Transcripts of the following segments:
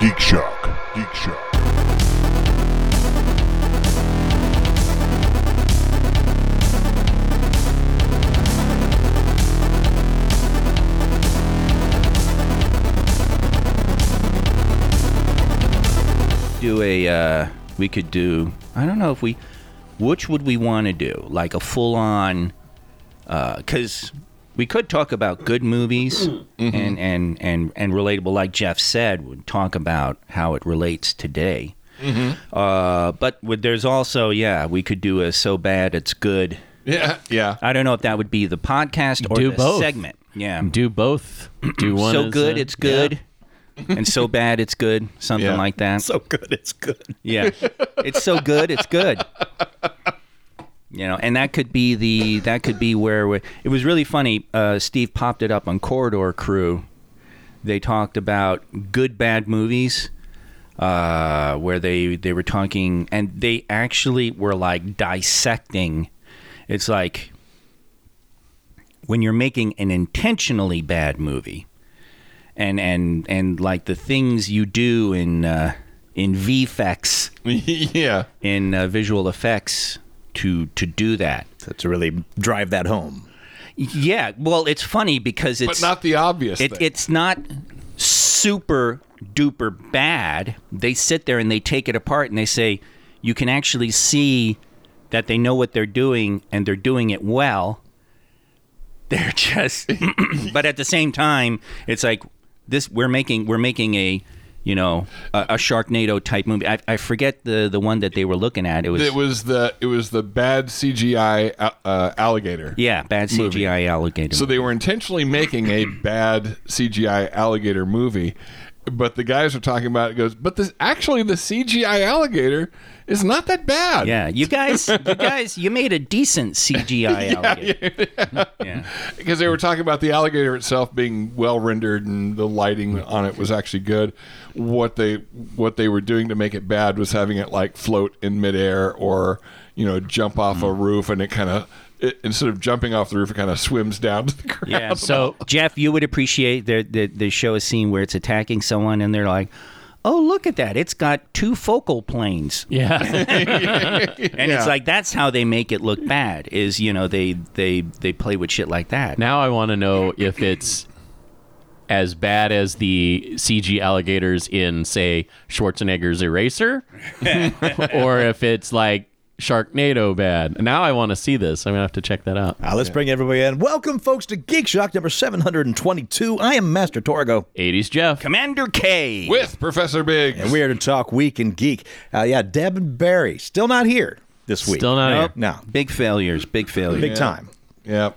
Geek Shock. Geek Shock. do a uh, we could do i don't know if we which would we want to do like a full on uh because we could talk about good movies and, and and and relatable like jeff said would talk about how it relates today uh, but would, there's also yeah we could do a so bad it's good Yeah, yeah. i don't know if that would be the podcast or Do the both. segment yeah Do both. Do one. so as good a- it's good and so bad it's good something Yeah. like that So good, it's good. Yeah. it's so good, it's good. You know, and that could be the that could be where we, it was really funny. Uh, Steve popped it up on Corridor Crew. They talked about good bad movies, uh, where they they were talking, and they actually were like dissecting. It's like when you're making an intentionally bad movie, and and and like the things you do in uh, in VFX yeah. in uh, visual effects to to do that. So to really drive that home. Yeah, well, it's funny because it's But not the obvious it, thing. it's not super duper bad. They sit there and they take it apart and they say you can actually see that they know what they're doing and they're doing it well. They're just but at the same time it's like this we're making we're making a you know a, a Sharknado type movie. I, I forget the the one that they were looking at. It was it was the it was the bad CGI uh, uh, alligator. yeah, bad movie. CGI alligator. So they were intentionally making a bad CGI alligator movie, but the guys are talking about it goes, but this actually the CGI alligator is not that bad. Yeah, you guys, you guys, you made a decent CGI alligator. Yeah, because they were talking about the alligator itself being well rendered and the lighting on it was actually good. What they what they were doing to make it bad was having it like float in midair or you know jump off hmm. a roof and it kind of it, instead of jumping off the roof it kind of swims down to the ground. yeah. So Jeff, you would appreciate the the the show a scene where it's attacking someone and they're like. Oh, look at that. It's got two focal planes. yeah. And Yeah. it's like that's how they make it look bad is, you know, they they they play with shit like that. now I want to know if it's as bad as the CG alligators in, say, Schwarzenegger's Eraser, or if it's like Sharknado bad. Now I want to see this. I'm gonna have to check that out. Uh, let's bring everybody in. Welcome, folks, to Geek Shock number 722. I am Master Torgo, 80s Jeff. Commander K. with Professor Big. and we are to talk Week in Geek. Uh, yeah, Deb and Barry, still not here this week. Still not Nope. here. No, Big failures, big failures. big time. Yep.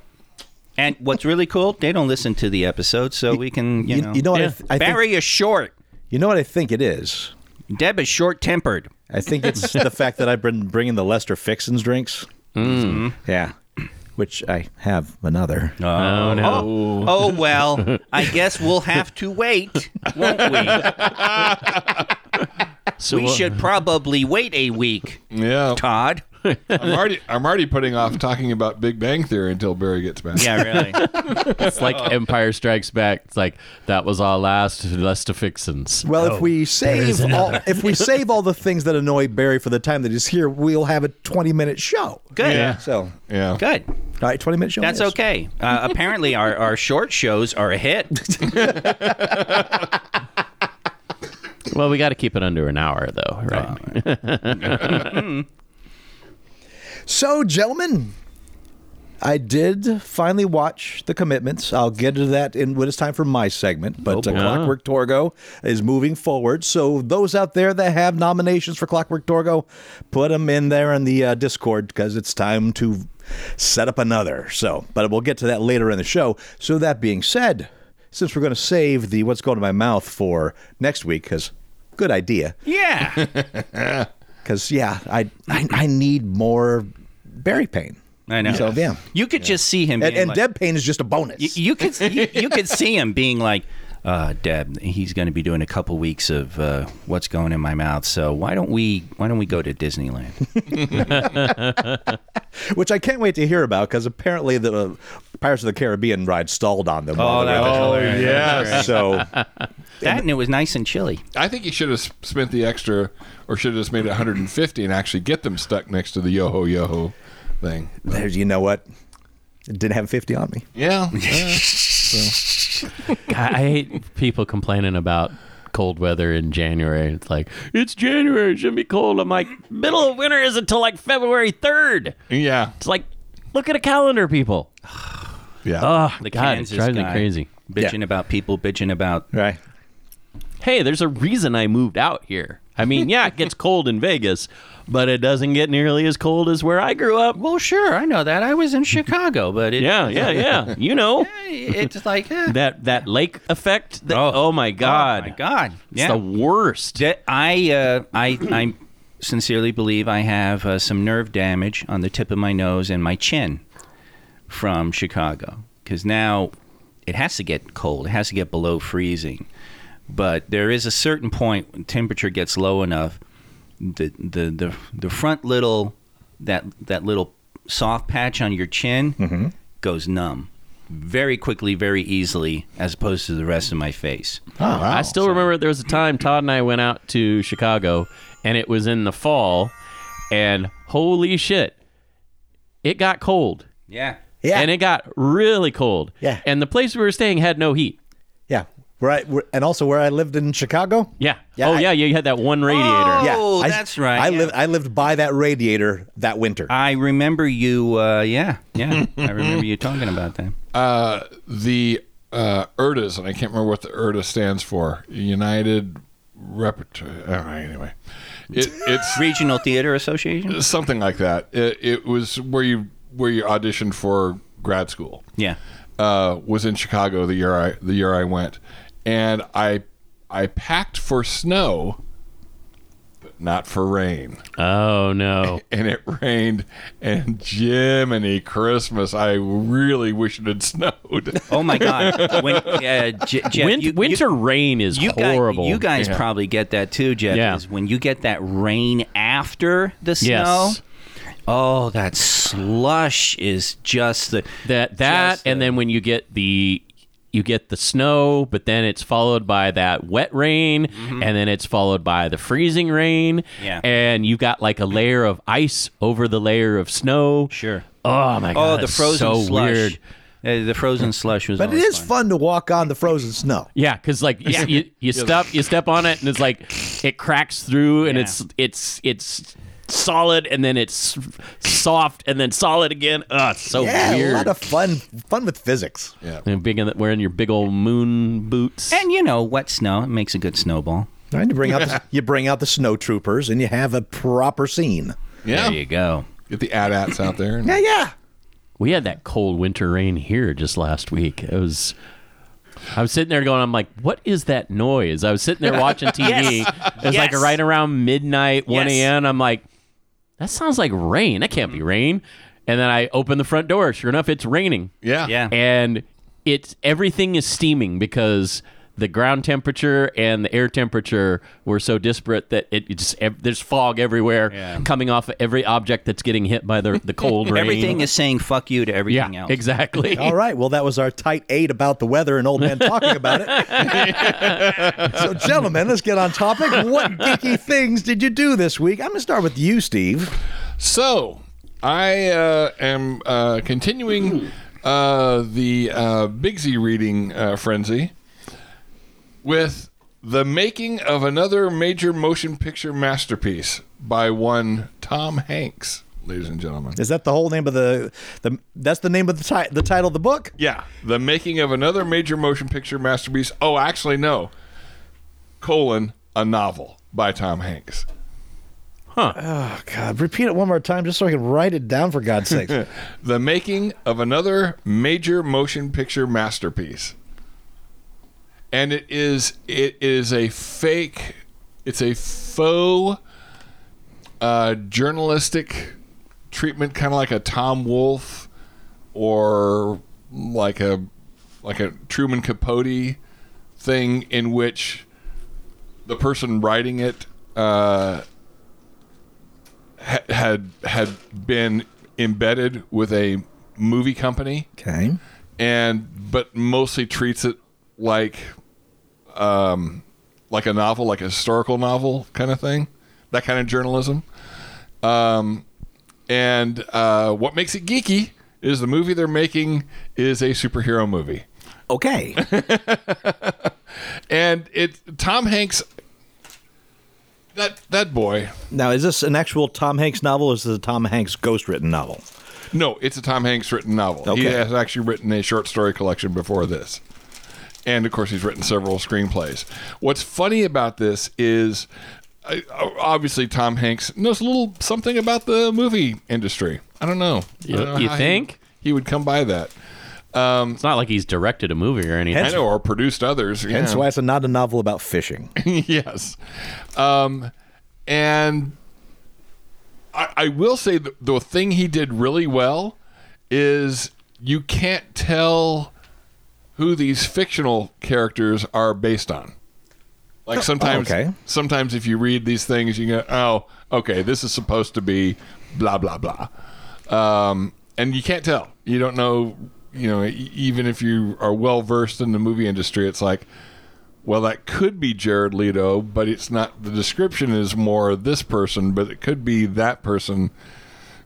And what's really cool, they don't listen to the episode, so we can, you, You, know. you know what? I, th- I think, Barry is short. you know what I think it is. Deb is short tempered. I think it's the fact that I've been bringing the Lester Fixins drinks. Mm. Yeah, which I have another. Oh no. Oh, well, I guess we'll have to wait, won't we? So We uh, should probably wait a week, Yeah. Todd. I'm already I'm already putting off talking about Big Bang Theory until Barry gets back. Yeah, really. It's like Empire Strikes Back. It's like that was our last last of fixins. Well, if we save all, if we save all the things that annoy Barry for the time that he's here, we'll have a twenty-minute show. Good. Yeah. So, Yeah. Good. all right, twenty-minute show. That's it is. okay. Uh, apparently, our, our short shows are a hit. Well, we got to keep it under an hour, though, right? So, gentlemen, I did finally watch The Commitments. I'll get to that in when it's time for my segment. But uh. Clockwork Torgo is moving forward. So, those out there that have nominations for Clockwork Torgo, put them in there in the uh, Discord because it's time to set up another. So, but we'll get to that later in the show. So, that being said, since we're going to save the what's going to my mouth for next week, because good idea. Yeah. Because yeah, I, I I need more Barry Payne. I know. So yeah, You could just see him. and, being and like- Deb Payne is just a bonus. You, you could you, you could see him being like, uh, Deb, he's going to be doing a couple weeks of uh, what's going in my mouth. So why don't we why don't we go to Disneyland? which I can't wait to hear about because apparently the Pirates of the Caribbean ride stalled on them. while Oh, they that were there. yes. So That and it was nice and chilly. I think you should have spent the extra, or should have just made it 150 and actually get them stuck next to the yo-ho yo-ho thing. there's, you know what? It didn't have 50 on me. Yeah. yeah. I hate people complaining about cold weather in January. It's like it's January, it shouldn't be cold. I'm like, middle of winter is until like February third. yeah. It's like, look at a calendar, people. Yeah. Oh, The God, it Kansas drives me crazy. Bitching Yeah. about people, bitching about. Right. Hey, there's a reason I moved out here. I mean, yeah, it gets cold in Vegas, but it doesn't get nearly as cold as where I grew up. Well, sure, I know that. I was in Chicago, but it, Yeah, yeah, yeah. You know it's like eh. that that lake effect. That, oh, my God, Oh my God! it's Yeah, the worst. I, uh, I, I sincerely believe I have uh, some nerve damage on the tip of my nose and my chin from Chicago because now it has to get cold. It has to get below freezing. But there is a certain point when temperature gets low enough, the the the, the front little that that little soft patch on your chin mm-hmm. goes numb very quickly, very easily, as opposed to the rest of my face. Oh, wow. I still remember there was a time Todd and I went out to Chicago, and it was in the fall, and holy shit, it got cold. Yeah. Yeah. And it got really cold. Yeah. And the place we were staying had no heat. yeah. Where I, where, and also where I lived in Chicago. Yeah. Yeah, oh I- yeah, you had that one radiator. Yeah. Oh, I- that's right, I yeah. lived I lived by that radiator that winter. I remember you. Uh, yeah, yeah. I remember you talking about that. Uh, the uh, URTAs, and I can't remember what the URTA stands for. United Repertory. All right, anyway. It, it's Regional Theater Association. something like that. It, it was where you where you auditioned for grad school. Yeah. uh, was in Chicago the year I the year I went, and I I packed for snow, but not for rain. Oh no. And it rained, and Jiminy Christmas! I really wish it had snowed. Oh my God. When, uh, J- Jeff, Win- you- winter you- rain is You guys, horrible. you guys Yeah. probably get that too, Jeff. Yeah. Is when you get that rain after the snow. Yes. Oh, that slush is just the that that Just and the- then when you get the you get the snow but then it's followed by that wet rain and then it's followed by the freezing rain Mm-hmm. Yeah. and you got like a layer of ice over the layer of snow sure. oh my god Oh, the it's frozen so slush. weird Uh, the frozen slush was. but it always fun. fun to walk on the frozen snow. yeah because like you, you, you step you step on it and it's like it cracks through and Yeah. it's it's it's solid and then it's soft and then solid again oh it's so yeah, weird a lot of fun fun with physics. yeah, and big in the, wearing your big old moon boots And you know, wet snow it makes a good snowball. Right? You bring out the, you bring out the snow troopers and you have a proper scene. yeah. There you go. Get the AT-ATs out there. Yeah, yeah. We had that cold winter rain here just last week. It was. I was sitting there going, I'm like, what is that noise? I was sitting there watching TV. It was like right around midnight, 1 Yes. a.m. I'm like, that sounds like rain. That can't be mm-hmm. rain. And then I open the front door. Sure enough, it's raining. Yeah, Yeah. And it's everything is steaming because the ground temperature and the air temperature were so disparate that it, it just ev- there's fog everywhere Yeah. coming off of every object that's getting hit by the the cold rain. Everything is saying "fuck you" to everything Yeah, else. exactly. All right. Well, that was our tight eight about the weather and old men talking about it. so, gentlemen, let's get on topic. What geeky things did you do this week? I'm going to start with you, Steve. So I uh, am uh, continuing uh, the uh, Bigsy reading uh, frenzy with the making of another major motion picture masterpiece by one Tom Hanks, ladies and gentlemen. Is that the whole name of the the? That's the name of the ti- the title of the book. Yeah, the making of another major motion picture masterpiece. Oh, actually, no. Colon a novel by Tom Hanks. Huh. Oh God! Repeat it one more time, just so I can write it down. For God's sake. The making of another major motion picture masterpiece. And it is it is a fake it's a faux uh, journalistic treatment kind of like a Tom Wolfe or like a like a Truman Capote thing in which the person writing it uh, ha- had had been embedded with a movie company Okay. and but mostly treats it like um, like a novel, like a historical novel kind of thing, that kind of journalism. Um, and uh, what makes it geeky is the movie they're making is a superhero movie, Okay. and it Tom Hanks. That that boy. now, is this an actual Tom Hanks novel or is this a Tom Hanks ghost written novel? No, it's a Tom Hanks written novel. He Okay. has actually written a short story collection before this. And of course, he's written several screenplays. What's funny about this is uh, obviously Tom Hanks knows a little something about the movie industry. I don't know. You- don't know you how he- think? He, would come by that. It's not like he's directed a movie or anything. I know, or produced others. Hence yeah. why it's not a novel about fishing. yes. Um, and I, I will say the, the thing he did really well is you can't tell who these fictional characters are based on. Like sometimes, okay. sometimes if you read these things, you go, "Oh, okay, this is supposed to be blah blah blah," um, and you can't tell. You don't know. You know, even if you are well versed in the movie industry, it's like, well, that could be Jared Leto, but it's not. The description is more this person, but it could be that person.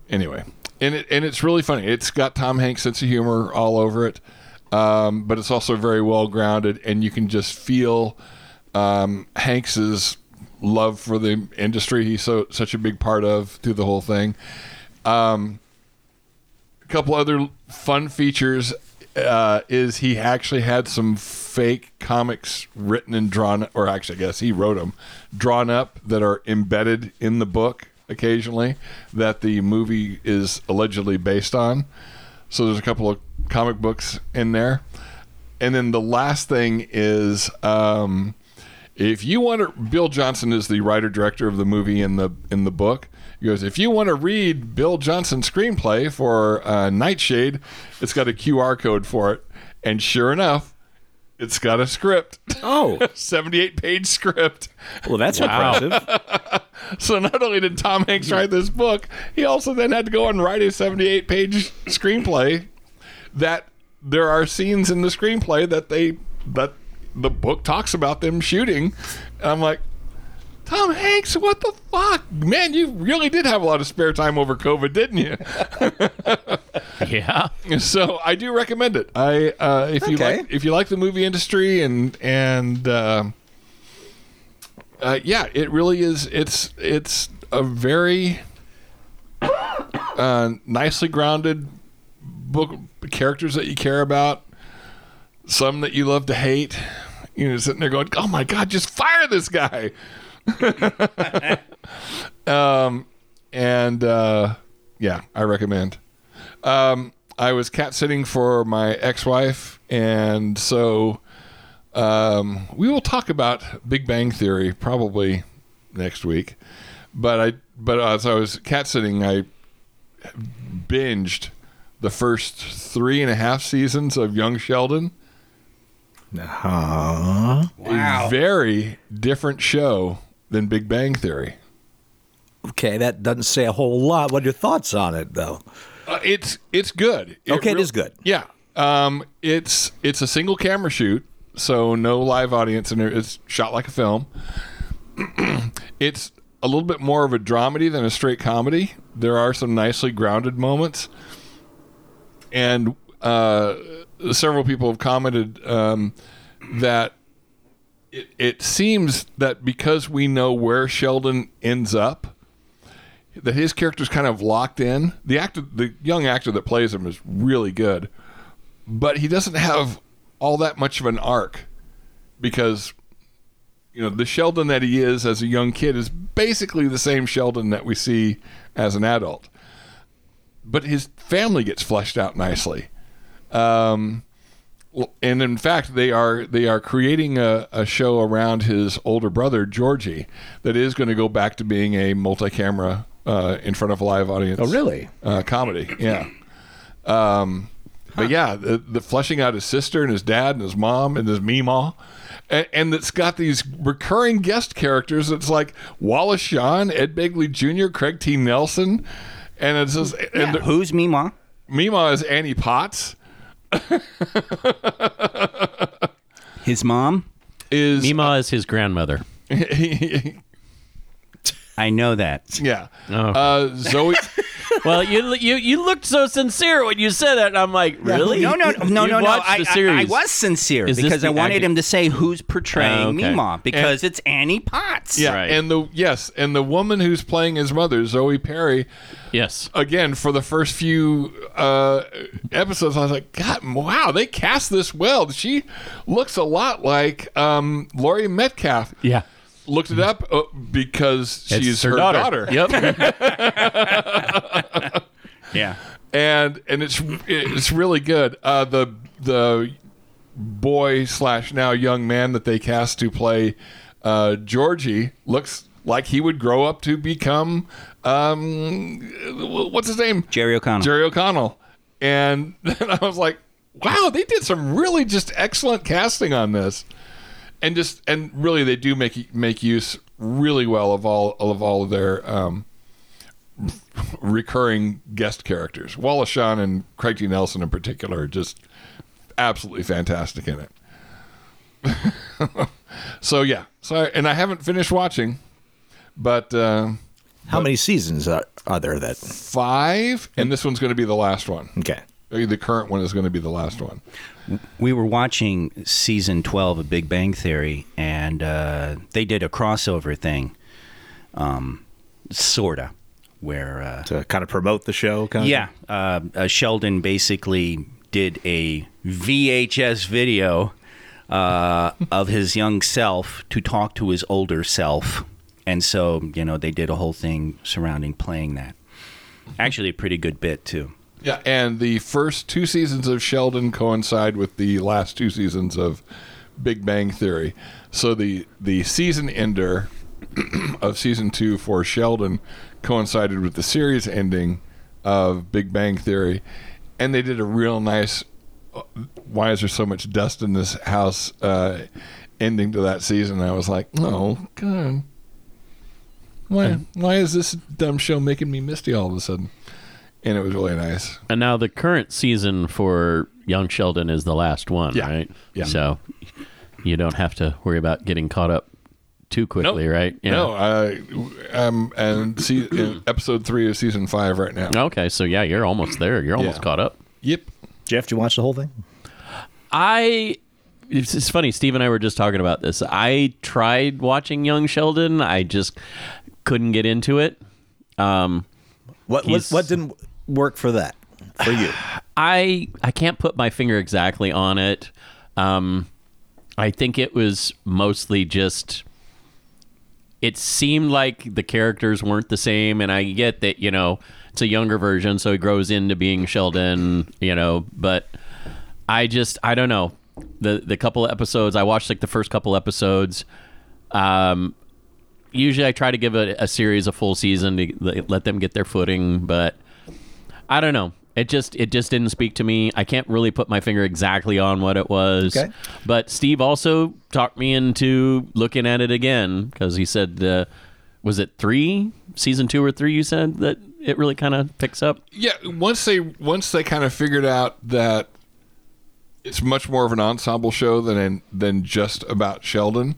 Anyway, and it and it's really funny. It's got Tom Hanks' sense of humor all over it, um, but it's also very well grounded, and you can just feel um, Hanks's love for the industry. He's so such a big part of through the whole thing. Um, a couple other fun features uh, is he actually had some fake comics written and drawn, or actually, I guess he wrote them, drawn up that are embedded in the book occasionally that the movie is allegedly based on. So there's a couple of comic books in there. And then the last thing is um, if you want to Bill Johnson is the writer director of the movie in the in the book. He goes, if you want to read Bill Johnson's screenplay for uh, Knightshade, it's got a QR code for it, and sure enough, it's got a script, Oh, 78 page script. well, that's Wow. impressive. So not only did Tom Hanks write this book, he also then had to go and write a 78 page screenplay that there are scenes in the screenplay that they that the book talks about them shooting. And I'm like, Tom Hanks, what the fuck? Man, you really did have a lot of spare time over COVID, didn't you? Yeah. so I do recommend it. I uh, if you like if you like the movie industry and and uh, uh, yeah, it really is. It's it's a very uh, nicely grounded book. Characters that you care about, some that you love to hate. You know, sitting there going, "Oh my god, just fire this guy." um, and uh, yeah, I recommend. Um, I was cat sitting for my ex-wife, and so um, we will talk about Big Bang Theory probably next week. But I, but as I was cat sitting, I binged the first three and a half seasons of Young Sheldon. Uh, A very different show than Big Bang Theory. okay, that doesn't say a whole lot. What are your thoughts on it, though? Uh, it's it's good. Okay, it real- is good. Yeah. Um, it's it's a single camera shoot, so no live audience, and it's shot like a film. it's a little bit more of a dramedy than a straight comedy. There are some nicely grounded moments, and uh, several people have commented um, that it, it seems that because we know where Sheldon ends up, that his character's kind of locked in. The actor, the young actor that plays him, is really good, but he doesn't have all that much of an arc because you know the Sheldon that he is as a young kid is basically the same Sheldon that we see as an adult, but his family gets fleshed out nicely. Um, and in fact, they are they are creating a, a show around his older brother Georgie that is going to go back to being a multi-camera uh, in front of a live audience. Oh, really? Uh, comedy, yeah. Um, but yeah, the, the fleshing out his sister and his dad and his mom and his meemaw, and, and it's got these recurring guest characters. It's like Wallace Shawn, Ed Begley Jr., Craig T. Nelson, and it's just and the- Who's Meemaw? Meemaw is Annie Potts, His mom? is Meemaw is his grandmother. I know that. yeah. Oh. Uh, Zoe. Well, you you you looked so sincere when you said that. and I'm like, really? No, no, no, no, no. no. I, I- I, was sincere Is because I wanted actor- him to say who's portraying Oh, okay. Meemaw because it's Annie Potts. Yeah, Right. and the yes, and the woman who's playing his mother, Zoe Perry, Yes. again for the first few uh, episodes, I was like, God, wow, they cast this well. She looks a lot like um, Laurie Metcalf. Yeah. Looked it up uh, because she's It's her, daughter. Yep. Yeah. and and it's it's really good. Uh, the the boy slash now young man that they cast to play uh, Georgie looks like he would grow up to become um, what's his name Jerry O'Connell. Jerry O'Connell, and then I was like, wow, they did some really just excellent casting on this, and just and really they do make make use really well of all of all of their um, recurring guest characters. Wallace Shawn and Craig T. Nelson in particular are just absolutely fantastic in it. so yeah, so I, and I haven't finished watching, but uh, How many seasons are, are there that? five, and this one's going to be the last one. Okay. The current one is going to be the last one. we were watching season 12 of Big Bang Theory, and uh, they did a crossover thing, um, sorta, where uh, To kind of promote the show, kind yeah, uh, uh, Sheldon basically did a VHS video uh, of his young self to talk to his older self, and so you know they did a whole thing surrounding playing that. Actually, a pretty good bit too. Yeah, and the first two seasons of Sheldon coincide with the last two seasons of Big Bang Theory. So the the season ender of season two for Sheldon coincided with the series ending of Big Bang Theory, and they did a real nice. Why is there so much dust in this house? Uh, ending to that season, I was like, oh god, why why is this dumb show making me misty all of a sudden? And it was really nice. And now the current season for Young Sheldon is the last one, Yeah. right? Yeah. So you don't have to worry about getting caught up too quickly, Nope. right? No, I um and see episode three of season five right now. Okay, so yeah, you're almost there. You're almost Yeah. caught up. Yep. Jeff, did you watch the whole thing? I it's, it's funny. Steve and I were just talking about this. I tried watching Young Sheldon. I just couldn't get into it. Um, What what, what didn't work for that for you? I I can't put my finger exactly on it. Um, I think it was mostly just. It seemed like the characters weren't the same, and I get that you know it's a younger version, so he grows into being Sheldon, you know. But I just I don't know the the couple episodes I watched like the first couple episodes. Um, usually I try to give a, a series a full season to let them get their footing, but I don't know. It just it just didn't speak to me. I can't really put my finger exactly on what it was. Okay. But Steve also talked me into looking at it again because he said, uh, was it three season two or three? You said that it really kind of picks up. Yeah. Once they once they kind of figured out that it's much more of an ensemble show than than just about Sheldon,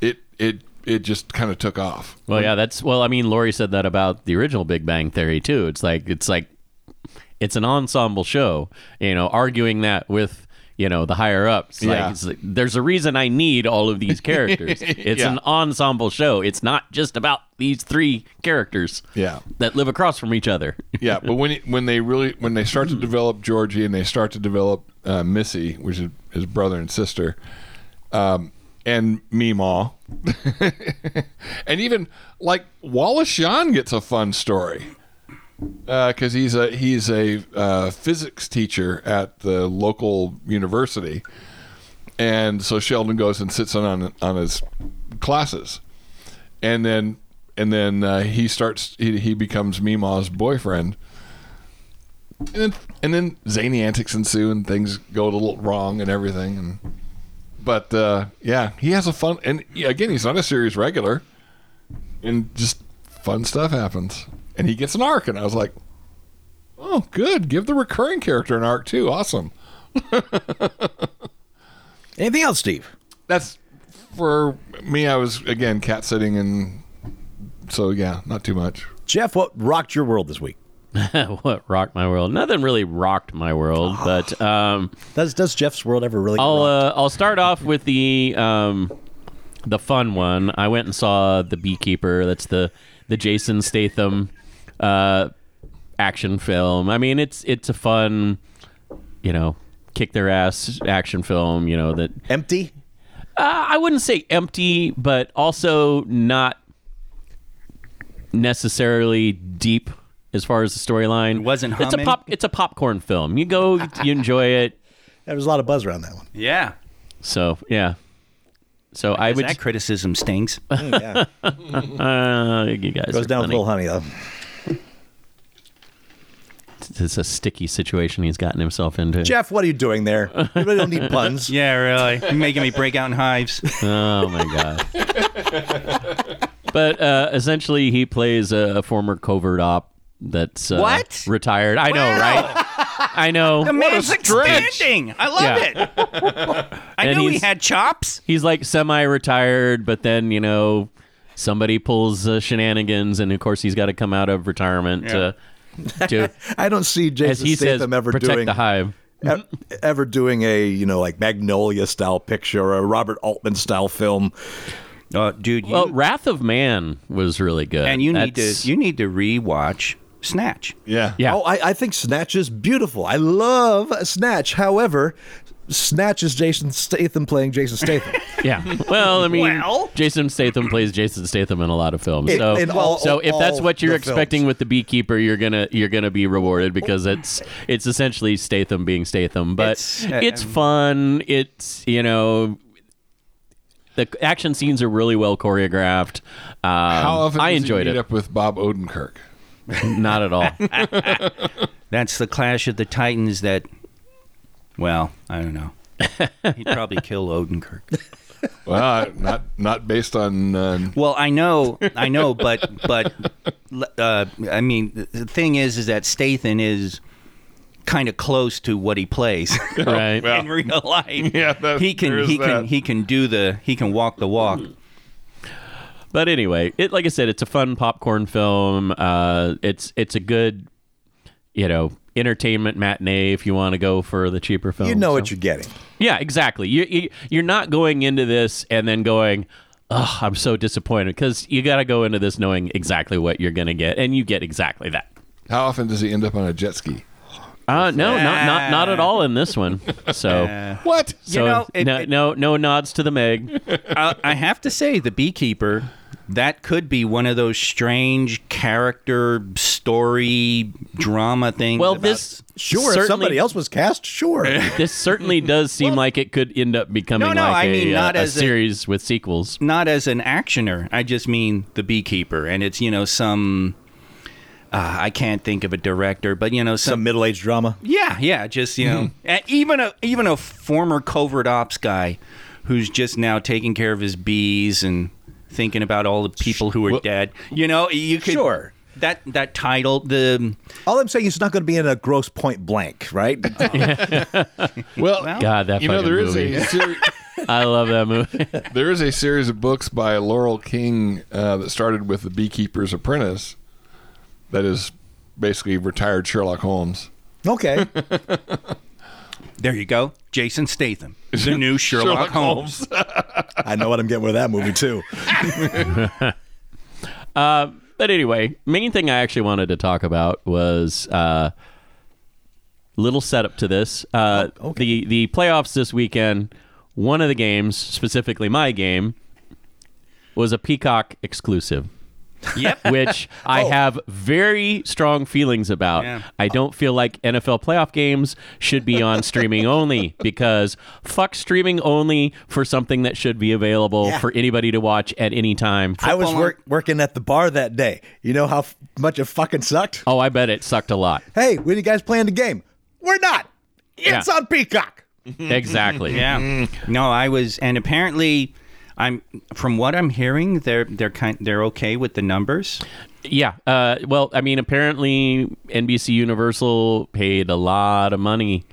it it it just kind of took off. Well, yeah, that's well. I mean, Laurie said that about the original Big Bang Theory too. It's like it's like it's an ensemble show. You know, arguing that with you know the higher ups. Like, Yeah. it's like, there's a reason I need all of these characters. It's Yeah. an ensemble show. It's not just about these three characters. Yeah. that live across from each other. yeah, but when when they really when they start to develop Georgie and they start to develop uh, Missy, which is his brother and sister, um, and Meemaw, and even like Wallace Shawn gets a fun story because he's a he's a uh, physics teacher at the local university, and so Sheldon goes and sits on on his classes, and then and then uh, he starts he, he becomes Meemaw's boyfriend. And then, and then zany antics ensue and things go a little wrong and everything. And but uh, yeah he has a fun and again he's not a series regular. And just fun stuff happens and he gets an arc and I was like oh good give the recurring character an arc too awesome Anything else, Steve? That's for me. I was again cat sitting, and so yeah, not too much. Jeff, what rocked your world this week? what rocked my world? Nothing really rocked my world, but um, Does does Jeff's world ever really? I'll uh, I'll start off with the um, the fun one. I went and saw the Beekeeper. That's the the Jason Statham uh, action film. I mean, it's it's a fun, you know, kick their ass action film. You know that Empty. uh, I wouldn't say empty, but also not necessarily deep as far as the storyline. Wasn't It's a humming? pop. It's a popcorn film. You go, you enjoy it. There was a lot of buzz around that one. Yeah. So yeah. So I would. that criticism stings. Mm, yeah. Uh, you guys Goes are down with funny. little honey though. It's a sticky situation he's gotten himself into. Jeff, what are you doing there? You really don't need puns. yeah, really. You're making me break out in hives. Oh my god. but uh, essentially, he plays a, a former covert op that's uh, What? retired. I know, right? I know. The man's expanding. I love Yeah. it. I And knew he had chops. he's like semi-retired, but then you know somebody pulls uh, shenanigans, and of course he's got to come out of retirement to, to I don't see as Jason he says, Statham ever protect doing the hive. ever doing a you know like Magnolia style picture or a Robert Altman style film. Oh, dude, you, Well, Wrath of Man was really good, and you need to you need to rewatch Snatch. Yeah, yeah. Oh, I, I think Snatch is beautiful. I love Snatch. However, Snatch is Jason Statham playing Jason Statham. Yeah. Well, I mean, Well. Jason Statham plays Jason Statham in a lot of films. In- so, in all- so if that's what you're expecting films. with the Beekeeper, you're gonna you're gonna be rewarded because it's it's essentially Statham being Statham. But It's, it's, uh, fun. It's you know. The action scenes are really well choreographed. Um, How often I does enjoyed he meet it. up with Bob Odenkirk? Not at all. That's the clash of the titans. That, well, I don't know. He'd probably kill Odenkirk. Well, I- not not based on. Uh, Well, I know, I know, but but uh, I mean, the thing is, is that Statham is kind of close to what he plays right. well, in real life. Yeah, that- he can there is he can he can do the he can walk the walk. But anyway, it like I said, it's a fun popcorn film. Uh, it's it's a good, you know, entertainment matinee if you want to go for the cheaper film. you know what you're getting. Yeah, exactly. You, you you're not going into this and then going, "Oh, I'm so disappointed," because you got to go into this knowing exactly what you're going to get, and you get exactly that. how often does he end up on a jet ski? Uh, no, not not not at all in this one. So. Uh, What? So know, it- no, it- no, no nods to the Meg. I, I have to say, the beekeeper. That could be one of those strange character story drama things. Well, about- this Sure, if somebody else was cast, sure. This certainly does seem like it could end up becoming No, no, like I a, mean, uh, not a as a- series with sequels. not as an actioner. I just mean the beekeeper, and it's you know some. Uh, I can't think of a director, but you know some. Some middle aged drama. yeah, yeah, just you know, and even a even a former covert ops guy, who's just now taking care of his bees and thinking about all the people who are Well- dead. You know, you could Sure. that that title the All I'm saying is it's not going to be in a Grosse Pointe Blank, right? Well, God, that you know fucking there is movie. a seri- I love that movie. there is a series of books by Laurel King uh, that started with the Beekeeper's Apprentice. That is basically retired Sherlock Holmes. okay. There you go, Jason Statham, is the new Sherlock, Holmes. I know what I'm getting with that movie, too. Uh, but anyway, main thing I actually wanted to talk about was uh, little setup to this. Uh, Oh, okay. The the playoffs this weekend. One of the games, specifically my game, was a Peacock exclusive. Yep. which I oh. have very strong feelings about. Yeah. I don't feel like NFL playoff games should be on streaming only because fuck streaming only for something that should be available Yeah. for anybody to watch at any time. I was Football work, working at the bar that day. You know how f- much it fucking sucked? Oh, I bet it sucked a lot. Hey, when you guys playing the game? We're not. It's Yeah. on Peacock. Exactly. Yeah. No, I was, and apparently, I'm from what I'm hearing, they're they're kind they're okay with the numbers. Yeah. Uh, well, I mean, apparently NBC Universal paid a lot of money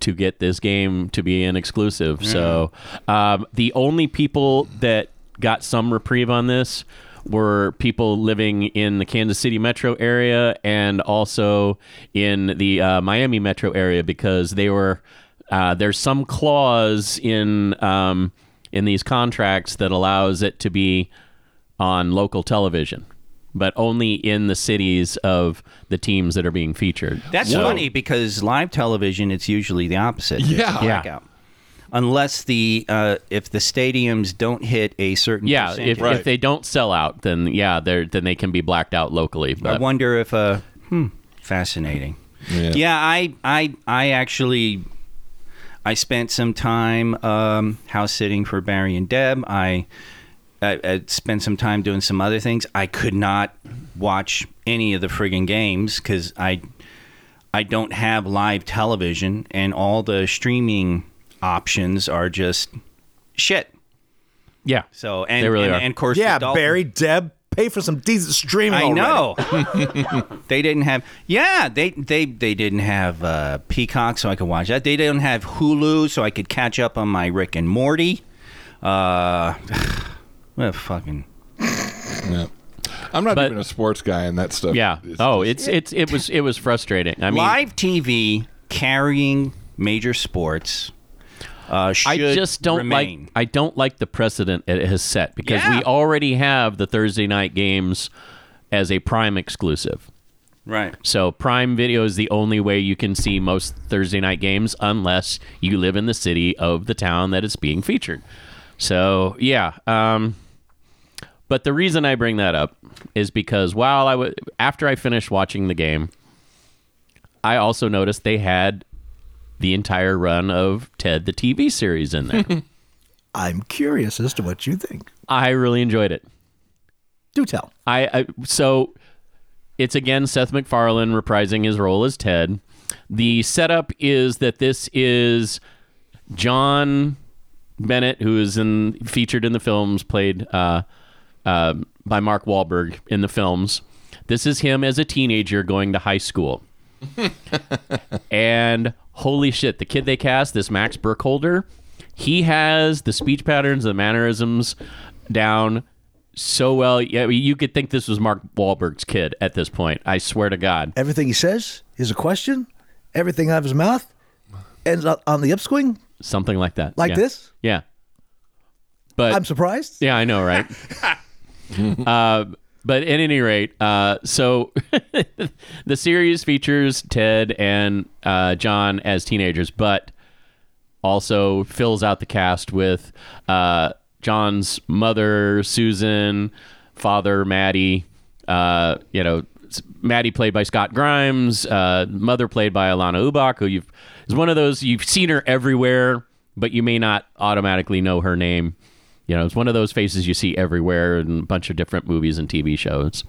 to get this game to be an exclusive. So um, the only people that got some reprieve on this were people living in the Kansas City metro area and also in the uh, Miami metro area because they were uh, there's some clause in um, in these contracts that allows it to be on local television, but only in the cities of the teams that are being featured. That's So- funny because live television, it's usually the opposite. It's Yeah. blackout. Unless the uh, if the stadiums don't hit a certain Yeah, percentage. if, Right. if they don't sell out, then yeah, they're then they can be blacked out locally. I wonder if uh hmm fascinating. Yeah. Yeah, I I I actually I spent some time um, house sitting for Barry and Deb. I, I, I spent some time doing some other things. I could not watch any of the friggin' games because I I don't have live television, and all the streaming options are just shit. yeah, So and They really and, are. and of course, Yeah, the Dolphins- Barry, Deb, pay for some decent streaming. I already. know. they didn't have. Yeah, they they they didn't have uh, Peacock, so I could watch that. They didn't have Hulu, so I could catch up on my Rick and Morty. Uh, what a fucking. Yeah. I'm not But- even a sports guy, and that stuff. yeah. is Oh, just- it's it's it was it was frustrating. I mean, Live TV carrying major sports. Uh, I just don't remain. like I don't like the precedent it has set because Yeah. we already have the Thursday night games as a Prime exclusive. right. So Prime Video is the only way you can see most Thursday night games unless you live in the city of the town that it's being featured. So yeah, um, but the reason I bring that up is because while I w- after I finished watching the game, I also noticed they had the entire run of Ted the TV series in there. I'm curious as to what you think. I really enjoyed it. Do tell. I, I so it's again Seth MacFarlane reprising his role as Ted. The setup is that this is John Bennett, who is in featured in the films, played uh, uh, by Mark Wahlberg in the films. This is him as a teenager going to high school. and holy shit, the kid they cast, this Max Burkholder, he has the speech patterns, the mannerisms down so well. Yeah, you could think this was Mark Wahlberg's kid at this point. I swear to God. Everything he says is a question. Everything out of his mouth ends up on the upswing Something like that. like Yeah. this. Yeah. But I'm surprised. Yeah, I know, right? uh, but at any rate, uh, so the series features Ted and uh, John as teenagers, but also fills out the cast with uh, John's mother, Susan, father, Matty. Uh, you know, Matty played by Scott Grimes, uh, mother played by Alanna Ubach, who you've is one of those you've seen her everywhere, but you may not automatically know her name. You know, it's one of those faces you see everywhere in a bunch of different movies and TV shows.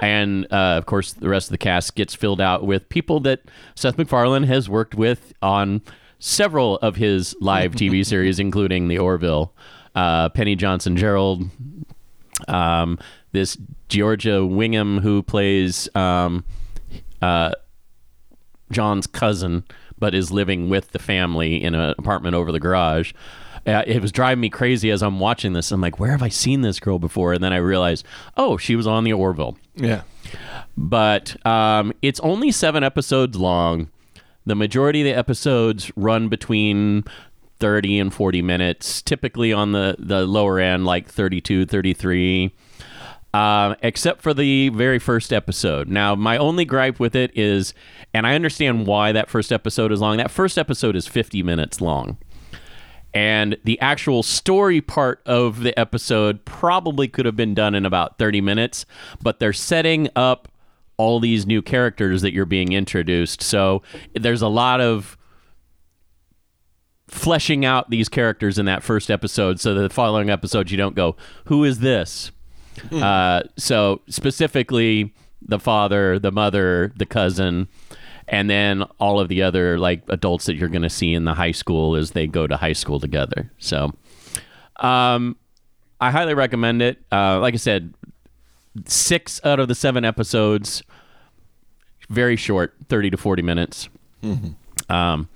And uh, of course, the rest of the cast gets filled out with people that Seth MacFarlane has worked with on several of his live TV series, including The Orville, uh, Penny Johnson Jerald, um, this Giorgia Whigham who plays um, uh, John's cousin, but is living with the family in an apartment over the garage. Uh, it was driving me crazy as I'm watching this. I'm like, where have I seen this girl before? And then I realized, oh, she was on the Orville. yeah. But um, it's only seven episodes long. The majority of the episodes run between 30 and 40 minutes, typically on the, the lower end, like 32, 33 uh, except for the very first episode. Now, my only gripe with it is, and I understand why that first episode is long. That first episode is 50 minutes long. And the actual story part of the episode probably could have been done in about 30 minutes, but they're setting up all these new characters that you're being introduced. So there's a lot of fleshing out these characters in that first episode so that the following episodes you don't go, who is this? Uh, so specifically, the father, the mother, the cousin, and then all of the other like adults that you're going to see in the high school as they go to high school together. So, um, I highly recommend it. Uh, like I said, six out of the seven episodes, very short, thirty to forty minutes. Um,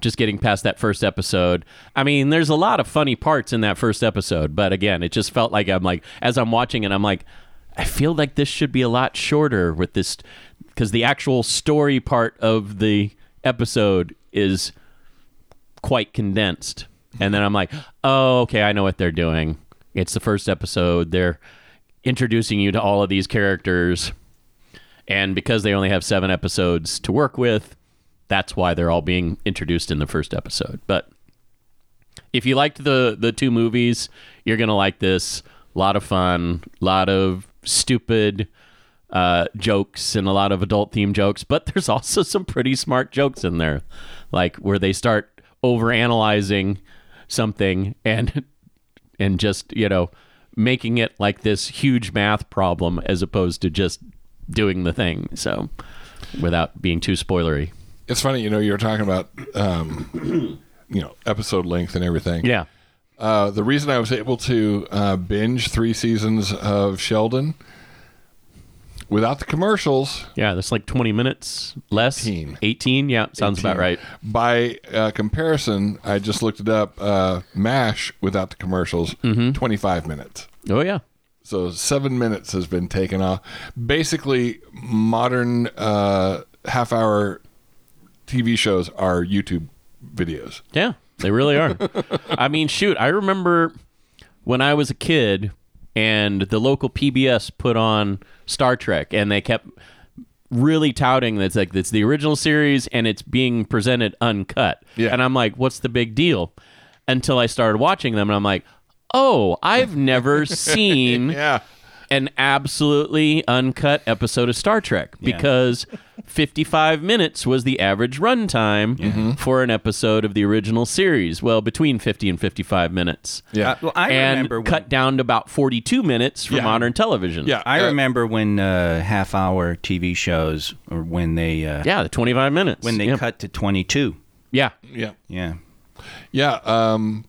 just getting past that first episode. I mean, there's a lot of funny parts in that first episode, but again, it just felt like I'm like as I'm watching it, I'm like, I feel like this should be a lot shorter with this because the actual story part of the episode is quite condensed. And then I'm like, oh, okay, I know what they're doing. It's the first episode. They're introducing you to all of these characters. And because they only have seven episodes to work with, that's why they're all being introduced in the first episode. But if you liked the the two movies, you're gonna like this. A lot of fun, a lot of stupid uh, jokes, and a lot of adult themed jokes. But there's also some pretty smart jokes in there, like where they start over analyzing something and and just you know making it like this huge math problem as opposed to just doing the thing. So without being too spoilery. It's funny, you know, you were talking about, um, you know, episode length and everything. Yeah. Uh, the reason I was able to uh, binge three seasons of Sheldon without the commercials, Yeah, that's like 20 minutes less. 18. 18, yeah, sounds about right. by uh, comparison, I just looked it up. Uh, MASH without the commercials, 25 minutes. Oh, yeah. So seven minutes has been taken off. Basically, modern uh, half hour TV shows are YouTube videos. Yeah, they really are. I mean, shoot, I remember when I was a kid and the local PBS put on Star Trek and they kept really touting that it's like it's the original series and it's being presented uncut. Yeah. And I'm like, what's the big deal? Until I started watching them and I'm like, oh, I've never seen Yeah. An absolutely uncut episode of Star Trek because 55 minutes was the average runtime for an episode of the original series. Well, between 50 and 55 minutes. Yeah. Uh, well, I and remember when- cut down to about 42 minutes for Yeah. modern television. yeah. I uh, remember when uh, half-hour TV shows, or when they uh, Yeah, the 25 minutes. when they yeah. cut to 22. Yeah. Yeah. Yeah. Yeah. Um,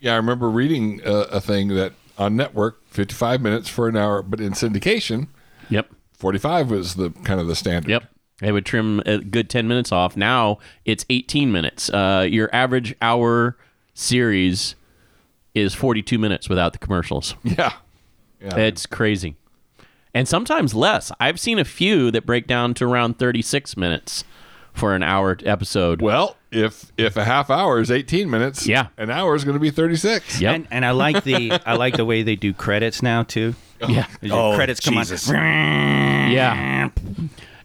yeah. I remember reading a, a thing that on network, 55 minutes for an hour, but in syndication, Yep. 45 was the kind of the standard. Yep. They would trim a good 10 minutes off. Now it's 18 minutes. Uh, your average hour series is 42 minutes without the commercials. Yeah. Yeah. It's crazy. And sometimes less. I've seen a few that break down to around 36 minutes for an hour episode. well, if if a half hour is 18 minutes, Yeah. an hour is going to be 36. Yeah, And, and I like the I like the way they do credits now too. yeah. The Oh, credits come Jesus. on. Yeah.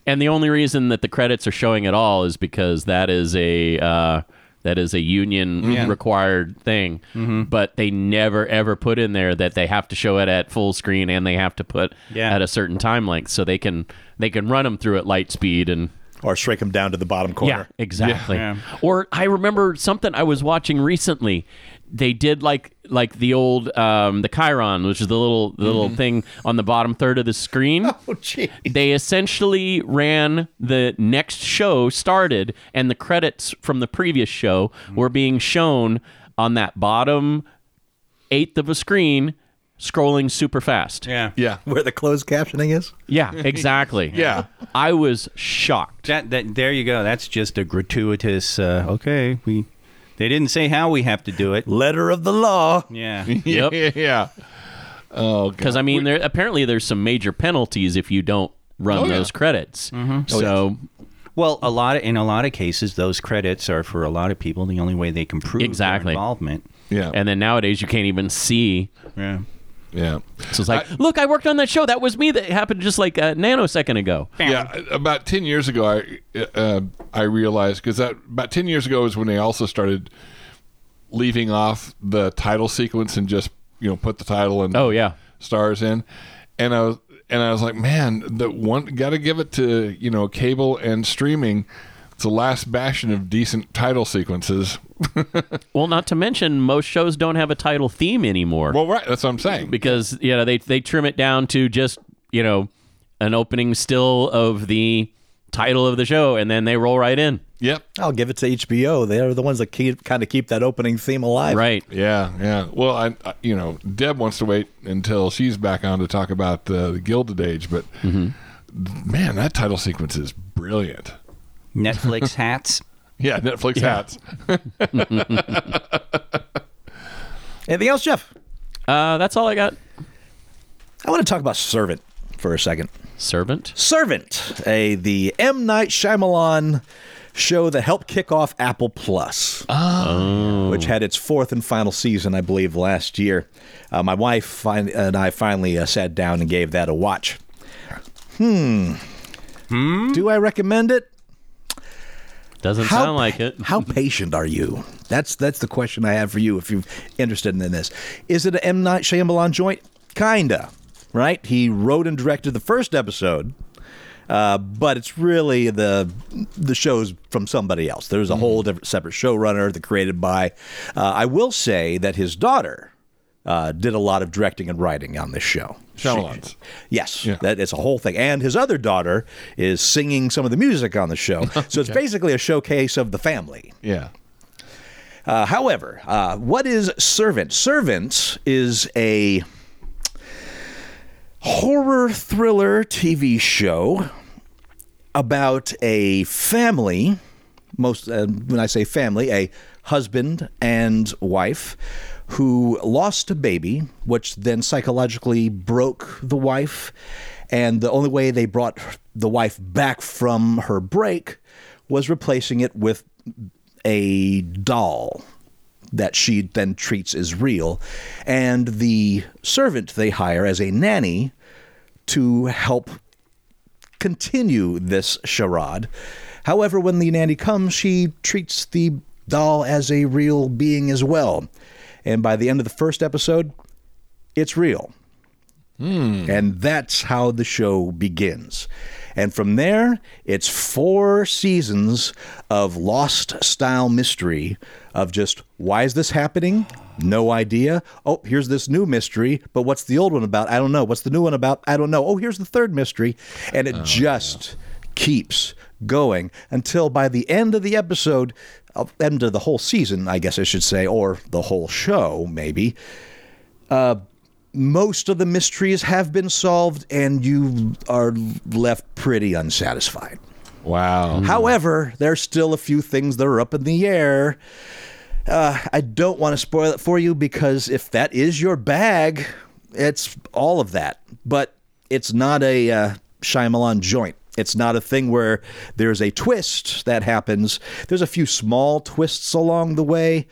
And the only reason that the credits are showing at all is because that is a uh, that is a union required thing. But they never ever put in there that they have to show it at full screen and they have to put Yeah. at a certain time length so they can they can run them through at light speed and Or shrink them down to the bottom corner. Yeah, exactly. Yeah. Or I remember something I was watching recently. They did like like the old um, the chyron, which is the little the little thing on the bottom third of the screen. Oh, gee. They essentially ran the next show started, and the credits from the previous show were being shown on that bottom eighth of a screen, scrolling super fast. Yeah. Yeah. Where the closed captioning is? Yeah, exactly. Yeah. I was shocked. That, that there you go. That's just a gratuitous. Uh, okay, we they didn't say how we have to do it. Letter of the law. Yeah. Yep. Yeah. yeah. Oh, Because I mean, there apparently there's some major penalties if you don't run Oh, yeah. those credits. So Well, a lot of, in a lot of cases, those credits are for a lot of people the only way they can prove their Exactly. involvement. Yeah. and then nowadays you can't even see. Yeah. Yeah. So it's like, look, I worked on that show. That was me. That happened just like a nanosecond ago. Yeah, about ten years ago, I uh, I realized because that about ten years ago is when they also started leaving off the title sequence and just you know put the title and Oh yeah, stars in, and I was and I was like, man, the one got to give it to you know cable and streaming. It's the last bastion of decent title sequences. Well, not to mention most shows don't have a title theme anymore Well, right, that's what I'm saying. because you know they they trim it down to just you know an opening still of the title of the show, and then they roll right in. Yep. I'll give it to HBO. They're the ones that keep kind of keep that opening theme alive. Right. Yeah, yeah. Well, I, I, you know, Deb wants to wait until she's back on to talk about uh, the Gilded Age, but man, that title sequence is brilliant. Netflix hats. Yeah, Netflix hats. Anything else, Jeff? Uh, that's all I got. I want to talk about Servant for a second. Servant. Servant, a the M Night Shyamalan show that helped kick off Apple Plus, which had its fourth and final season, I believe, last year. Uh, my wife fin- and I finally uh, sat down and gave that a watch. Hmm. Do I recommend it? Doesn't sound like it. How patient are you? That's that's the question I have for you. If you're interested in this, is it an M Night Shyamalan joint? Kinda, right? He wrote and directed the first episode, uh, but it's really the the show's from somebody else. There's a whole different separate showrunner that created by. Uh, I will say that his daughter uh, did a lot of directing and writing on this show. Shyamalan's. Yes, Yeah. that it's a whole thing. And his other daughter is singing some of the music on the show. So it's basically a showcase of the family. Yeah. Uh, however, uh, what is Servant? Servant is a horror thriller TV show about a family. Most uh, when I say family, a husband and wife who lost a baby, which then psychologically broke the wife, and the only way they brought the wife back from her break was replacing it with a doll that she then treats as real, and the servant they hire as a nanny to help continue this charade. However, when the nanny comes, she treats the doll as a real being as well. And by the end of the first episode, it's real. Hmm. And that's how the show begins. And from there, it's four seasons of lost style mystery of just why is this happening? No idea. Oh, here's this new mystery, but what's the old one about? I don't know. What's the new one about? I don't know. Oh, here's the third mystery. And it oh, just keeps going until by the end of the episode, end of the whole season, I guess I should say, or the whole show, maybe most of the mysteries have been solved and you are left pretty unsatisfied. Wow. However, there's still a few things that are up in the air. Uh, I don't want to spoil it for you because if that is your bag, it's all of that. But it's not a uh, Shyamalan joint. It's not a thing where there's a twist that happens. There's a few small twists along the way,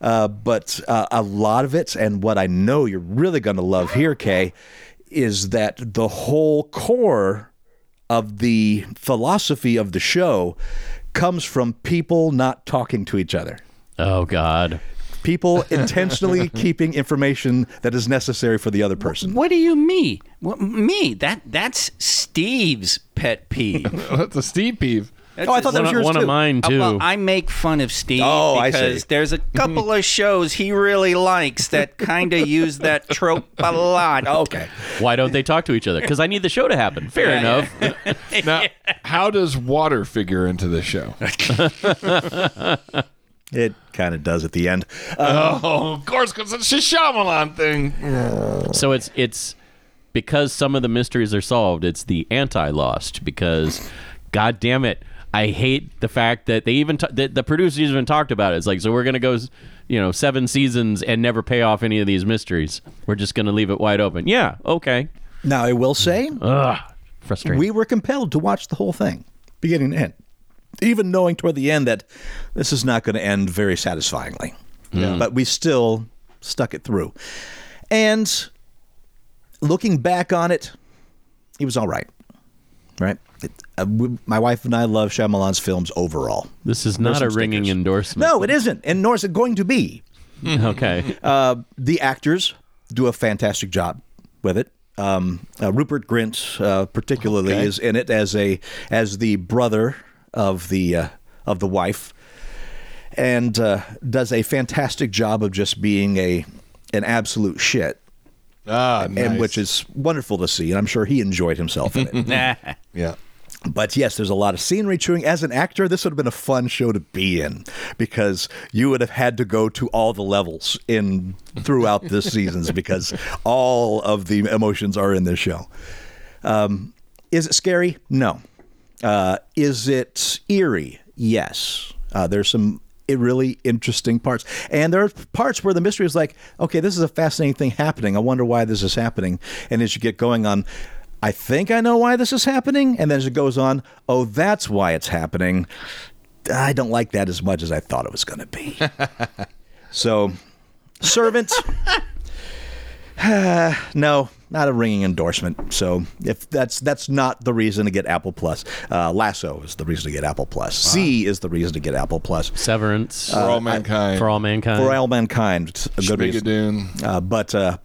uh, but uh, a lot of it, and what I know you're really going to love here, Kay, is that the whole core of the philosophy of the show comes from people not talking to each other. Oh God. People intentionally keeping information that is necessary for the other person. What do you mean? What, me? That that's Steve's pet peeve. That's a Steve peeve. Oh, I thought that was of- yours one too. of mine Uh, too. Well, I make fun of Steve Oh, I because see. there's a couple of shows he really likes that kind of use that trope a lot. Okay. Why don't they talk to each other? Because I need the show to happen. Fair enough. Now, how does water figure into this show? It kind of does at the end. oh, of course, because it's a Shyamalan thing. So it's it's because some of the mysteries are solved. It's the anti-lost because, god damn it, I hate the fact that they even t- the, the producers even talked about it. It's like so we're gonna go, you know, seven seasons and never pay off any of these mysteries. We're just gonna leave it wide open. Yeah, okay. Now, I will say, Ugh, frustrating. we were compelled to watch the whole thing, beginning to end, even knowing toward the end that this is not going to end very satisfyingly. But we still stuck it through. And looking back on it, he was all right. Right? It, uh, we, my wife and I love Shyamalan's films overall. this is not a some ringing endorsement. No, it isn't, and nor is it going to be. okay. Uh, the actors do a fantastic job with it. Um, uh, Rupert Grint, uh, particularly, Okay. is in it as a as the brother of the uh, of the wife, and uh, does a fantastic job of just being a an absolute shit, Ah, and nice. which is wonderful to see. And I'm sure he enjoyed himself in it. Yeah. But yes, there's a lot of scenery chewing. As an actor, this would have been a fun show to be in because you would have had to go to all the levels in throughout the seasons because all of the emotions are in this show. Um, is it scary? No. Uh, is it eerie? Yes. Uh, there's some really interesting parts, and there are parts where the mystery is like, okay, this is a fascinating thing happening. I wonder why this is happening. And as you get going on, I think I know why this is happening, and then as it goes on, oh, that's why it's happening. I don't like that as much as I thought it was going to be. so, servant. no, not a ringing endorsement. So if that's that's not the reason to get Apple Plus, uh, Lasso is the reason to get Apple Plus. See is the reason to get Apple Plus. Severance For all mankind. for all mankind. For all mankind, it's a good reason. Uh, but uh,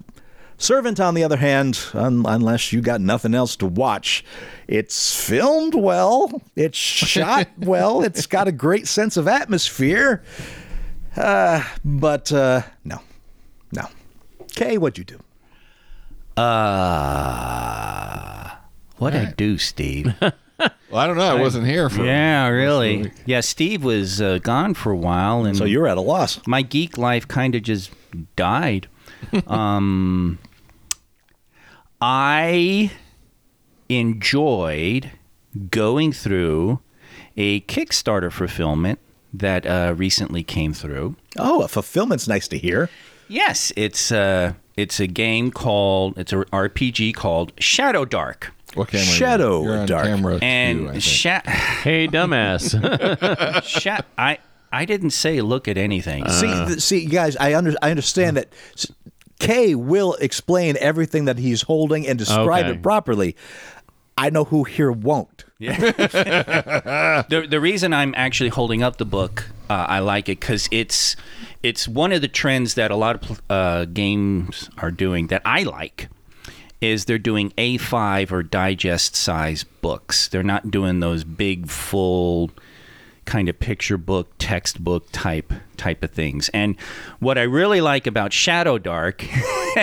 Servant, on the other hand, un- unless you got nothing else to watch, it's filmed well, it's shot well, it's got a great sense of atmosphere. Uh, but uh, no, no. Kay, what'd you do? Uh, what I do, Steve? Well, I don't know. I wasn't here for. yeah, most of the really. Yeah, Steve was uh, gone for a while, and So you're at a loss. my geek life kind of just died. um, I enjoyed going through a Kickstarter fulfillment that uh, recently came through. Oh, a fulfillment's nice to hear. Yes, it's uh, it's a game called it's a RPG called Shadowdark, What camera? are you on? Shadow You're on Dark. camera and think. Sha- hey, dumbass. Sha- I I didn't say look at anything. see, uh. th- see, guys, I under, I understand that. s- Kay will explain everything that he's holding and describe Okay. it properly. I know who here won't. the the reason I'm actually holding up the book, uh, I like it because it's it's one of the trends that a lot of uh, games are doing that I like. Is they're doing A5 or digest size books. They're not doing those big full kind of picture book, textbook type type of things. And what I really like about Shadowdark,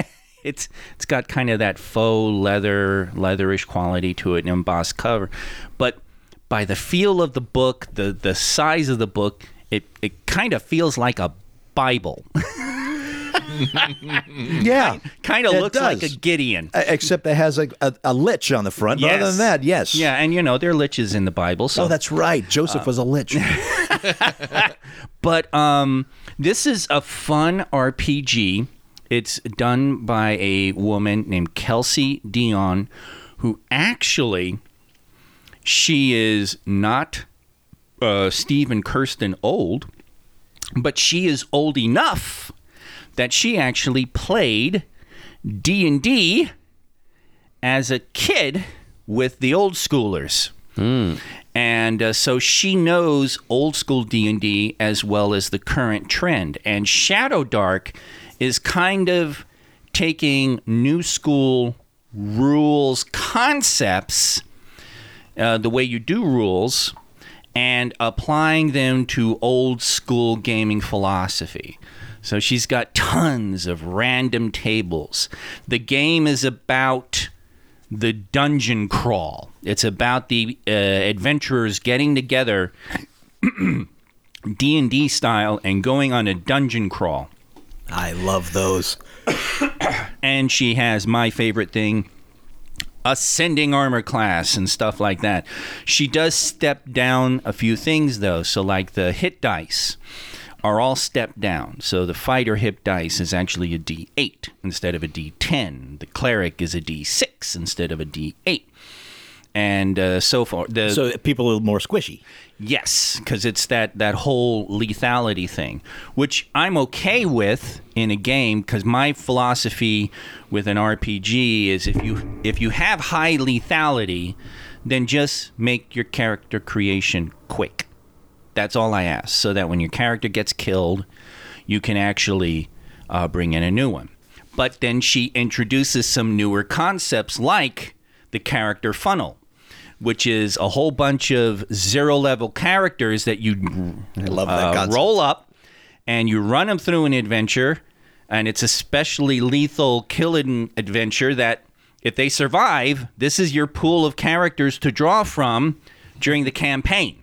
it's it's got kind of that faux leather leatherish quality to it, an embossed cover, but by the feel of the book, the the size of the book, it it kind of feels like a Bible. Yeah, kind of looks like a. Gideon. Uh, except it has a, a, a lich on the front. But other than that, yes. Yeah, and you know there are liches in the Bible, so Oh, that's right. Joseph was a lich. But um, this is a fun RPG. It's done by a woman named Kelsey Dionne, who actually she is not uh, Steve and Kirsten old, but she is old enough that she actually played D and D as a kid with the old schoolers. And uh, so she knows old school d&d as well as the current trend. And Shadowdark is kind of taking new school rules concepts uh, the way you do rules and applying them to old school gaming philosophy. So she's got tons of random tables. The game is about the dungeon crawl. It's about the uh, adventurers getting together D&D style and going on a dungeon crawl I love those. and she has my favorite thing ascending armor class and stuff like that. She does step down a few things though. So like the hit dice are all stepped down. So the fighter hit dice is actually a d8 instead of a d10 the cleric is a d6 instead of a d8 and uh, so far the So people are more squishy. Yes, because it's that that whole lethality thing, which I'm okay with in a game. Because my philosophy with an RPG is if you if you have high lethality, then just make your character creation quick. That's all I ask, so that when your character gets killed, you can actually uh, bring in a new one. But then she introduces some newer concepts like the character funnel, which is a whole bunch of zero level characters that you I love that uh, roll up and you run them through an adventure. And it's especially lethal killing adventure that if they survive, this is your pool of characters to draw from during the campaign.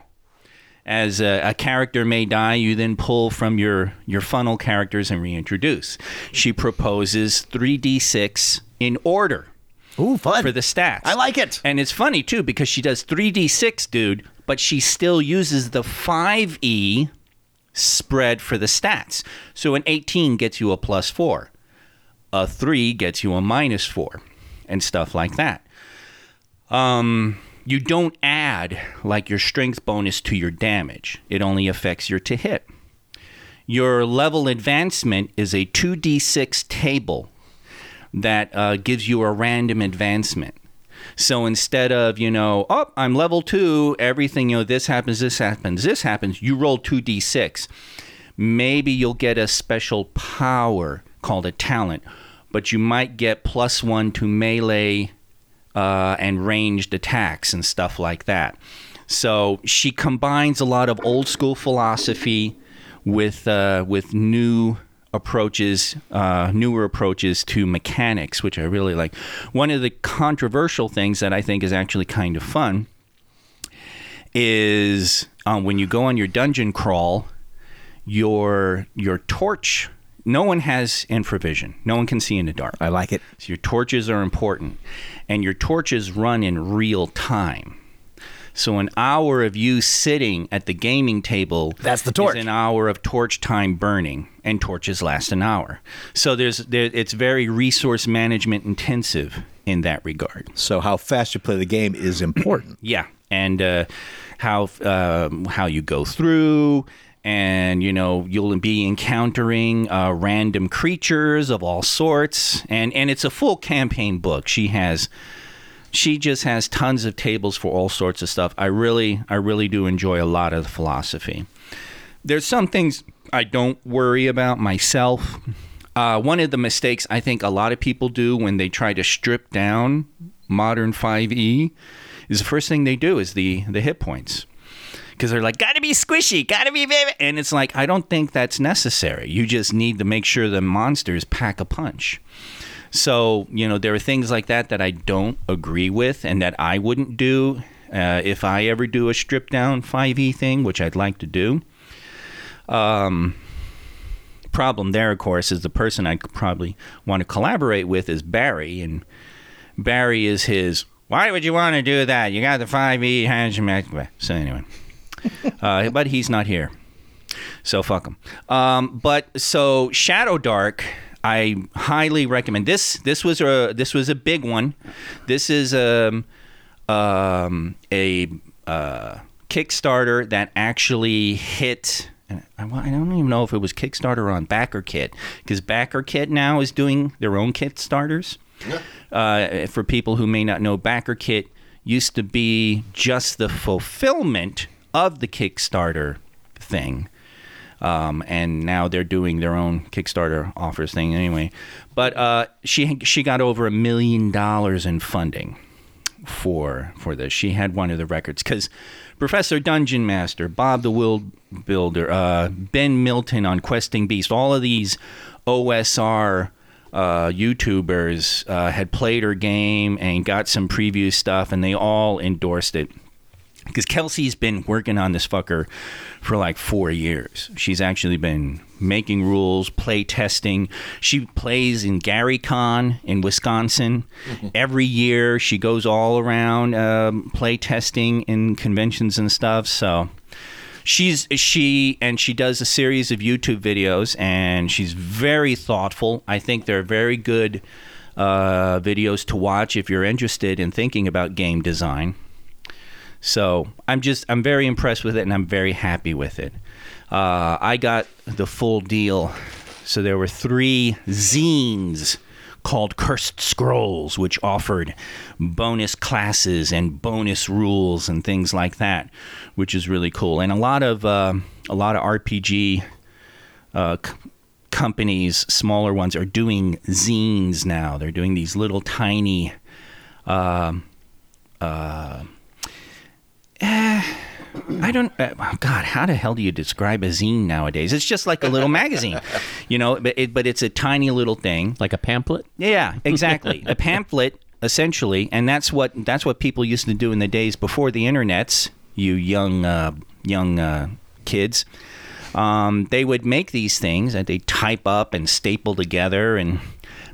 As a, a character may die, you then pull from your, your funnel characters and reintroduce. She proposes 3d6 in order Ooh, fun. for the stats. I like it. And it's funny too because she does 3d6, dude, but she still uses the 5e spread for the stats. So an 18 gets you a plus 4. A 3 gets you a minus 4 and stuff like that. Um you don't add like your strength bonus to your damage. It only affects your to hit. Your level advancement is a 2d6 table that uh, gives you a random advancement. So instead of, you know, oh, I'm level two, everything, you know, this happens, this happens, this happens, you roll 2d6. Maybe you'll get a special power called a talent, but you might get plus one to melee uh, and ranged attacks and stuff like that. So she combines a lot of old school philosophy with uh, with new approaches, uh, newer approaches to mechanics, which I really like. One of the controversial things that I think is actually kind of fun is um, when you go on your dungeon crawl, your your torch. No one has infravision. No one can see in the dark. I like it. So your torches are important, and your torches run in real time. So an hour of you sitting at the gaming table That's the torch. is an hour of torch time burning, and torches last an hour. So there's there, it's very resource management intensive in that regard. So how fast you play the game is important. Yeah, and uh, how um, how you go through, and you know you'll be encountering uh, random creatures of all sorts, and and it's a full campaign book. She has. She just has tons of tables for all sorts of stuff. I really, I really do enjoy a lot of the philosophy. There's some things I don't worry about myself. Uh, one of the mistakes I think a lot of people do when they try to strip down modern 5e is the first thing they do is the the hit points because they're like gotta be squishy gotta be baby and it's like i don't think that's necessary you just need to make sure the monsters pack a punch so you know there are things like that that i don't agree with and that i wouldn't do uh, if i ever do a strip down 5e thing which i'd like to do um, problem there of course is the person i probably want to collaborate with is barry and barry is his why would you want to do that you got the 5e hand so anyway uh, but he's not here. So fuck him. Um, but so Shadowdark, I highly recommend this. This was a this was a big one. This is um, um, a uh, Kickstarter that actually hit. I I don't even know if it was Kickstarter or on BackerKit because BackerKit now is doing their own Kickstarters. Uh, for people who may not know, BackerKit used to be just the fulfillment of the Kickstarter thing. Um, and now they're doing their own Kickstarter offers thing anyway. But uh, she she got over a million dollars in funding for for this. She had one of the records because Professor Dungeon Master, Bob the World Builder, uh, Ben Milton on Questing Beast, all of these OSR uh, YouTubers uh, had played her game and got some preview stuff, and they all endorsed it because Kelsey's been working on this fucker for like four years. She's actually been making rules, play testing. She plays in Gary Con in Wisconsin every year. She goes all around um, play testing in conventions and stuff. So she's she and she does a series of YouTube videos, and she's very thoughtful. I think they're very good uh, videos to watch if you're interested in thinking about game design. So I'm just I'm very impressed with it, and I'm very happy with it. Uh, I got the full deal. So there were three zines called Cursed Scrolls, which offered bonus classes and bonus rules and things like that, which is really cool. And a lot of uh, a lot of RPG uh, companies, smaller ones, are doing zines now. They're doing these little tiny. um uh, I don't. Uh, God, how the hell do you describe a zine nowadays? It's just like a little magazine, you know. But it, but it's a tiny little thing. Like a pamphlet? Yeah, exactly. a pamphlet, essentially, and that's what that's what people used to do in the days before the internets. You young uh, young uh, kids, um, they would make these things that they type up and staple together and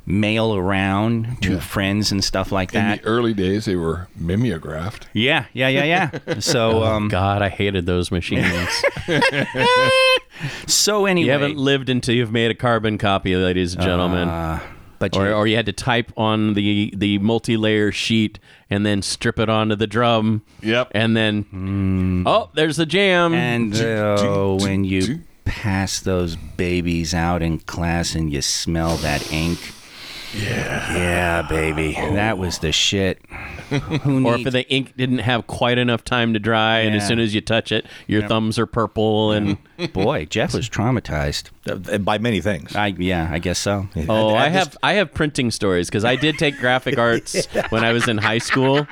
mail around to Yeah. friends and stuff like that. In the early days, they were mimeographed. yeah, yeah, yeah, yeah. So, um, God, I hated those machines. so anyway, you haven't lived until you've made a carbon copy, ladies and gentlemen. uh, but or, you- or you had to type on the the multi-layer sheet and then strip it onto the drum. Yep. And then, oh, there's the jam. And oh, when you pass those babies out in class and you smell that ink. Yeah. Yeah, baby. That was the shit. Who or needs if the ink didn't have quite enough time to dry, and as soon as you touch it, your thumbs are purple. And boy, Jeff was traumatized. Uh, by many things. I yeah, I guess so. oh, I I have I have printing stories because I did take graphic arts when I was in high school.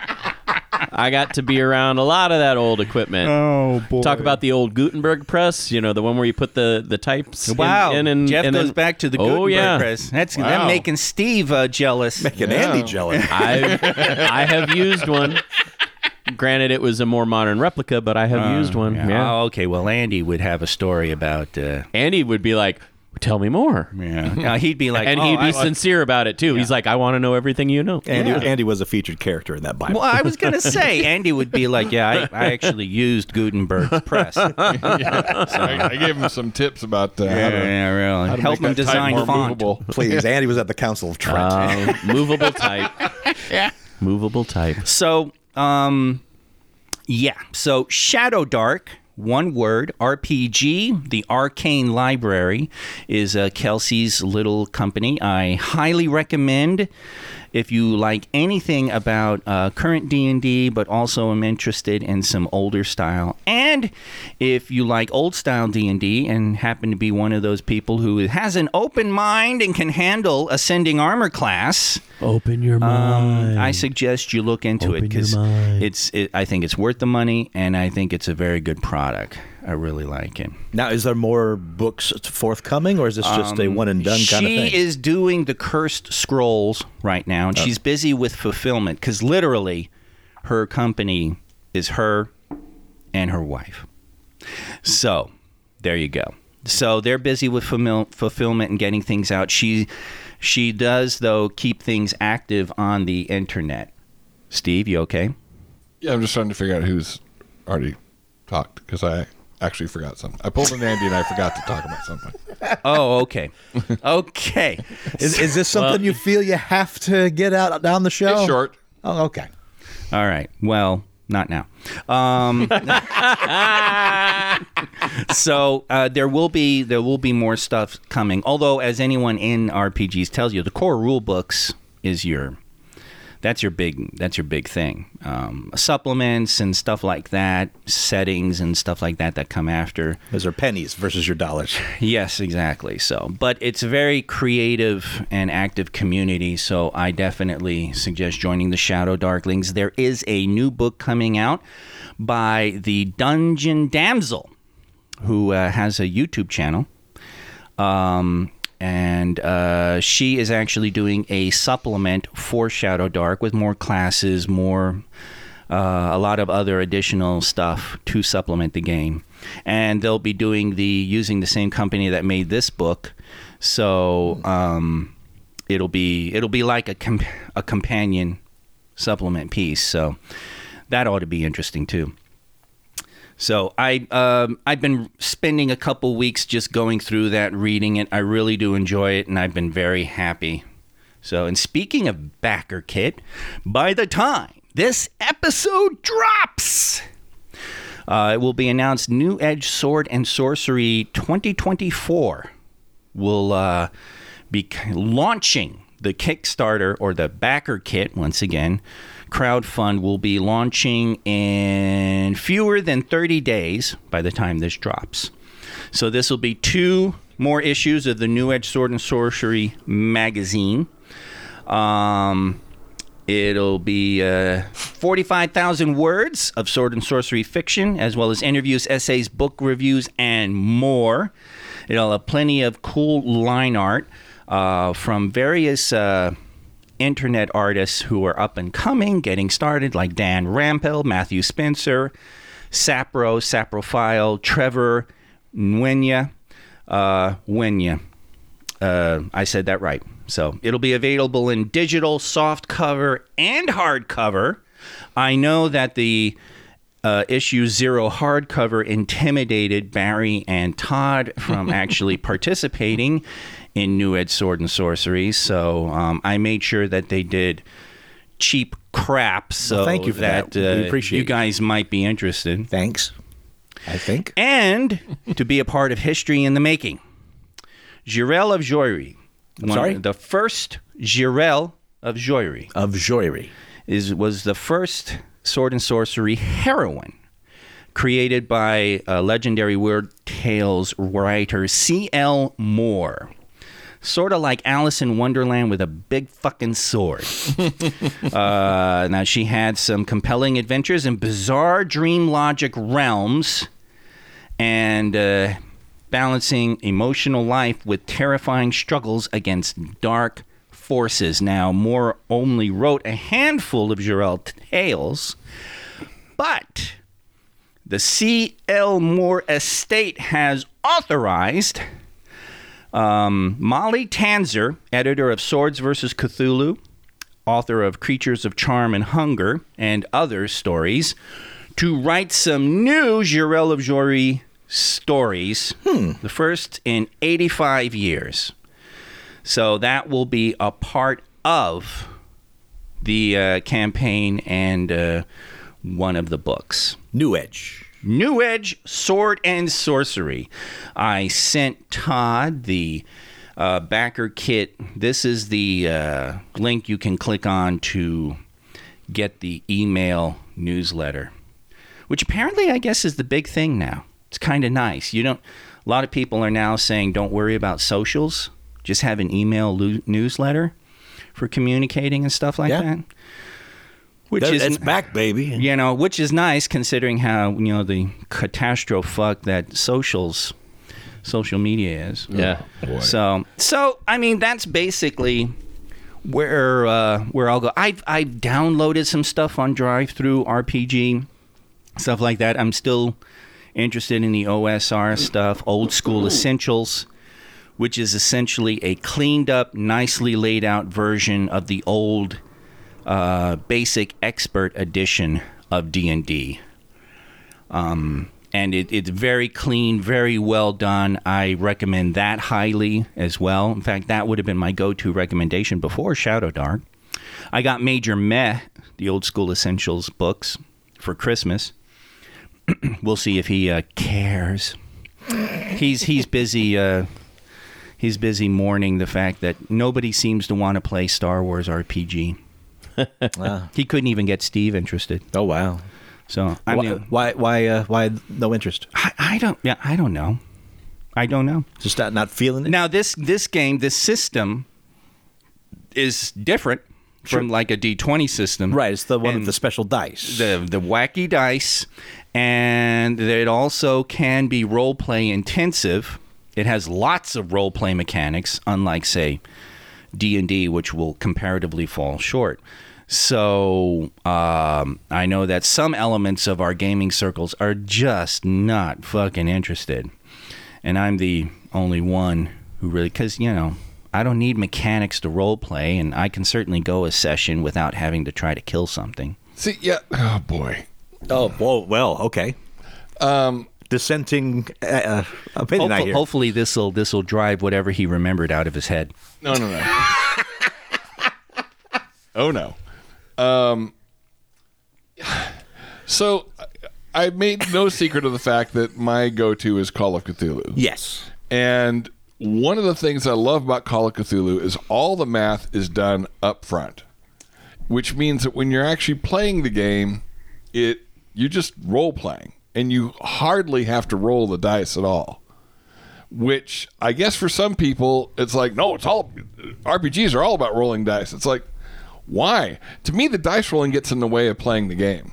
I got to be around a lot of that old equipment. Oh boy. Talk about the old Gutenberg press, you know, the one where you put the, the types in- Wow, in, Jeff and goes then- back to the oh, Gutenberg yeah. press. That's Wow. that making Steve uh, jealous. Making Andy jealous. I've, I have used one. Granted, it was a more modern replica, but I have used one. Yeah. Oh, okay. Well, Andy would have a story about. Uh, Andy would be like, "Tell me more," yeah, Uh, he'd be like, and oh, he'd be I- sincere about it too. He's like, "I want to know everything you know." Andy, Andy was a featured character in that Bible. Well, I was gonna say Andy would be like, yeah, I, I actually used Gutenberg's press. yeah, I, I gave him some tips about uh, how to, yeah, really. how to Help make him that type design more font. movable. Please, Andy was at the Council of Trent. Um, movable type. Yeah. Movable type. So, um, yeah. So, Shadowdark, one word, RPG, the Arcane Library, is uh, Kelsey's little company. I highly recommend if you like anything about uh, current D&D, but also am interested in some older style. And if you like old style D&D and happen to be one of those people who has an open mind and can handle ascending armor class, Open your um, I suggest you look into it Open your because it's. It, I think it's worth the money, and I think it's a very good product. I really like him. now, is there more books forthcoming, or is this just a um, one and done kind of thing? she is doing the cursed scrolls right now, and oh. she's busy with fulfillment because literally, her company is her and her wife. So there you go. So they're busy with fulfill- fulfillment and getting things out. She she does though keep things active on the internet. Steve, you okay? Yeah, I'm just trying to figure out who's already talked because I actually forgot something. I pulled an Andy and I forgot to talk about something. Oh, okay. Okay. is, is this something you feel you have to get out down the show? It's short. Oh, okay. All right. Well, not now. Um, so uh, there will be there will be more stuff coming. Although, as anyone in RPGs tells you, the core rule books is your that's your big that's your big thing. Um, supplements and stuff like that, settings and stuff like that that come after. Those are pennies versus your dollars. Yes, exactly. So, but it's a very creative and active community. So, I definitely suggest joining the Shadowdarklings. There is a new book coming out by the Dungeon Damsel, who uh, has a YouTube channel. Um, and uh, she is actually doing a supplement for Shadowdark with more classes, more uh, a lot of other additional stuff to supplement the game. And they'll be doing the using the same company that made this book, so um, it'll be it'll be like a com- a companion supplement piece. So that ought to be interesting too. So I um, I've been spending a couple weeks just going through that, reading it. I really do enjoy it, and I've been very happy. So, and speaking of BackerKit, by the time this episode drops, uh, it will be announced New Edge Sword and Sorcery 2024 will uh, be launching the Kickstarter or the BackerKit once again. Crowdfund will be launching in fewer than 30 days by the time this drops. So this will be two more issues of the New Edge Sword and Sorcery magazine. Um, it'll be uh, 45,000 words of sword and sorcery fiction, as well as interviews, essays, book reviews, and more. It'll have plenty of cool line art uh, from various uh, internet artists who are up and coming, getting started, like Dan Rampel, Matthew Spencer, Sapro, Saprophile, Trevor Nwenya, uh, Wenya. Uh, I said that right. So it'll be available in digital, soft cover, and hardcover. I know that the uh, issue zero hardcover intimidated Barry and Todd from actually participating in New Edge Sword and Sorcery. So um, I made sure that they did cheap crap so thank you for that. We uh, appreciate you guys might be interested Thanks. I think. and to be a part of history in the making. Jirel of Joiry. one- sorry? The first Jirel of Joiry Of Joiry. is was the first sword and sorcery heroine created by uh, legendary Weird Tales writer C.L. Moore. Sort of like Alice in Wonderland with a big fucking sword. uh, now, she had some compelling adventures in bizarre dream logic realms and uh, balancing emotional life with terrifying struggles against dark forces. Now, Moore only wrote a handful of Jirel tales, but the C.L. Moore estate has authorized um, Molly Tanzer, editor of Swords vs. Cthulhu, author of Creatures of Charm and Hunger, and other stories, to write some new Jirel of Joiry stories, the first in 85 years. So that will be a part of the uh, campaign and uh, one of the books. New Edge. New Edge Sword and Sorcery. I sent Todd the uh, BackerKit. This is the uh, link you can click on to get the email newsletter, which apparently I guess is the big thing now. It's kind of nice. You don't. A lot of people are now saying, "Don't worry about socials. Just have an email lo- newsletter for communicating and stuff like Yeah. that." Which That- is it's back, baby. you know, which is nice considering how you know the catastrophe fuck that socials, social media is. Yeah. Boy. So, so I mean, that's basically where uh, where I'll go. I've I've downloaded some stuff on DriveThruRPG, stuff like that. I'm still interested in the OSR stuff, old school essentials, which is essentially a cleaned up, nicely laid out version of the old uh, basic expert edition of D and D. Um, and it, it's very clean, very well done. I recommend that highly as well. In fact, that would have been my go-to recommendation before Shadowdark. I got Major Meh, the old school essentials books, for Christmas. we'll see if he uh, cares. He's he's busy. Uh, he's busy mourning the fact that nobody seems to want to play Star Wars RPG. Ah. He couldn't even get Steve interested. Oh wow. So I why? mean, Why? Why? Uh, why no interest? I, I don't. Yeah, I don't know. I don't know. Just not, not feeling it. Now this this game, this system is different from like a D twenty system. right. It's the one with the special dice. the the wacky dice, and it also can be role play intensive. It has lots of role play mechanics, unlike say D and D, which will comparatively fall short. So um, I know that some elements of our gaming circles are just not fucking interested, and I'm the only one who really because you know. I don't need mechanics to role play, and I can certainly go a session without having to try to kill something. See, yeah. Oh boy. oh, whoa, well, okay. Um, Dissenting uh, uh, opinion. I Hopefully, hear. hopefully this will this will drive whatever he remembered out of his head. no, no, no. oh no. Um. So, I made no secret of the fact that my go-to is Call of Cthulhu. Yes. And one of the things I love about Call of Cthulhu is all the math is done up front, which means that when you're actually playing the game, it you're just role playing, and you hardly have to roll the dice at all. Which I guess for some people it's like, no, it's all RPGs are all about rolling dice. It's like, why? To me, the dice rolling gets in the way of playing the game.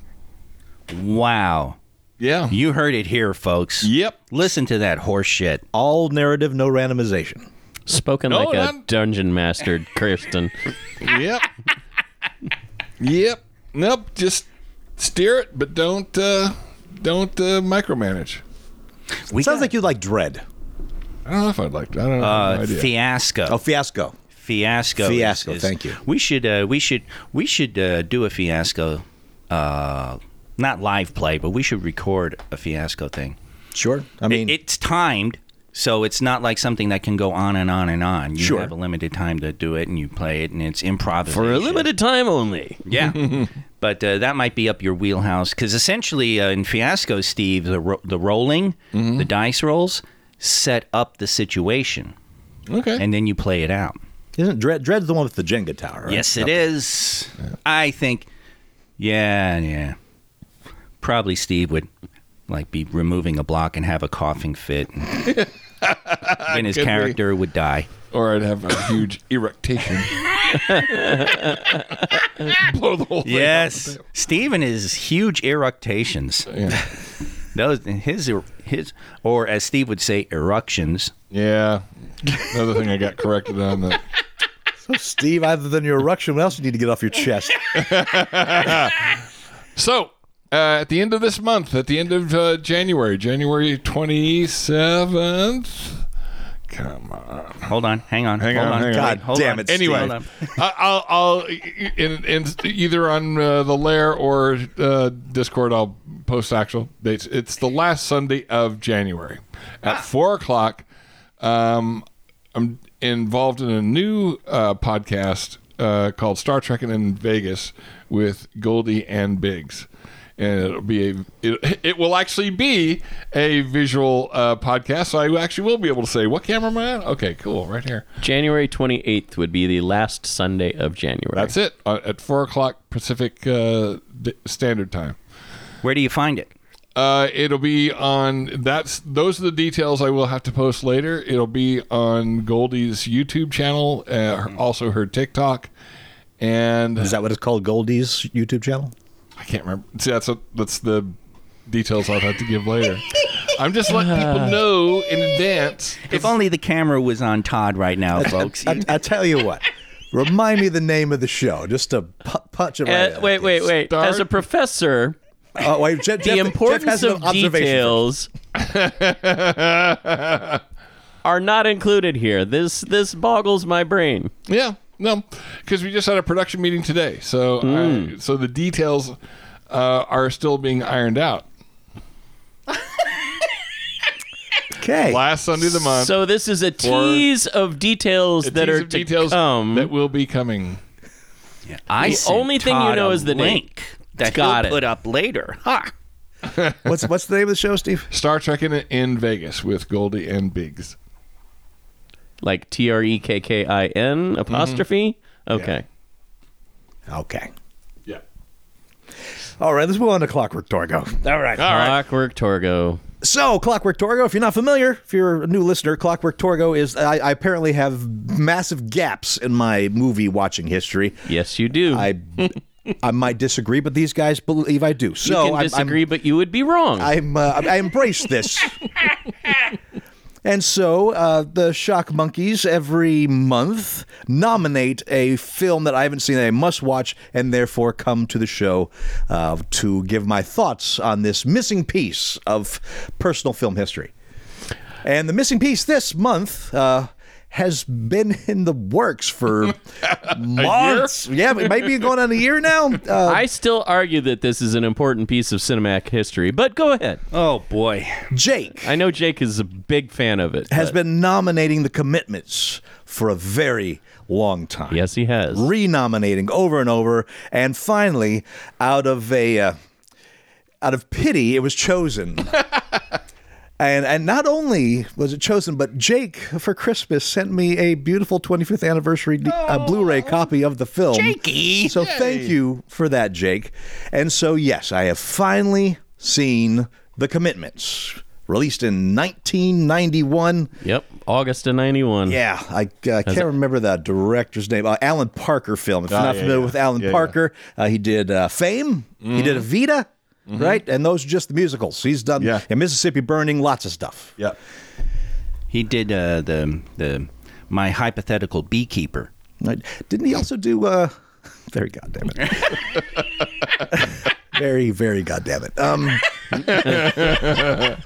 Wow, Yeah. you heard it here, folks. Yep. Listen to that horse shit. All narrative, no randomization. Spoken No, like a dungeon master, Kirsten. Yep. yep. Nope. Just steer it, but don't uh, don't uh, micromanage. We Sounds got, like you like Dread. I don't know if I'd like. I don't know. uh, no idea. fiasco. Oh, Fiasco. fiasco. is- Fiasco, is- thank you. We should. Uh, we should. We should uh, do a fiasco. Uh, not live play, but we should record a fiasco thing. Sure. I mean, It- it's timed, so it's not like something that can go on and on and on. You Sure. have a limited time to do it, and you play it, and it's improvisation For a limited time only. Yeah, but uh, that might be up your wheelhouse because essentially uh, in Fiasco, Steve, the ro- the rolling, Mm-hmm. the dice rolls set up the situation, Okay. and then you play it out. isn't Dread Dread's the one with the Jenga tower? Right? Yes, it is. I think. Yeah, yeah. Probably Steve would like be removing a block and have a coughing fit, and, and his Could be. character would die. or I'd have a huge eructation. Blow the whole thing. Yes, Steve and his huge eructations. Yeah. Those his er- his or as Steve would say, eruptions. yeah. Another thing I got corrected on that. So, Steve, other than your erection, what else you need to get off your chest? So, uh, at the end of this month, at the end of uh, January, January 27th. Come on. Hold on, hang on, Hang hold on, on. hang on. God hold damn on. it, Anyway, on. I- I'll, I'll in, in either on uh, the Lair or uh, Discord, I'll post actual dates. It's the last Sunday of January at four o'clock. Um, I'm involved in a new uh, podcast uh, called Star Trek in Vegas with Goldie and Biggs. And it'll be a it, it will actually be a visual uh, podcast, so I actually will be able to say what camera am I on. Okay, cool, right here. January 28th would be the last Sunday of January. That's it uh, at four o'clock Pacific uh, d- Standard Time. Where do you find it? Uh, it'll be on. That's those are the details I will have to post later. It'll be on Goldie's YouTube channel, uh, her- also her TikTok, and Is that what it's called? Goldie's YouTube channel? I can't remember. See, that's what, that's the details I'll have to give later. I'm just letting people know in advance. If only the camera was on Todd right now, folks. I, I tell you what. Remind me the name of the show, just to pu- punch it right. Uh, out. wait, wait, wait. Start- As a professor, Oh, wait, Jeff, the Jeff- Jeff importance has of observation details are not included here. This this boggles my brain. Yeah, no, because we just had a production meeting today, so I, so the details uh, are still being ironed out. Okay. Last Sunday of the month. So this is a tease of details a that tease are of to details come. that will be coming. Yeah, I The sent only thing you know is the name. link that Got he'll it. put up later. Ha! What's what's the name of the show, Steve? Star Trek in, in Vegas with Goldie and Biggs. Like T R E K K I N apostrophe. Okay. Okay. Yeah. All right, let's move on to Clockwork Torgo. All right. All right. Clockwork Torgo. So, Clockwork Torgo, if you're not familiar, if you're a new listener, Clockwork Torgo is, I, I apparently have massive gaps in my movie watching history. Yes, you do. I I might disagree, but these guys believe I do. you So, can I'm- I'm- disagree, but you would be wrong. I'm uh, I embrace this. and so uh, the Shock Monkeys every month nominate a film that I haven't seen that I must watch, and therefore come to the show uh, to give my thoughts on this missing piece of personal film history. And the missing piece this month. Uh, has been in the works for months. Yeah, it might be going on a year now. Uh, I still argue that this is an important piece of cinematic history, but go ahead. Oh boy. Jake. I know Jake is a big fan of it. has but- been nominating the commitments for a very long time. Yes, he has. Renominating over and over, and finally, out of a uh, out of pity, it was chosen. And, and not only was it chosen, but Jake for Christmas sent me a beautiful 25th anniversary D- uh, Blu-ray copy of the film. Jakey! So thank you for that, Jake. And so yes, I have finally seen The Commitments, released in 1991. Yep, August of 91. Yeah, I uh, can't remember the director's name. Uh, Alan Parker film. If you're Ah, not yeah, familiar yeah. with Alan Yeah, yeah. Parker, uh, he did uh, Fame. He did Evita. Right, and those are just the musicals. He's done Mm-hmm. Yeah. in Mississippi Burning, lots of stuff. Yeah. He did uh, the the my hypothetical beekeeper. Right. Didn't he also do? Uh, very goddamn it. very, very goddamn it. Um,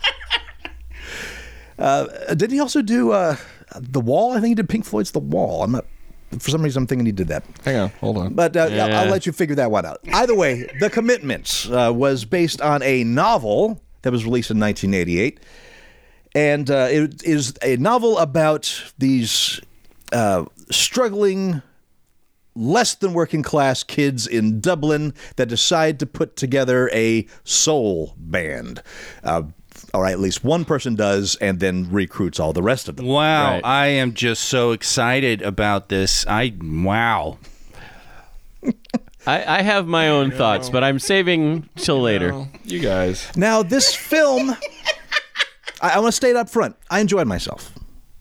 uh, didn't he also do uh, the Wall? I think he did Pink Floyd's The Wall. I'm not. For some reason, I'm thinking he did that. Hang on, hold on. But uh, I'll, I'll let you figure that one out. Either way, The Commitments uh, was based on a novel that was released in 1988. And uh, it is a novel about these uh, struggling, less than working class kids in Dublin that decide to put together a soul band. All right, at least one person does, and then recruits all the rest of them. Wow, Right. I am just so excited about this. I wow. I, I have my own thoughts, but I'm saving till later. Well, you guys. Now, this film, I, I want to state up front. I enjoyed myself.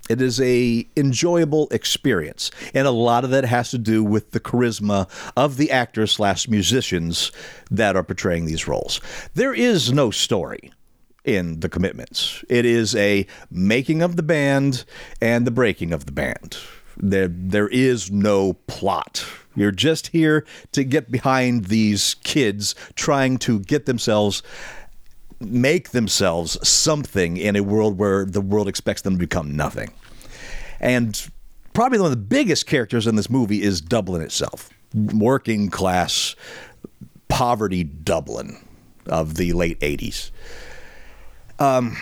It is a enjoyable experience, and a lot of that has to do with the charisma of the actors slash musicians that are portraying these roles. There is no story in the commitments. It is a making of the band and the breaking of the band. There, there is no plot. You're just here to get behind these kids trying to get themselves make themselves something in a world where the world expects them to become nothing. And probably one of the biggest characters in this movie is Dublin itself, working class, poverty Dublin of the late 80s. Um,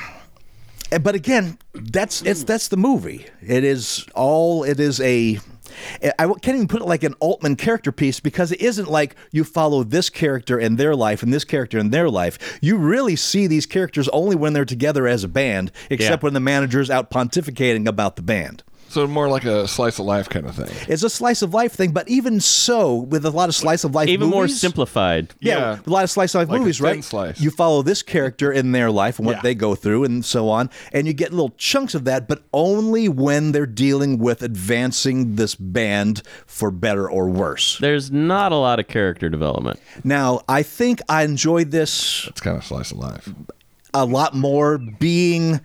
eh, but again, that's it's hmm. that's the movie. It is all. It is a. Eh, I can't even put it like an Altman character piece because it isn't like you follow this character in their life and this character in their life. You really see these characters only when they're together as a band, except Yeah. when the manager's out pontificating about the band. So more like a slice of life kind of thing. It's a slice of life thing, but even so, with a lot of slice of life, Even more simplified. Yeah, Yeah. a lot of slice of life Like movies, thin right? slice. You follow this character in their life and what Yeah. they go through and so on, and you get little chunks of that, but only when they're dealing with advancing this band for better or worse. There's not a lot of character development. Now, I think I enjoyed this It's kind of slice of life. a lot more being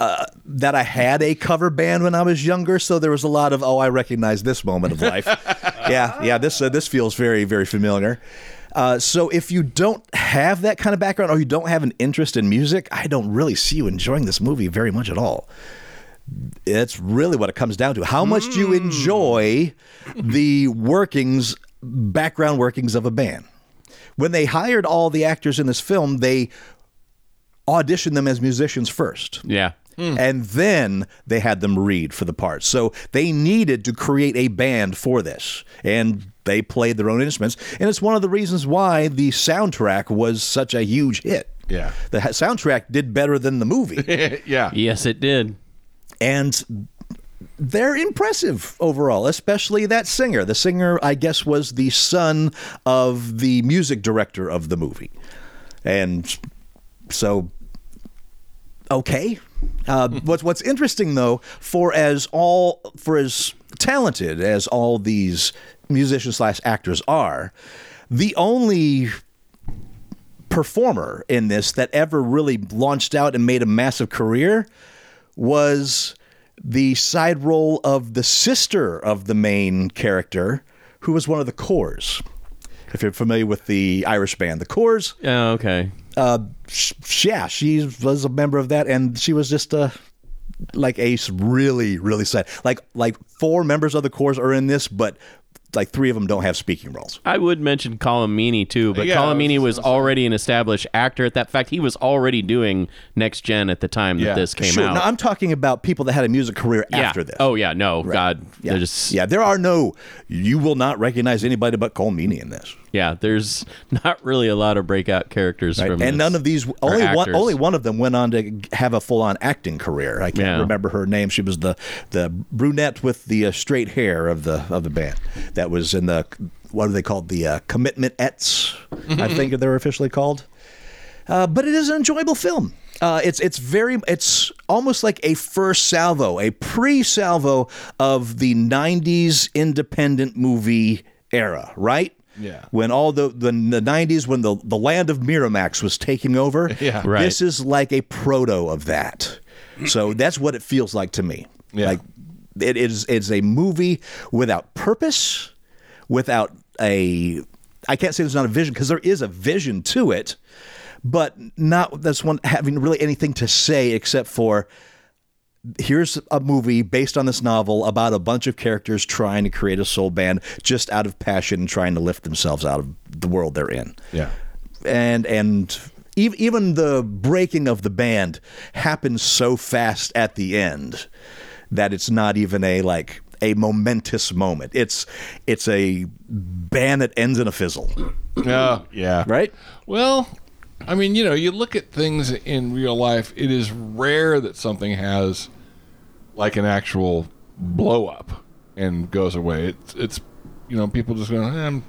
uh, that I had a cover band when I was younger, so there was a lot of oh, I recognize this moment of life. yeah, yeah, this uh, this feels very very familiar. Uh, so if you don't have that kind of background or you don't have an interest in music, I don't really see you enjoying this movie very much at all. It's really what it comes down to. How much do you enjoy the workings, background workings of a band? When they hired all the actors in this film, they auditioned them as musicians first. Yeah. Hmm. And then they had them read for the parts. So they needed to create a band for this. And they played their own instruments. And it's one of the reasons why the soundtrack was such a huge hit. Yeah. The soundtrack did better than the movie. yeah. Yes, it did. and they're impressive overall, especially that singer. The singer, I guess, was the son of the music director of the movie. And so, okay. Uh, what's what's interesting though, for as all for as talented as all these musicians slash actors are, the only performer in this that ever really launched out and made a massive career was the side role of the sister of the main character, who was one of the Corrs. If you're familiar with the Irish band, the Corrs, Oh, okay. Uh, sh- yeah, she was a member of that, and she was just uh, like Ace really, really sad. Like, like four members of the Corrs are in this, but like three of them don't have speaking roles. I would mention Colm Meaney too, but Yeah, Colin I was was already an established actor at that fact. He was already doing Next Gen at the time that this came sure. out. Now I'm talking about people that had a music career yeah. after this. Oh yeah, no, God, yeah. there's yeah, there are no. You will not recognize anybody but Colm Meaney in this. Yeah, there's not really a lot of breakout characters Right? from and none of these only one only one of them went on to have a full on acting career. I can't Yeah. remember her name. She was the the brunette with the uh, straight hair of the of the band that was in the what are they called the uh, commitment ets I think they're officially called. Uh, but it is an enjoyable film. Uh, it's it's very it's almost like a first salvo, a pre-salvo of the '90s independent movie era, right? Yeah. When all the the, the '90s, when the the land of Miramax was taking over, Yeah. Right. this is like a proto of that. So that's what it feels like to me. Yeah. Like it is it's a movie without purpose, without a I can't say there's not a vision because there is a vision to it, but not that's one having really anything to say except for here's a movie based on this novel about a bunch of characters trying to create a soul band just out of passion and trying to lift themselves out of the world they're in Yeah. and and even the breaking of the band happens so fast at the end that it's not even a like a momentous moment. It's it's a band that ends in a fizzle, Yeah. Yeah. right? Well, I mean, you know, you look at things in real life, it is rare that something has like an actual blow up and goes away. It's, it's you know, people just going, eh, I'm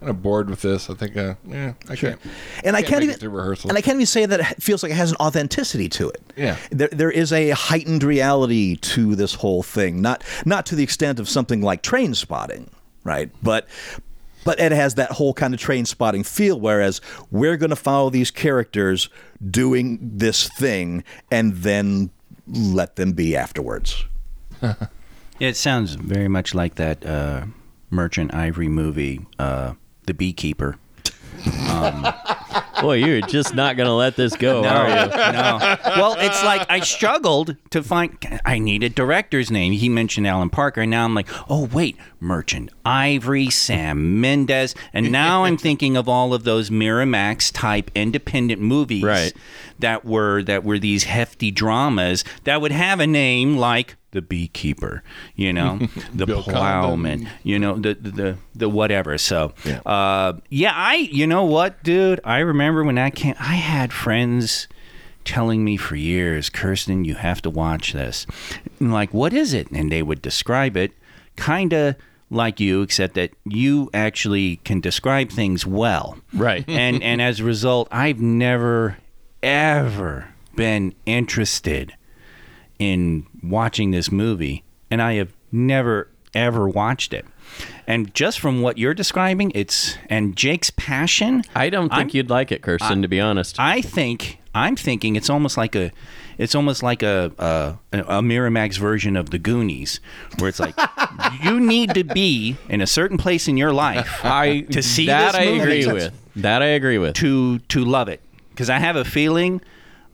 kind of bored with this. I think, uh, yeah, I can't. And I Can't can't make even rehearsal. and I can't even say that it feels like it has an authenticity to it. Yeah. there, there is a heightened reality to this whole thing. Not not to the extent of something like Trainspotting, right? But but it has that whole kind of train spotting feel. Whereas we're going to follow these characters doing this thing and then let them be afterwards. It sounds very much like that uh, Merchant Ivory movie, uh, The Beekeeper. Boy, you're just not going to let this go, are you? no. Well, it's like I struggled to find. I need a director's name. He mentioned Alan Parker, and now I'm like, oh wait, Merchant Ivory, Sam Mendes, and now I'm thinking of all of those Miramax type independent movies Right. that were that were these hefty dramas that would have a name like the beekeeper, you know, the plowman, Condon. you know, the the the, the whatever. So, yeah. Uh, yeah, I, you know what, dude, I remember when that came. I had friends telling me for years, Kirsten, you have to watch this. And like, what is it? And they would describe it, kind of like you, except that you actually can describe things well Right. and and as a result, I've never ever been interested in watching this movie, and I have never ever watched it. And just from what you're describing, it's and Jake's passion. I don't think I'm- you'd like it, Kirsten, to be honest. I think I'm thinking it's almost like a, it's almost like a a, a Miramax version of the Goonies, where it's like you need to be in a certain place in your life I to see that I agree with. That I agree with. to to love it because I have a feeling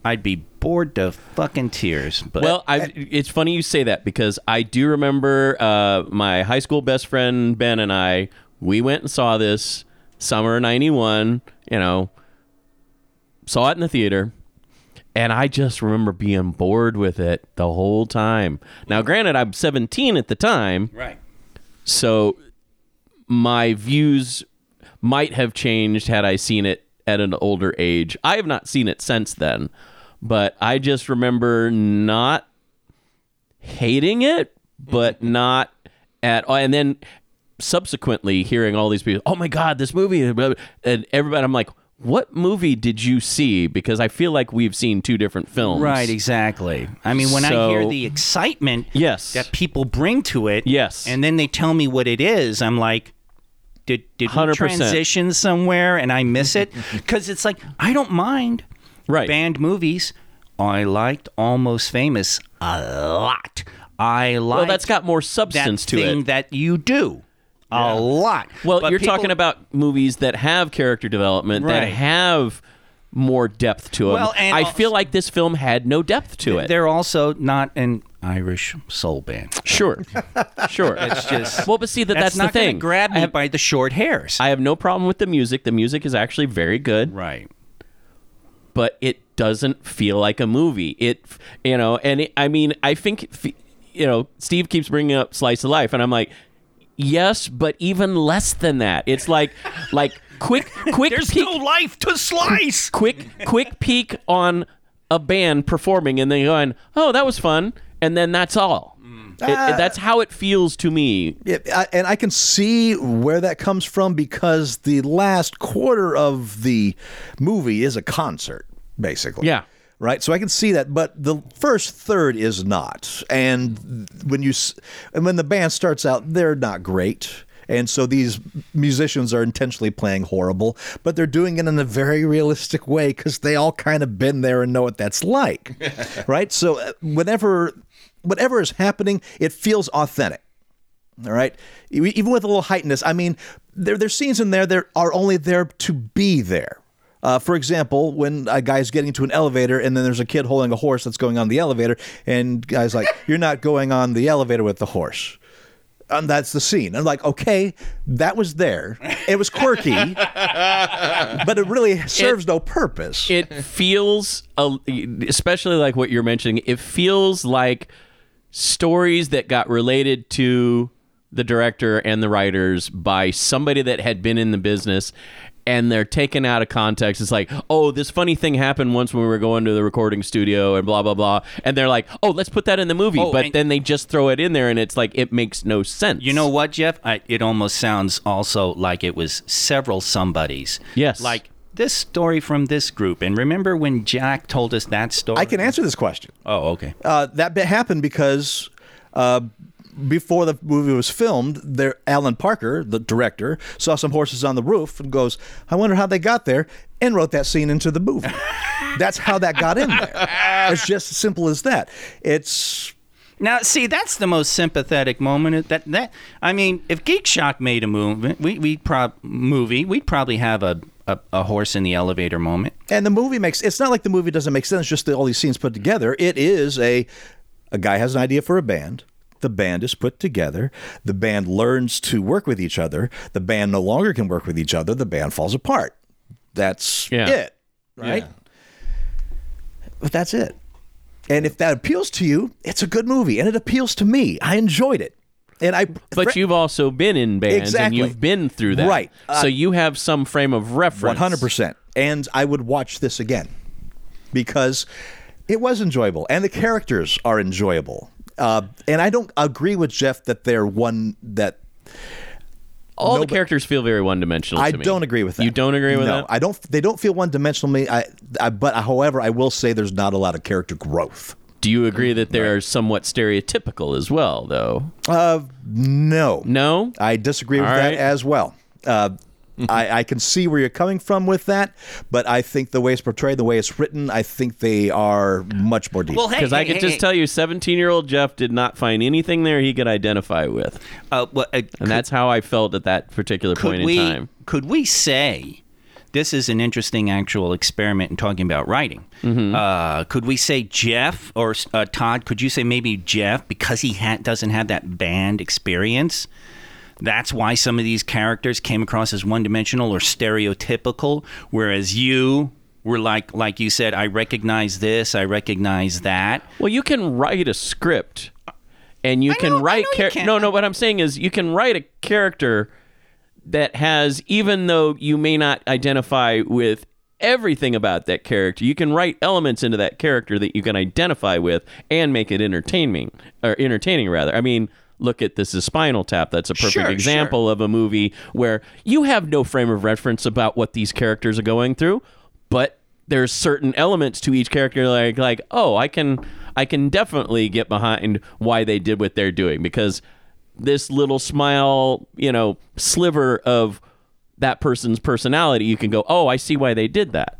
I'd be bored to fucking tears. But Well, I, it's funny you say that because I do remember uh, my high school best friend Ben and I. We went and saw this summer '91. You know, saw it in the theater, and I just remember being bored with it the whole time. Now, granted, I'm 17 at the time, right, so my views might have changed had I seen it at an older age. I have not seen it since then, but I just remember not hating it, but mm-hmm. not at all. And then subsequently hearing all these people, oh my God, this movie, and everybody, I'm like, what movie did you see? Because I feel like we've seen two different films. right, exactly. I mean, when I hear the excitement Yes. that people bring to it, Yes. and then they tell me what it is, I'm like. Did, did we 100%. transition somewhere and I miss it? Because it's like I don't mind Right. band movies. I liked Almost Famous a lot. I like Well, that's got more that substance to thing it. that you do a lot. Well, But you're people- talking about movies that have character development, that have more depth to them. Well, and I also- feel like this film had no depth to it. They're also not an Irish soul band. Sure, sure. It's just well, but see that that's, not the thing. grab me have, by the short hairs. I have no problem with the music. The music is actually very good, right. But it doesn't feel like a movie. It, you know, and it, I mean, I think, you know, Steve keeps bringing up Slice of Life, and I'm like, yes, but even less than that. It's like, like quick, quick. There's peek- no life to slice. quick quick peek on a band performing and then going, "Oh, that was fun," and then that's all. It- it- that's how it feels to me. Yeah, and I can see where that comes from because the last quarter of the movie is a concert, basically. Yeah. Right. So I can see that, but the first third is not. And when you and when the band starts out, they're not great. And so these musicians are intentionally playing horrible, but they're doing it in a very realistic way because they all kind of been there and know what that's like, right? So uh, whenever whatever is happening, it feels authentic. All right. Even with a little heightenedness, I mean, there there's scenes in there that are only there to be there. Uh, for example, when a guy's getting to an elevator and then there's a kid holding a horse that's going on the elevator, and guy's like, "You're not going on the elevator with the horse." And that's the scene. I'm like, okay, that was there. It was quirky, but it really serves no purpose. it feels especially like what you're mentioning it feels like stories that got related to the director and the writers by somebody that had been in the business and they're taken out of context it's like oh this funny thing happened once when we were going to the recording studio and blah blah blah and they're like oh let's put that in the movie Oh, but then they just throw it in there and it's like it makes no sense You know what, Jeff? I, it almost sounds also like it was several somebodies. Yes. Like this story from this group. And remember when Jack told us that story? I can answer this question. Oh, okay. Uh, that bit happened because uh, before the movie was filmed, there Alan Parker, the director, saw some horses on the roof and goes, "I wonder how they got there," and wrote that scene into the movie. That's how that got in there. It's just as simple as that. It's Now, see, that's the most sympathetic moment. That that I mean, if GeekShock made a movie, we we prob movie, we'd probably have a, a a horse in the elevator moment. and the movie makes it's not like the movie doesn't make sense just that all these scenes put together. It is a a guy has an idea for a band. The band is put together. The band learns to work with each other. The band no longer can work with each other. The band falls apart. That's Yeah. it right? But that's it. And if that appeals to you it's a good movie and it appeals to me. I enjoyed it and i but you've also been in bands Exactly. and you've been through that Right. Uh, so you have some frame of reference 100%. And I would watch this again because it was enjoyable and the characters are enjoyable. Uh, and I don't agree with Jeff that they're one that all No, the characters feel very one-dimensional I to me. don't agree with that. You don't agree with that? no, that? I don't. They don't feel one dimensional to me. I, I, but however, I will say there's not a lot of character growth. Do you agree that they are somewhat stereotypical as well, though? Uh, no, No. I disagree with All that as well. Uh, I, I can see where you're coming from with that, but I think the way it's portrayed, the way it's written, I think they are much more deep. Well, hey, Because I hey, could hey, just hey. tell you, 17-year-old Jeff did not find anything there he could identify with, Uh, well, uh, and that's how I felt at that particular point we in time. could we say this is an interesting actual experiment in talking about writing? Mm-hmm. Uh, could we say Jeff or uh, Todd? Could you say maybe Jeff because he ha- doesn't have that band experience? That's why some of these characters came across as one-dimensional or stereotypical, whereas you were like, like you said, I recognize this, I recognize that. Well, you can write a script, and you I can know- write. you no, no. What I'm saying is, you can write a character that has, even though you may not identify with everything about that character, you can write elements into that character that you can identify with and make it entertaining or entertaining rather. I mean. Look at this is Spinal Tap. That's a perfect Sure, example of a movie where you have no frame of reference about what these characters are going through, but there's certain elements to each character like like oh I can I can definitely get behind why they did what they're doing because this little smile you know sliver of that person's personality you can go oh I see why they did that.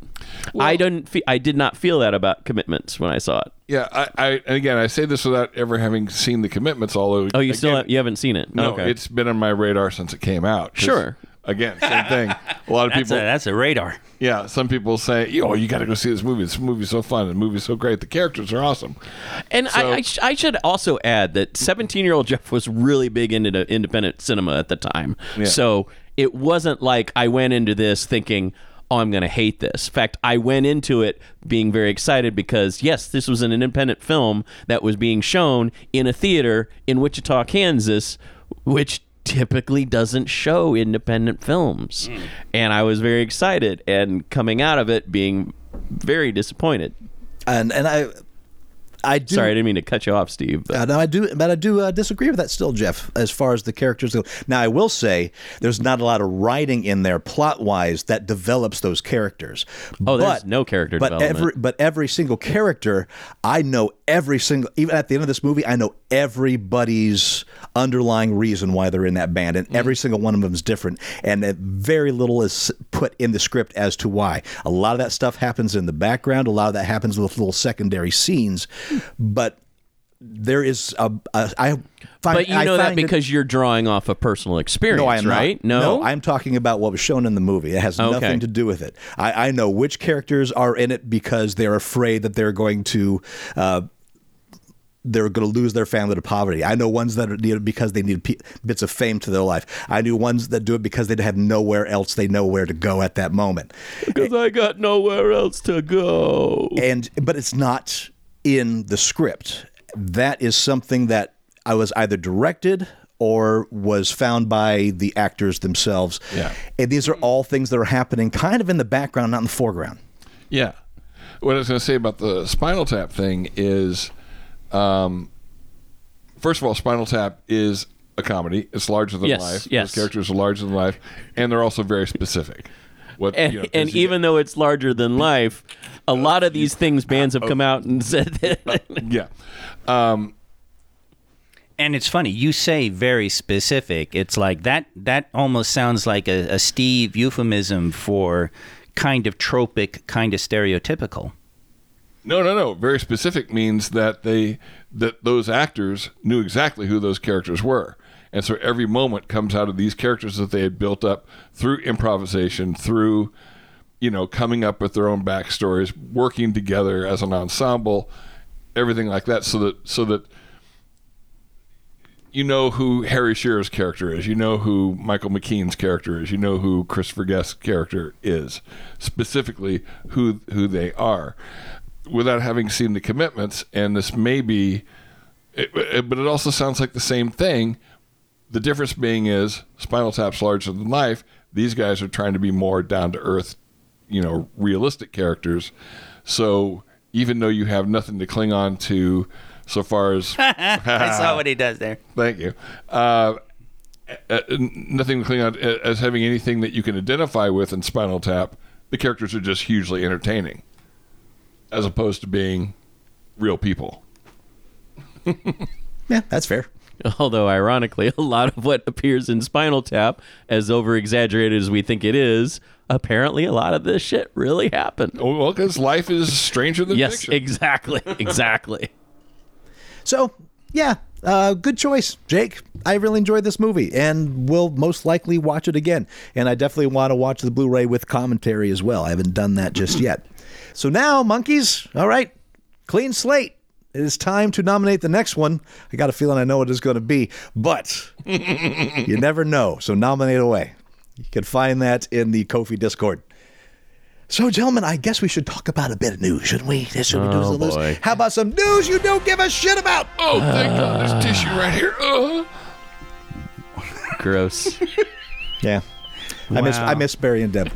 I didn't fe- I did not feel that about commitments when I saw it. Yeah, I, I and again I say this without ever having seen the commitments. Although Oh, you still again, have, you haven't seen it? no, okay. it's been on my radar since it came out. Sure. Again, same thing. A lot of That's people, a, that's a radar. yeah, some people say, "Yo, you got to go see this movie. This movie's so fun. The movie's so great. The characters are awesome." And So- I, I, sh- I should also add that 17 year old Jeff was really big into independent cinema at the time. So it wasn't like I went into this thinking, oh, I'm going to hate this. In fact, I went into it being very excited because, yes, this was an independent film that was being shown in a theater in Wichita, Kansas, which typically doesn't show independent films. Hmm. And I was very excited and coming out of it being very disappointed. and and I, I do. Sorry, I didn't mean to cut you off, Steve. But Uh, no, I do, but I do uh, disagree with that still, Jeff. As far as the characters go, now I will say there's not a lot of writing in there plot wise that develops those characters. Oh, there's But- no character but development. Every, but every single character, I know every single. Even at the end of this movie, I know everybody's underlying reason why they're in that band, and every single one of them is different. And very little is put in the script as to why. A lot of that stuff happens in the background. A lot of that happens with little secondary scenes, but there is a, a I find, But you know that find it- because you're drawing off a personal experience, no, I am right? Not. No, I'm talking about what was shown in the movie. It has Okay. nothing to do with it. I, I know which characters are in it because they're afraid that they're going to. Uh, they're going to lose their family to poverty. I know ones that are it because they need p- bits of fame to their life. I knew ones that do it because they have nowhere else they know where to go at that moment. because I got nowhere else to go. and but it's not in the script. That is something that I was either directed or was found by the actors themselves. Yeah. And these are all things that are happening kind of in the background, not in the foreground. Yeah. What I was going to say about the Spinal Tap thing is, um, first of all, Spinal Tap is a comedy. It's larger than Yes, life. yes. Those characters are larger than life, and they're also very specific. What And, you know, 'cause and even though it's larger than life, a uh, lot of these things bands have uh, come out and said that. Uh, yeah, um, And it's funny, you say very specific. It's like that that almost sounds like a, a Steve euphemism for kind of tropic, kind of stereotypical. no, no, no. Very specific means that they that those actors knew exactly who those characters were. And so every moment comes out of these characters that they had built up through improvisation, through you know, coming up with their own backstories, working together as an ensemble, everything like that, so that so that you know who Harry Shearer's character is, you know who Michael McKean's character is, you know who Christopher Guest's character is, specifically who who they are, without having seen the commitments. And this may be, it, it- but it also sounds like the same thing. The difference being is Spinal Tap's larger than life. These guys are trying to be more down to earth, you know, realistic characters. So even though you have nothing to cling on to, so far as I saw what he does there. Thank you. Uh, uh, nothing to cling on uh, as having anything that you can identify with in Spinal Tap. The characters are just hugely entertaining, as opposed to being real people. Yeah, that's fair. Although, ironically, a lot of what appears in Spinal Tap, as over exaggerated as we think it is, apparently a lot of this shit really happened. Oh, Well, because life is stranger than Yes, fiction. exactly. Exactly. So, yeah, uh, good choice, Jake. I really enjoyed this movie and will most likely watch it again. And I definitely want to watch the Blu ray with commentary as well. I haven't done that just yet. So now, monkeys, all right, clean slate. It is time to nominate the next one. I got a feeling I know what it's going to be, but you never know. So nominate away. You can find that in the Ko-fi Discord. So, gentlemen, I guess we should talk about a bit of news, shouldn't we? This Should we do Oh, some news? boy. How about some news you don't give a shit about? Oh, thank God, there's tissue right here. Uh. Gross. Yeah. I miss Wow. I miss Barry and Deb.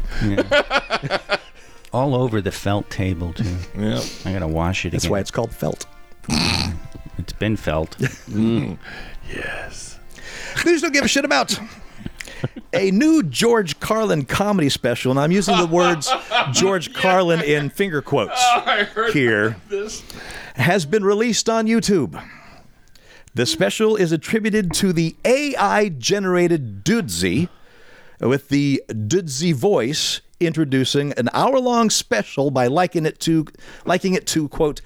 All over the felt table too. Yeah. I gotta wash it again. That's again. why it's called felt. It's been felt. Mm. Yes. News don't give a shit about. A new George Carlin comedy special, and I'm using the words George Carlin in finger quotes oh, I heard here, this. has been released on YouTube. The special is attributed to the AI generated Dudesy, with the Dudesy voice introducing an hour long special by liking it to liking it to quote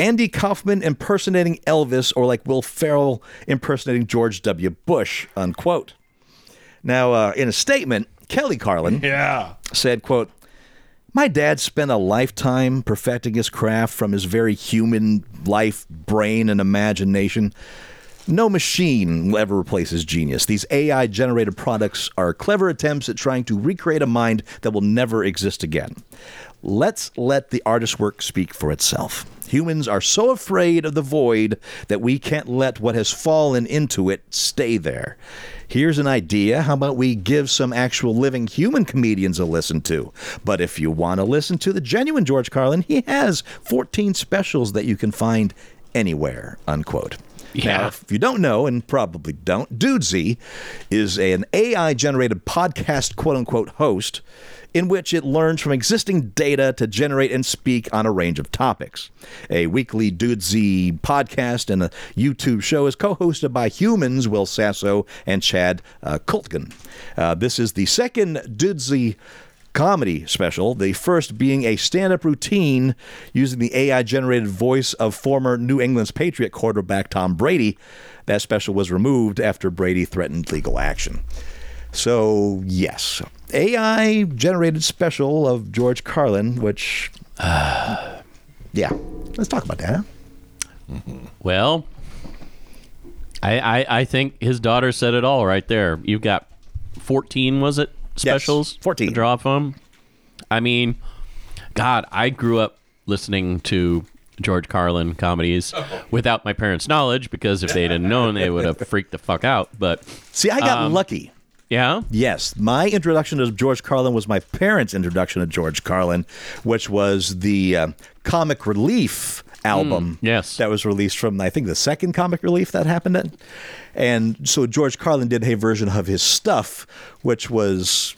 Andy Kaufman impersonating Elvis or like Will Ferrell impersonating George W. Bush unquote. Now, uh, in a statement, Kelly Carlin Yeah. said, quote, my dad spent a lifetime perfecting his craft from his very human life, brain, and imagination. No machine will ever replace his genius. These AI generated products are clever attempts at trying to recreate a mind that will never exist again. Let's let the artist's work speak for itself. Humans are so afraid of the void that we can't let what has fallen into it stay there. Here's an idea. How about we give some actual living human comedians a listen to? But if you want to listen to the genuine George Carlin, he has 14 specials that you can find anywhere. Unquote. Yeah. Now, if you don't know, and probably don't, Dudesy is an AI generated podcast quote unquote host in which it learns from existing data to generate and speak on a range of topics. A weekly Dudesy podcast and a YouTube show is co hosted by humans Will Sasso and Chad uh, Kultgen. Uh, this is the second Dudesy comedy special, the first being a stand up routine using the AI generated voice of former New England's Patriot quarterback Tom Brady. That special was removed after Brady threatened legal action. So, yes, AI generated special of George Carlin, which, yeah, let's talk about that. Huh? Well, I, I I think his daughter said it all right there. You've got 14, was it? Specials? 14. To draw from? I mean, God, I grew up listening to George Carlin comedies without my parents' knowledge because if they didn't known, they would have freaked the fuck out. But See, I got Um, lucky. yeah, Yes, my introduction to George Carlin was my parents' introduction to George Carlin, which was the uh, Comic Relief album. yes. that was released from I think the second Comic Relief that happened. At. And so George Carlin did a version of his stuff, which was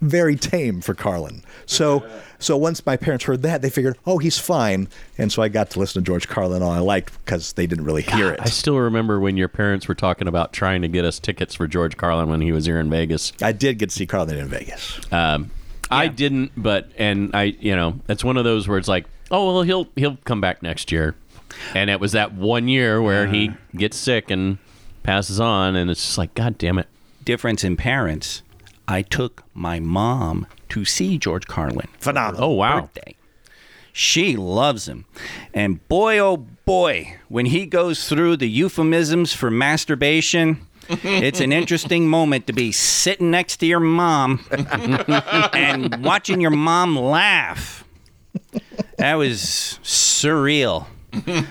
very tame for Carlin. So so once my parents heard that, they figured, oh, he's fine, and so I got to listen to George Carlin all I liked because they didn't really hear it. I still remember when your parents were talking about trying to get us tickets for George Carlin when he was here in Vegas. I did get to see Carlin in Vegas. Um, I didn't, but and I, you know, it's one of those where it's like, oh well, he'll he'll come back next year, and it was that one year where he gets sick and passes on, and it's just like, God damn it. Difference in parents. I took my mom to see George Carlin. Phenomenal. Oh wow, birthday. She loves him. And boy, oh boy, when he goes through the euphemisms for masturbation, it's an interesting moment to be sitting next to your mom and watching your mom laugh. That was surreal.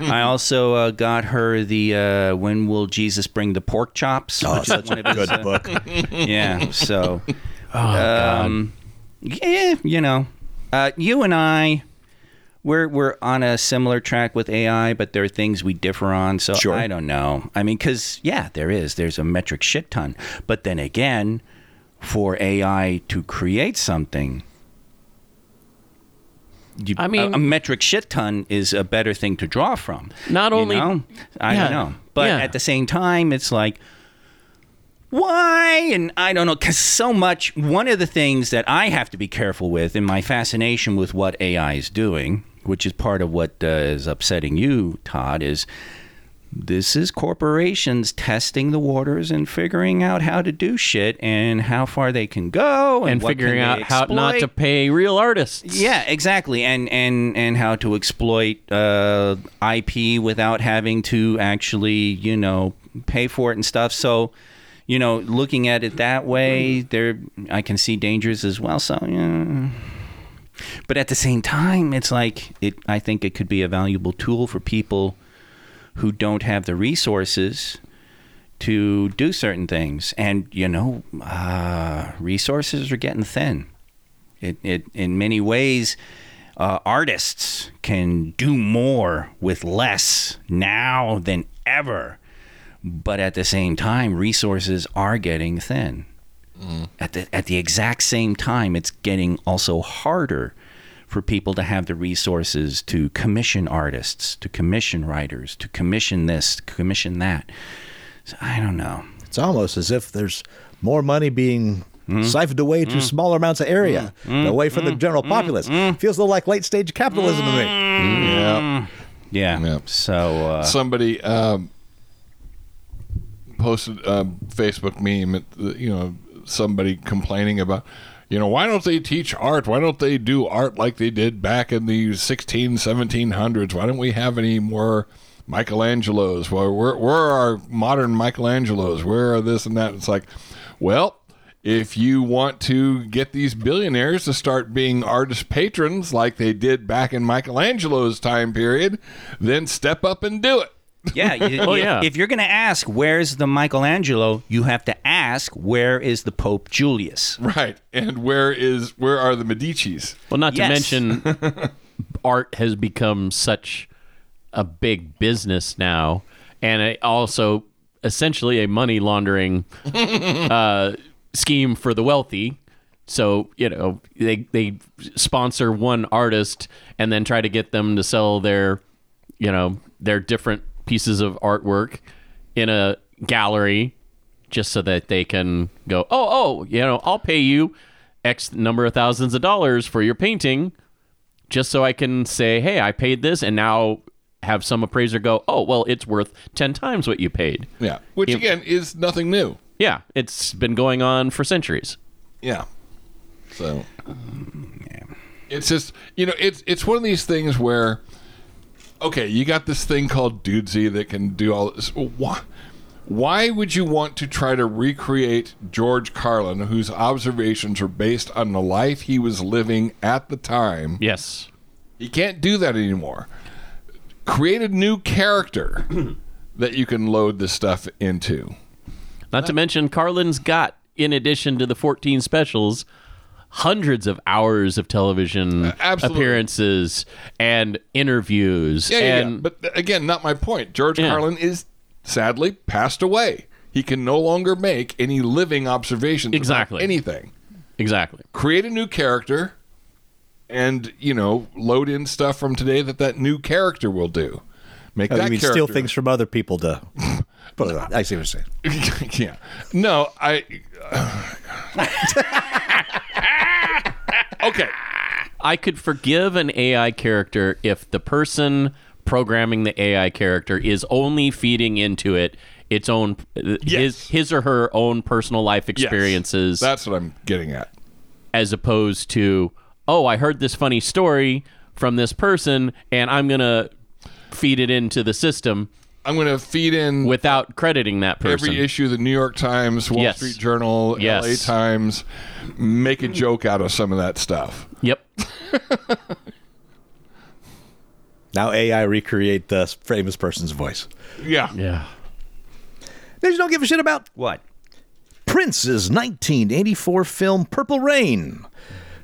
I also uh, got her the uh, "When Will Jesus Bring the Pork Chops?" Oh, such a good uh, book. yeah. So, um, yeah, you know, uh, you and I, we're we're on a similar track with AI, but there are things we differ on. So Sure. I don't know. I mean, because yeah, there is. There's a metric shit ton. But then again, for AI to create something. You, I mean- a, a metric shit ton is a better thing to draw from. Not only- know? I Yeah. don't know, but Yeah. at the same time, it's like, why? And I don't know, because so much. One of the things that I have to be careful with in my fascination with what AI is doing, which is part of what uh, is upsetting you, Todd, is this is corporations testing the waters and figuring out how to do shit and how far they can go and, and what figuring out how not to pay real artists. Yeah, exactly, and and and how to exploit uh, IP without having to actually, you know, pay for it and stuff. So, you know, looking at it that way, there I can see dangers as well. So, yeah. But at the same time, it's like it. I think it could be a valuable tool for people who don't have the resources to do certain things, and you know, uh, resources are getting thin. It, it in many ways, uh, artists can do more with less now than ever. But at the same time, resources are getting thin. At the at the exact same time, it's getting also harder for people to have the resources to commission artists, to commission writers, to commission this, to commission that. So I don't know. It's almost as if there's more money being Hmm? siphoned away to smaller amounts of area, away from the general populace. Feels a little like late stage capitalism to me. Yeah. Yeah. Yeah. So uh, Somebody um, posted a Facebook meme. At the, you know, somebody complaining about. You know, why don't they teach art? Why don't they do art like they did back in the 16, 1700s? Why don't we have any more Michelangelos? Where, where, where are our modern Michelangelos? Where are this and that? It's like, well, if you want to get these billionaires to start being artist patrons like they did back in Michelangelo's time period, then step up and do it. Yeah, you, Oh, you- yeah. If you're going to ask where's the Michelangelo, you have to ask where is the Pope Julius. Right. And where is where are the Medici's? Well, not to mention, art has become such a big business now, and it also essentially a money laundering uh, scheme for the wealthy. So you know they they sponsor one artist and then try to get them to sell their you know their different pieces of artwork in a gallery just so that they can go oh oh you know I'll pay you X number of thousands of dollars for your painting, just so I can say, hey, I paid this, and now have some appraiser go, oh, well, it's worth 10 times what you paid. Yeah. Which, It- again, is nothing new. Yeah, it's been going on for centuries. Yeah. So um, it's just you know it's it's one of these things where okay, you got this thing called Dudesy that can do all this. Why? Why would you want to try to recreate George Carlin, whose observations are based on the life he was living at the time? Yes. You can't do that anymore. Create a new character that you can load this stuff into. Not to mention, Carlin's got, in addition to the 14 specials, hundreds of hours of television uh, absolutely. appearances and interviews. Yeah, yeah, and yeah. But uh, again, not my point. George Yeah. Carlin is sadly passed away. He can no longer make any living observations about Exactly. anything. exactly. Create a new character, and you know, load in stuff from today that that new character will do. Make Oh, that you mean character. steal things from other people to put it on. I see what you're saying. yeah. No, I. Uh, okay. I could forgive an AI character if the person programming the AI character is only feeding into it its own Yes. his his or her own personal life Yes. experiences That's what I'm getting at. as opposed to oh I heard this funny story from this person and I'm going to feed it into the system I'm going to feed in without crediting that person. every issue of the New York Times, Wall Yes. Street Journal, Yes. LA Times, make a joke out of some of that stuff. Yep. Now AI recreate the famous person's voice. Yeah. Yeah. They just don't give a shit about What? Prince's 1984 film Purple Rain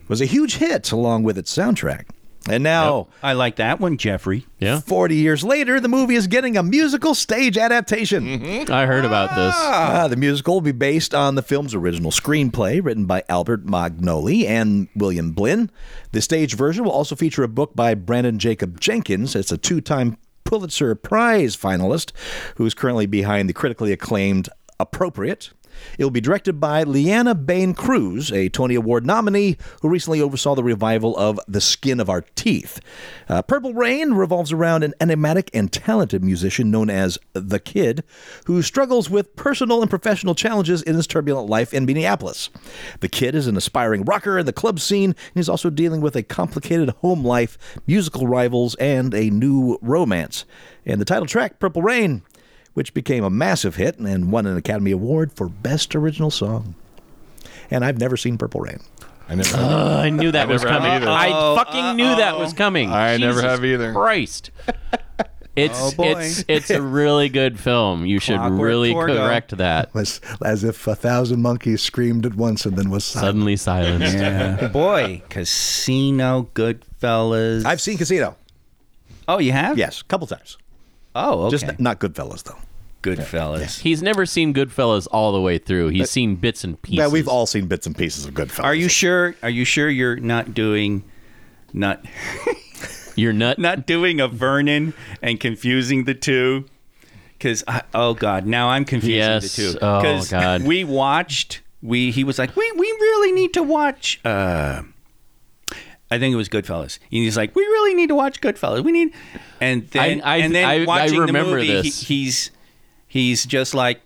was a huge hit along with its soundtrack. And now, I like that one, Jeffrey. Yeah. 40 years later, the movie is getting a musical stage adaptation. I heard about this. Ah, the musical will be based on the film's original screenplay written by Albert Magnoli and William Blinn. The stage version will also feature a book by Branden Jacobs-Jenkins. It's a two time Pulitzer Prize finalist who's currently behind the critically acclaimed Appropriate. It will be directed by Lileana Blain-Cruz, a Tony Award nominee who recently oversaw the revival of The Skin of Our Teeth. Uh, Purple Rain revolves around an enigmatic and talented musician known as The Kid, who struggles with personal and professional challenges in his turbulent life in Minneapolis. The Kid is an aspiring rocker in the club scene and is also dealing with a complicated home life, musical rivals, and a new romance. And the title track, Purple Rain, which became a massive hit and won an Academy Award for Best Original Song. And I've never seen Purple Rain. I never. Uh, I knew that was coming. either. I fucking knew that was coming. I never have either. Christ. It's Oh, it's it's a really good film. You should Clockwork really Torgo. correct that. Was as if a thousand monkeys screamed at once and then was silent. Suddenly silenced. Yeah. Boy, Casino, Goodfellas. I've seen Casino. oh, you have? Yes, a couple times. Oh, okay. Just not Goodfellas though. Goodfellas. He's never seen Goodfellas all the way through. He's seen bits and pieces. Yeah, we've all seen bits and pieces of Goodfellas. Are you sure? Are you sure you're not doing, not You're not not doing a Vernon and confusing the two? Because oh god, now I'm confusing Yes. the two. Oh, 'Cause God. we watched. We he was like, we we really need to watch. uh I think it was Goodfellas. And he's like, we really need to watch Goodfellas. We need, and then I- I- and then I- I watching remember the movie, this. He, he's he's just like,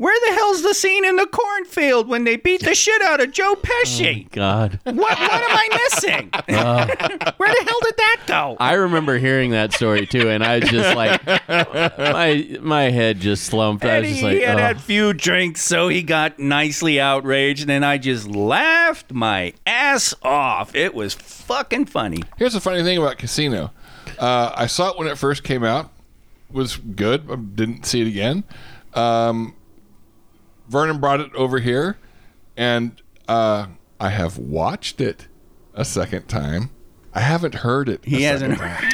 where the hell's the scene in the cornfield when they beat the shit out of Joe Pesci? God. What what am I missing? Where the hell did that go? I remember hearing that story too, and I was just like, my my head just slumped. I was he just like, he had oh. had few drinks, so he got nicely outraged, and I just laughed my ass off. It was fucking funny. Here's the funny thing about Casino. Uh, I saw it when it first came out. Was good. I didn't see it again. Um, Vernon brought it over here, and uh, I have watched it a second time. I haven't heard it. He a hasn't. second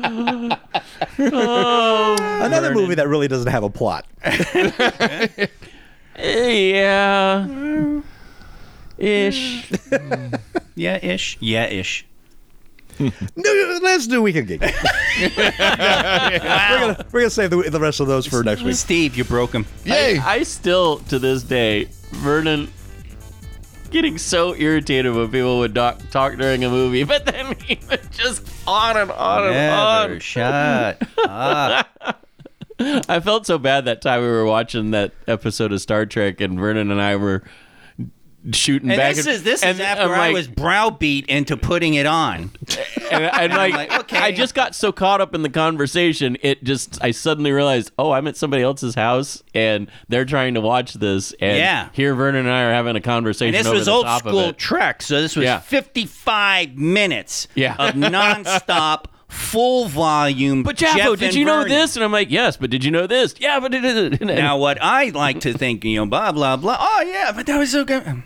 time. Another movie that really doesn't have a plot. yeah, ish. Yeah, ish. Yeah, ish. No, let's do weekend geek. we're, gonna, we're gonna save the, the rest of those for next week. Steve, you broke him. Yay! I, I still, to this day, Vernon getting so irritated when people would talk, talk during a movie, but then he would just on and on and Never on. shut up. I felt so bad that time we were watching that episode of Star Trek, and Vernon and I were shooting And back. this is this and is after I'm I was browbeat into putting it on. and, and like, like, okay. I just got so caught up in the conversation, it just I suddenly realized, oh, I'm at somebody else's house and they're trying to watch this, and Yeah. here Vernon and I are having a conversation. And this was old school. Trek, so this was Yeah. 55 minutes Yeah. of nonstop, full volume. But Jaffo, Jeff did you know Vernon. this? And I'm like, yes, but did you know this? Yeah, but it, Now, what I like to think, you know, blah blah blah. Oh yeah, but that was so good.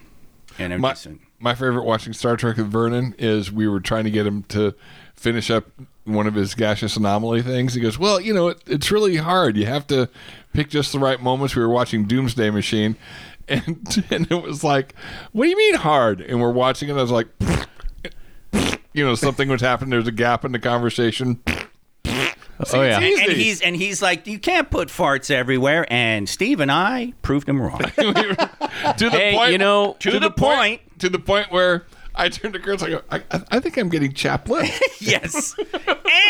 And I'm my, just, my favorite watching Star Trek with Vernon is we were trying to get him to finish up one of his gaseous anomaly things. He goes, "Well, you know, it, it's really hard. You have to pick just the right moments." We were watching Doomsday Machine, and and it was like, "What do you mean hard?" And we're watching it. I was like, you know, something would happen. There's a gap in the conversation. Oh yeah, Easy. and he's and he's like, you can't put farts everywhere. And Steve and I proved him wrong. to the Hey, point, you know, to the point. to the point where I turned to Chris. I go, I, I- I think I'm getting chapped lips. yes,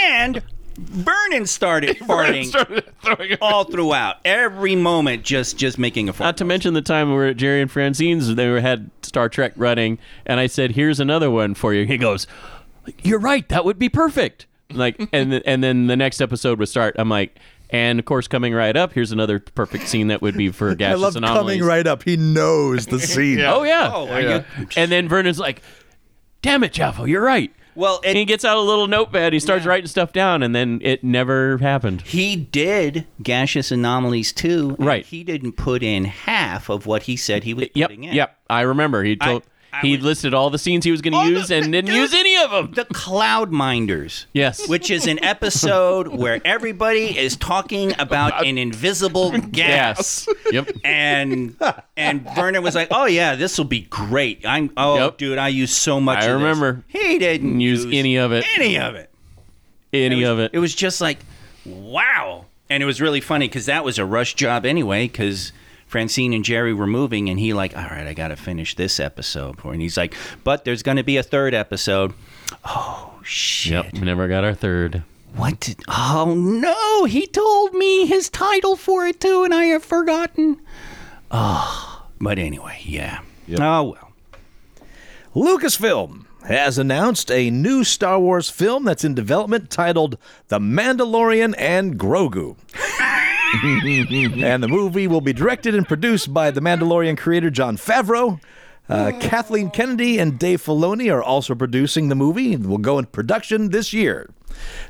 and Vernon started farting Started all throughout, every moment, just just making a fart. Not to mention the time we were at Jerry and Francine's, they were, had Star Trek running, and I said, "Here's another one for you." He goes, "You're right. That would be perfect." Like, and th- and then the next episode would start. I'm like, and of course, coming right up, here's another perfect scene that would be for I gaseous love anomalies. coming right up. He knows the scene. Yeah. Oh yeah. Oh, are Yeah. you? And then Vernon's like, "Damn it, Jaffo, you're right." Well, it, And he gets out a little notepad. He starts Yeah. writing stuff down, and then it never happened. He did gaseous anomalies too. Right. He didn't put in half of what he said he was Yep, putting in. yep. I remember. He told I he was- listed all the scenes he was going to the- use and didn't dude, use any of them. The Cloud Minders. Yes. Which is an episode where everybody is talking about an invisible gas. Yes. yep. And and Vernon was like, "Oh yeah, this will be great." I'm oh Yep. dude, I used so much. I of this." remember. He didn't Use use any of it. Any of it. Any was, of it. It was just like, wow. And it was really funny because that was a rush job anyway. Because Francine and Jerry were moving, and he like, all right, I got to finish this episode. And he's like, but there's going to be a third episode. Oh shit! Yep. We never got our third. What did? Oh no! He told me his title for it too, and I have forgotten. Oh, but anyway, yeah. Oh well. Lucasfilm has announced a new Star Wars film that's in development titled The Mandalorian and Grogu. and the movie will be directed and produced by The Mandalorian creator Jon Favreau. Uh, Kathleen Kennedy and Dave Filoni are also producing the movie. Will go in production this year.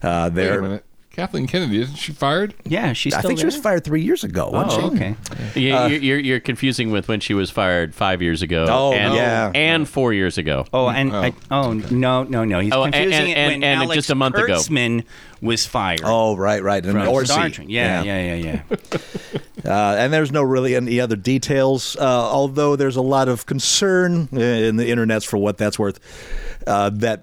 Uh, Wait a they're, minute. Kathleen Kennedy, isn't she fired? Yeah, she's. I Still think she was fired three years ago. Oh, she? okay. Yeah, you're, you're, you're confusing with when she was fired five years ago. Oh, and, yeah. And four years ago. Oh, and I, oh no, no, no. He's Oh, and- confusing and- it and- when and Alex just a month ago. Kurtzman was fired. Oh, right, right. And from Orci. Star Trek. Yeah, yeah, yeah, yeah. Uh, and there's no really any other details, uh, although there's a lot of concern uh, in the internets for what that's worth uh, that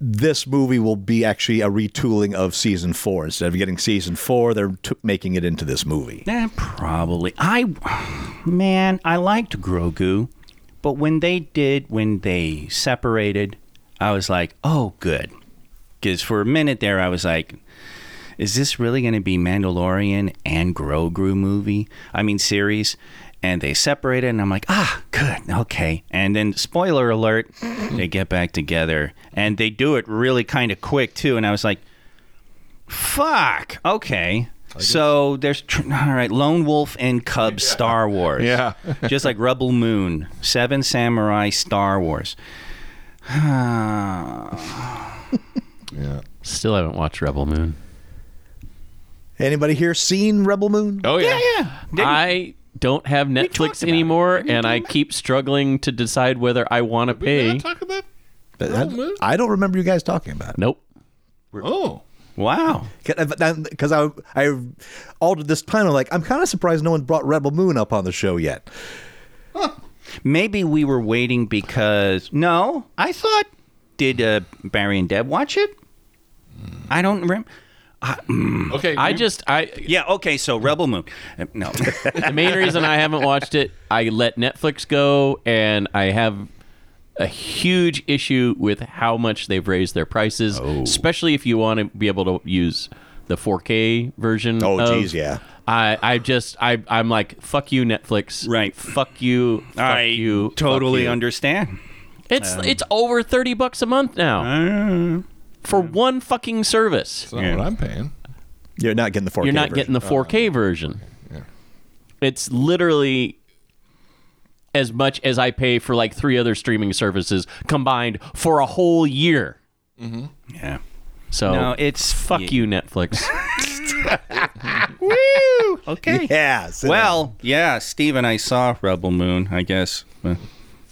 this movie will be actually a retooling of season four. Instead of getting season four, they're t- making it into this movie. Eh, probably. I, man, I liked Grogu, but when they did, when they separated, I was like, oh, good. Because for a minute there, I was like, is this really going to be Mandalorian and Grogu movie? I mean, series. And they separated, and I'm like, ah, good, okay. And then, spoiler alert, they get back together, and they do it really kind of quick too. And I was like, fuck, okay. So there's tr- all right, Lone Wolf and Cub Star Wars. Yeah. just like Rebel Moon, Seven Samurai Star Wars. Yeah. Still haven't watched Rebel Moon. Anybody here seen Rebel Moon? Oh yeah. yeah. Didn't- I don't have Netflix anymore, and I about keep struggling to decide whether I want to Did we pay. talk about I, Rebel Moon? I don't remember you guys talking about it. Nope. Oh. wow. Because I, I altered this time. I'm like, I'm kind of surprised no one brought Rebel Moon up on the show yet. Maybe we were waiting because no, I thought did uh, Barry and Deb watch it? I don't remember. Okay, I just I Yeah, okay, so Rebel Moon. Uh, No. the main reason I haven't watched it, I let Netflix go, and I have a huge issue with how much they've raised their prices, Oh. especially if you want to be able to use the 4K version. Oh, of- geez, yeah. I, I just I I'm like fuck you Netflix Right. fuck you fuck I you fuck totally you. understand. it's it's over thirty bucks a month now for one fucking service That's not what I'm paying. You're not getting the 4K. you're not version. getting the 4K uh-huh. version. Yeah. It's literally as much as I pay for like three other streaming services combined for a whole year. Mm-hmm. Yeah. So No, it's fuck you, Netflix. Woo! Okay. Yeah. sit Well, yeah, Steve and I saw Rebel Moon, I guess. but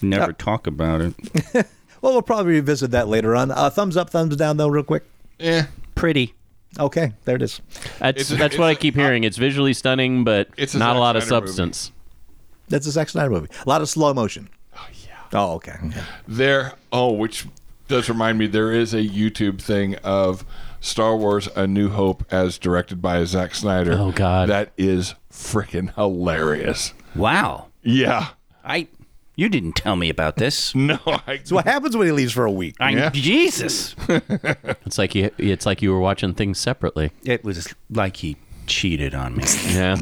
never talk about it. down. Well, we'll probably revisit that later on. Uh, thumbs up, thumbs down, though, real quick. Yeah, Pretty. Okay, there it is. That's It's a- that's it's what I a- keep hearing. It's visually stunning, but It's a not a Zack lot of Snyder movie. substance. That's a Zack Snyder movie. A lot of slow motion. Oh, yeah. Oh, okay. okay. there. Oh, which does remind me, there is a YouTube thing of Star Wars: A New Hope as directed by Zack Snyder. Oh, God. that is freaking hilarious. Wow. Yeah. I you didn't tell me about this. No, I. So what happens when he leaves for a week? I Yeah. Jesus. It's like you it's like you were watching things separately. It was like he cheated on me. Yeah.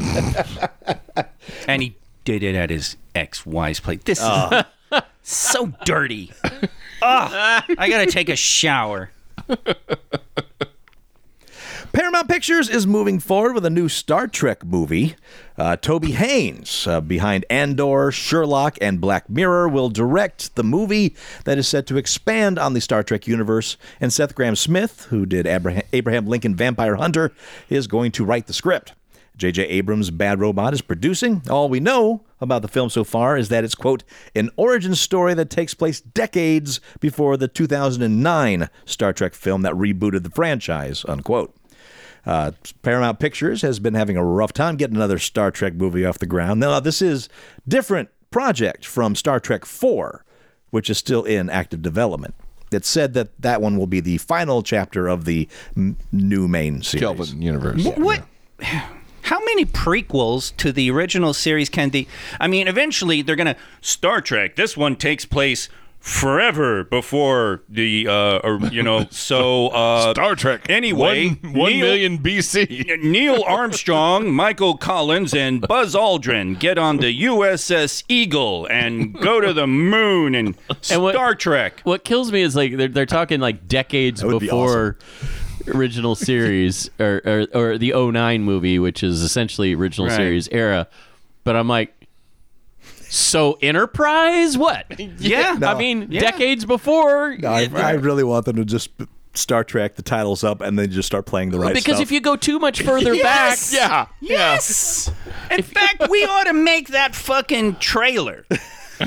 and he did it at his ex-wife's place. This is ah. so dirty. Ugh, I gotta take a shower. Paramount Pictures is moving forward with a new Star Trek movie. Uh, Toby Haynes, uh, behind Andor, Sherlock, and Black Mirror, will direct the movie that is set to expand on the Star Trek universe. And Seth Grahame-Smith, who did Abraham, Abraham Lincoln Vampire Hunter, is going to write the script. J.J. Abrams' Bad Robot is producing. All we know about the film so far is that it's, quote, an origin story that takes place decades before the 2009 Star Trek film that rebooted the franchise, unquote. Uh, Paramount Pictures has been having a rough time getting another Star Trek movie off the ground. Now, this is different project from Star Trek 4, which is still in active development. It's said that that one will be the final chapter of the m- new main series. Kelvin universe. What? How many prequels to the original series can the? I mean, eventually they're gonna Star Trek. This one takes place forever before the, uh, or you know, so uh, Star Trek. Anyway, one, one Neil- million BC. Neil Armstrong, Michael Collins, and Buzz Aldrin get on the USS Eagle and go to the moon and, And what- Star Trek. What kills me is like they're, they're talking like decades would be before original series or, or or the 09 movie, which is essentially original Right. series era. But I'm like, so Enterprise? What? Yeah, I mean, Yeah. decades before. I, I really want them to just Star Trek the titles up and then just start playing the right stuff. because stuff. if you go too much further Yes! back, Yeah. Yes. In fact, we ought to make that fucking trailer.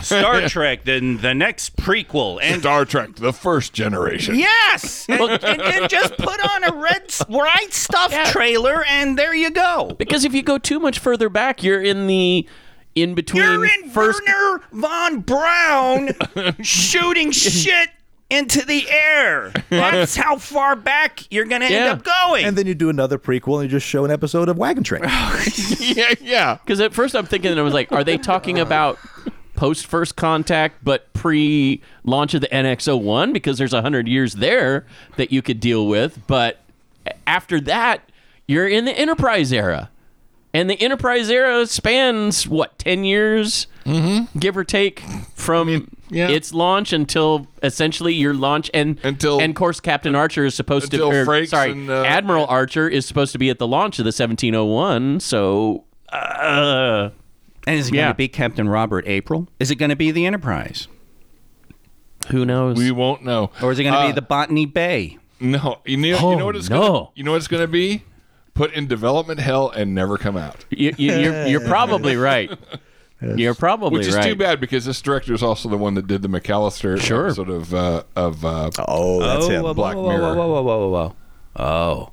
Star Trek, then the next prequel, and Star Trek, the first generation. yes, and, and, and just put on a red, right stuff Yeah. trailer, and there you go. because if you go too much further back, you're in the in between You're in first. Wernher von Braun shooting shit into the air. That's how far back you're gonna Yeah. end up going. and then you do another prequel and you just show an episode of Wagon Train. yeah, yeah. Because at first I'm thinking, I was like, are they talking about post first contact but pre launch of the NX01? Because there's a hundred years there that you could deal with, but after that, you're in the Enterprise era, and the Enterprise era spans what ten years, give or take, from yeah. its launch until essentially your launch and Until- and of course Captain Archer is supposed to or, Frakes sorry and, uh, Admiral Archer is supposed to be at the launch of the 1701. So. Uh, And is it going to be Captain Robert April? Is it going to be the Enterprise? Who knows? We won't know. Or is it going to Uh, be the Botany Bay? No, you know, you Oh, know what it's no. gonna, you know what it's going to be? Put in development hell and never come out. you, you, you're, you're probably right. You're probably Which is right. too bad because this director is also the one that did the Callister Sure. episode of uh, of uh, oh, that's him. whoa, Black whoa, whoa, Mirror. Whoa, whoa, whoa, whoa, whoa. Oh.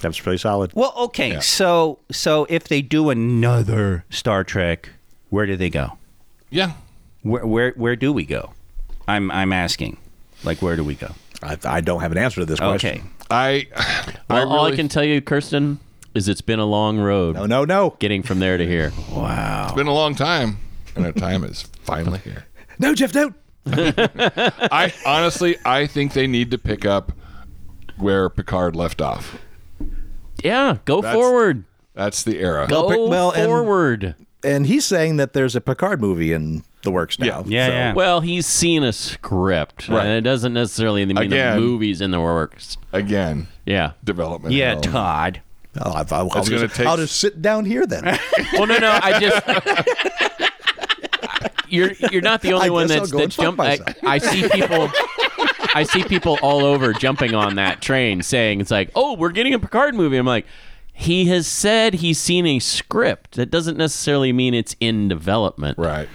That was pretty solid. Well, okay. So, so if they do another Star Trek, where do they go? yeah. Where, where, where do we go? I'm, I'm asking. Like, where do we go? I, I don't have an answer to this question. Okay. I, I Well, all I can tell you, Kirsten, is it's been a long road No, no, no. getting from there to here. Wow. It's been a long time, and our time is finally here. No, Jeff, no. I honestly, I think they need to pick up where Picard left off. Yeah, go That's- forward. That's the era. Go- Go pick- well, forward. And he's saying that there's a Picard movie in the works now. Yeah, So- yeah. Well, he's seen a script, Right. and it doesn't necessarily mean Again. the movies in the works. Again, Yeah. development. yeah, hell. Todd. I'll, I'll, I'll, It's gonna just, take- I'll just sit down here then. Well, no, no. I just you're you're not the only I one that's go that's jump. I. I see people. I see people all over jumping on that train, saying it's like, "Oh, we're getting a Picard movie." I'm like, he has said he's seen a script. That doesn't necessarily mean it's in development. Right.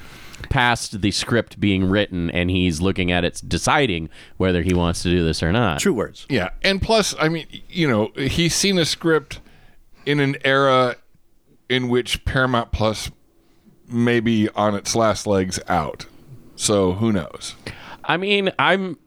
Past the script being written, and he's looking at it, deciding whether he wants to do this or not. True words. Yeah, and plus, I mean, you know, he's seen a script in an era in which Paramount Plus may be on its last legs out. So who knows? I mean, I'm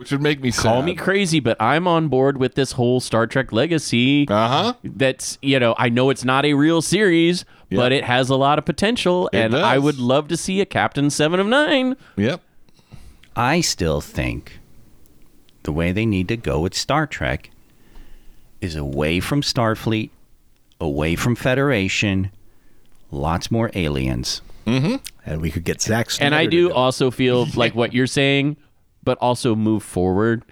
Which would make me sad. call me crazy, but I'm on board with this whole Star Trek legacy. Uh huh. that's you know I know it's not a real series, but it has a lot of potential, It and I would love to see a Captain Seven of Nine. Yep. I still think the way they need to go with Star Trek is away from Starfleet, away from Federation, lots more aliens. And we could get Zack Snyder And I do also feel like what you're saying, but also move forward.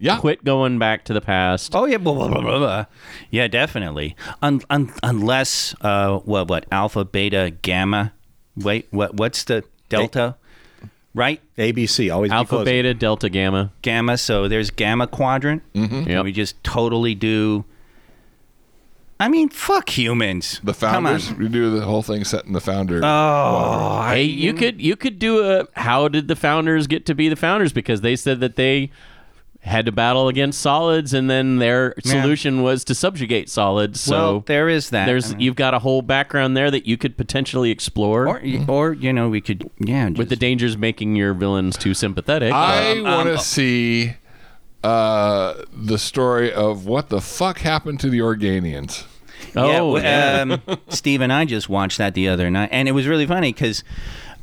Yeah. Quit going back to the past. Oh yeah, blah, blah, blah, blah, blah. yeah, definitely. Un- un- unless uh, what what alpha, beta, gamma. Wait, what what's the delta? Right, ABC always Alpha, closing. Beta, Delta, Gamma. gamma. So there's gamma quadrant. Mm-hmm. Yep. We just totally do. I mean, fuck humans. The Come on. founders. We do the whole thing set in the founder. Oh, Hey, you could you could do a how did the founders get to be the founders because they said that they had to battle against solids and then their Yeah. solution was to subjugate solids. So well, there is that. there's I mean, you've got a whole background there that you could potentially explore or or you know we could yeah with the dangers making your villains too sympathetic. I um, want to um, see uh, the story of what the fuck happened to the Organians. Oh, w- yeah. um, Steve and I just watched that the other night, and it was really funny because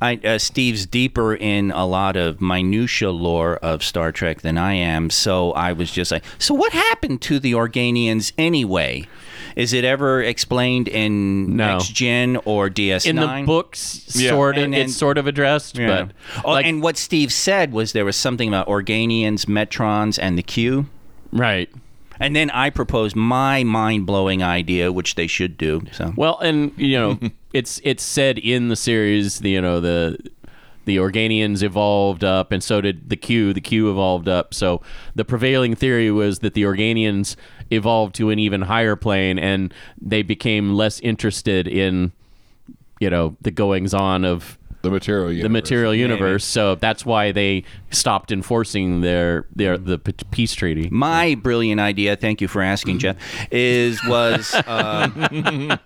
uh, Steve's deeper in a lot of minutia lore of Star Trek than I am. So I was just like, so what happened to the Organians anyway? Is it ever explained in No. Next Gen or DS9? in the books, Yeah. sort of, And it's sort of addressed, Yeah. but Oh, like, and what Steve said was there was something about Organians, Metrons, and the Q. right. And then I proposed my mind blowing idea, which they should do. So Well, and you know, it's it's said in the series, the, you know, the the Organians evolved up, and so did the Q. The Q evolved up. So the prevailing theory was that the Organians evolved to an even higher plane, and they became less interested in, you know, the goings on of The material universe. the material universe. So that's why they stopped enforcing their their the p- peace treaty. my brilliant idea, thank you for asking, Jeff, is was uh,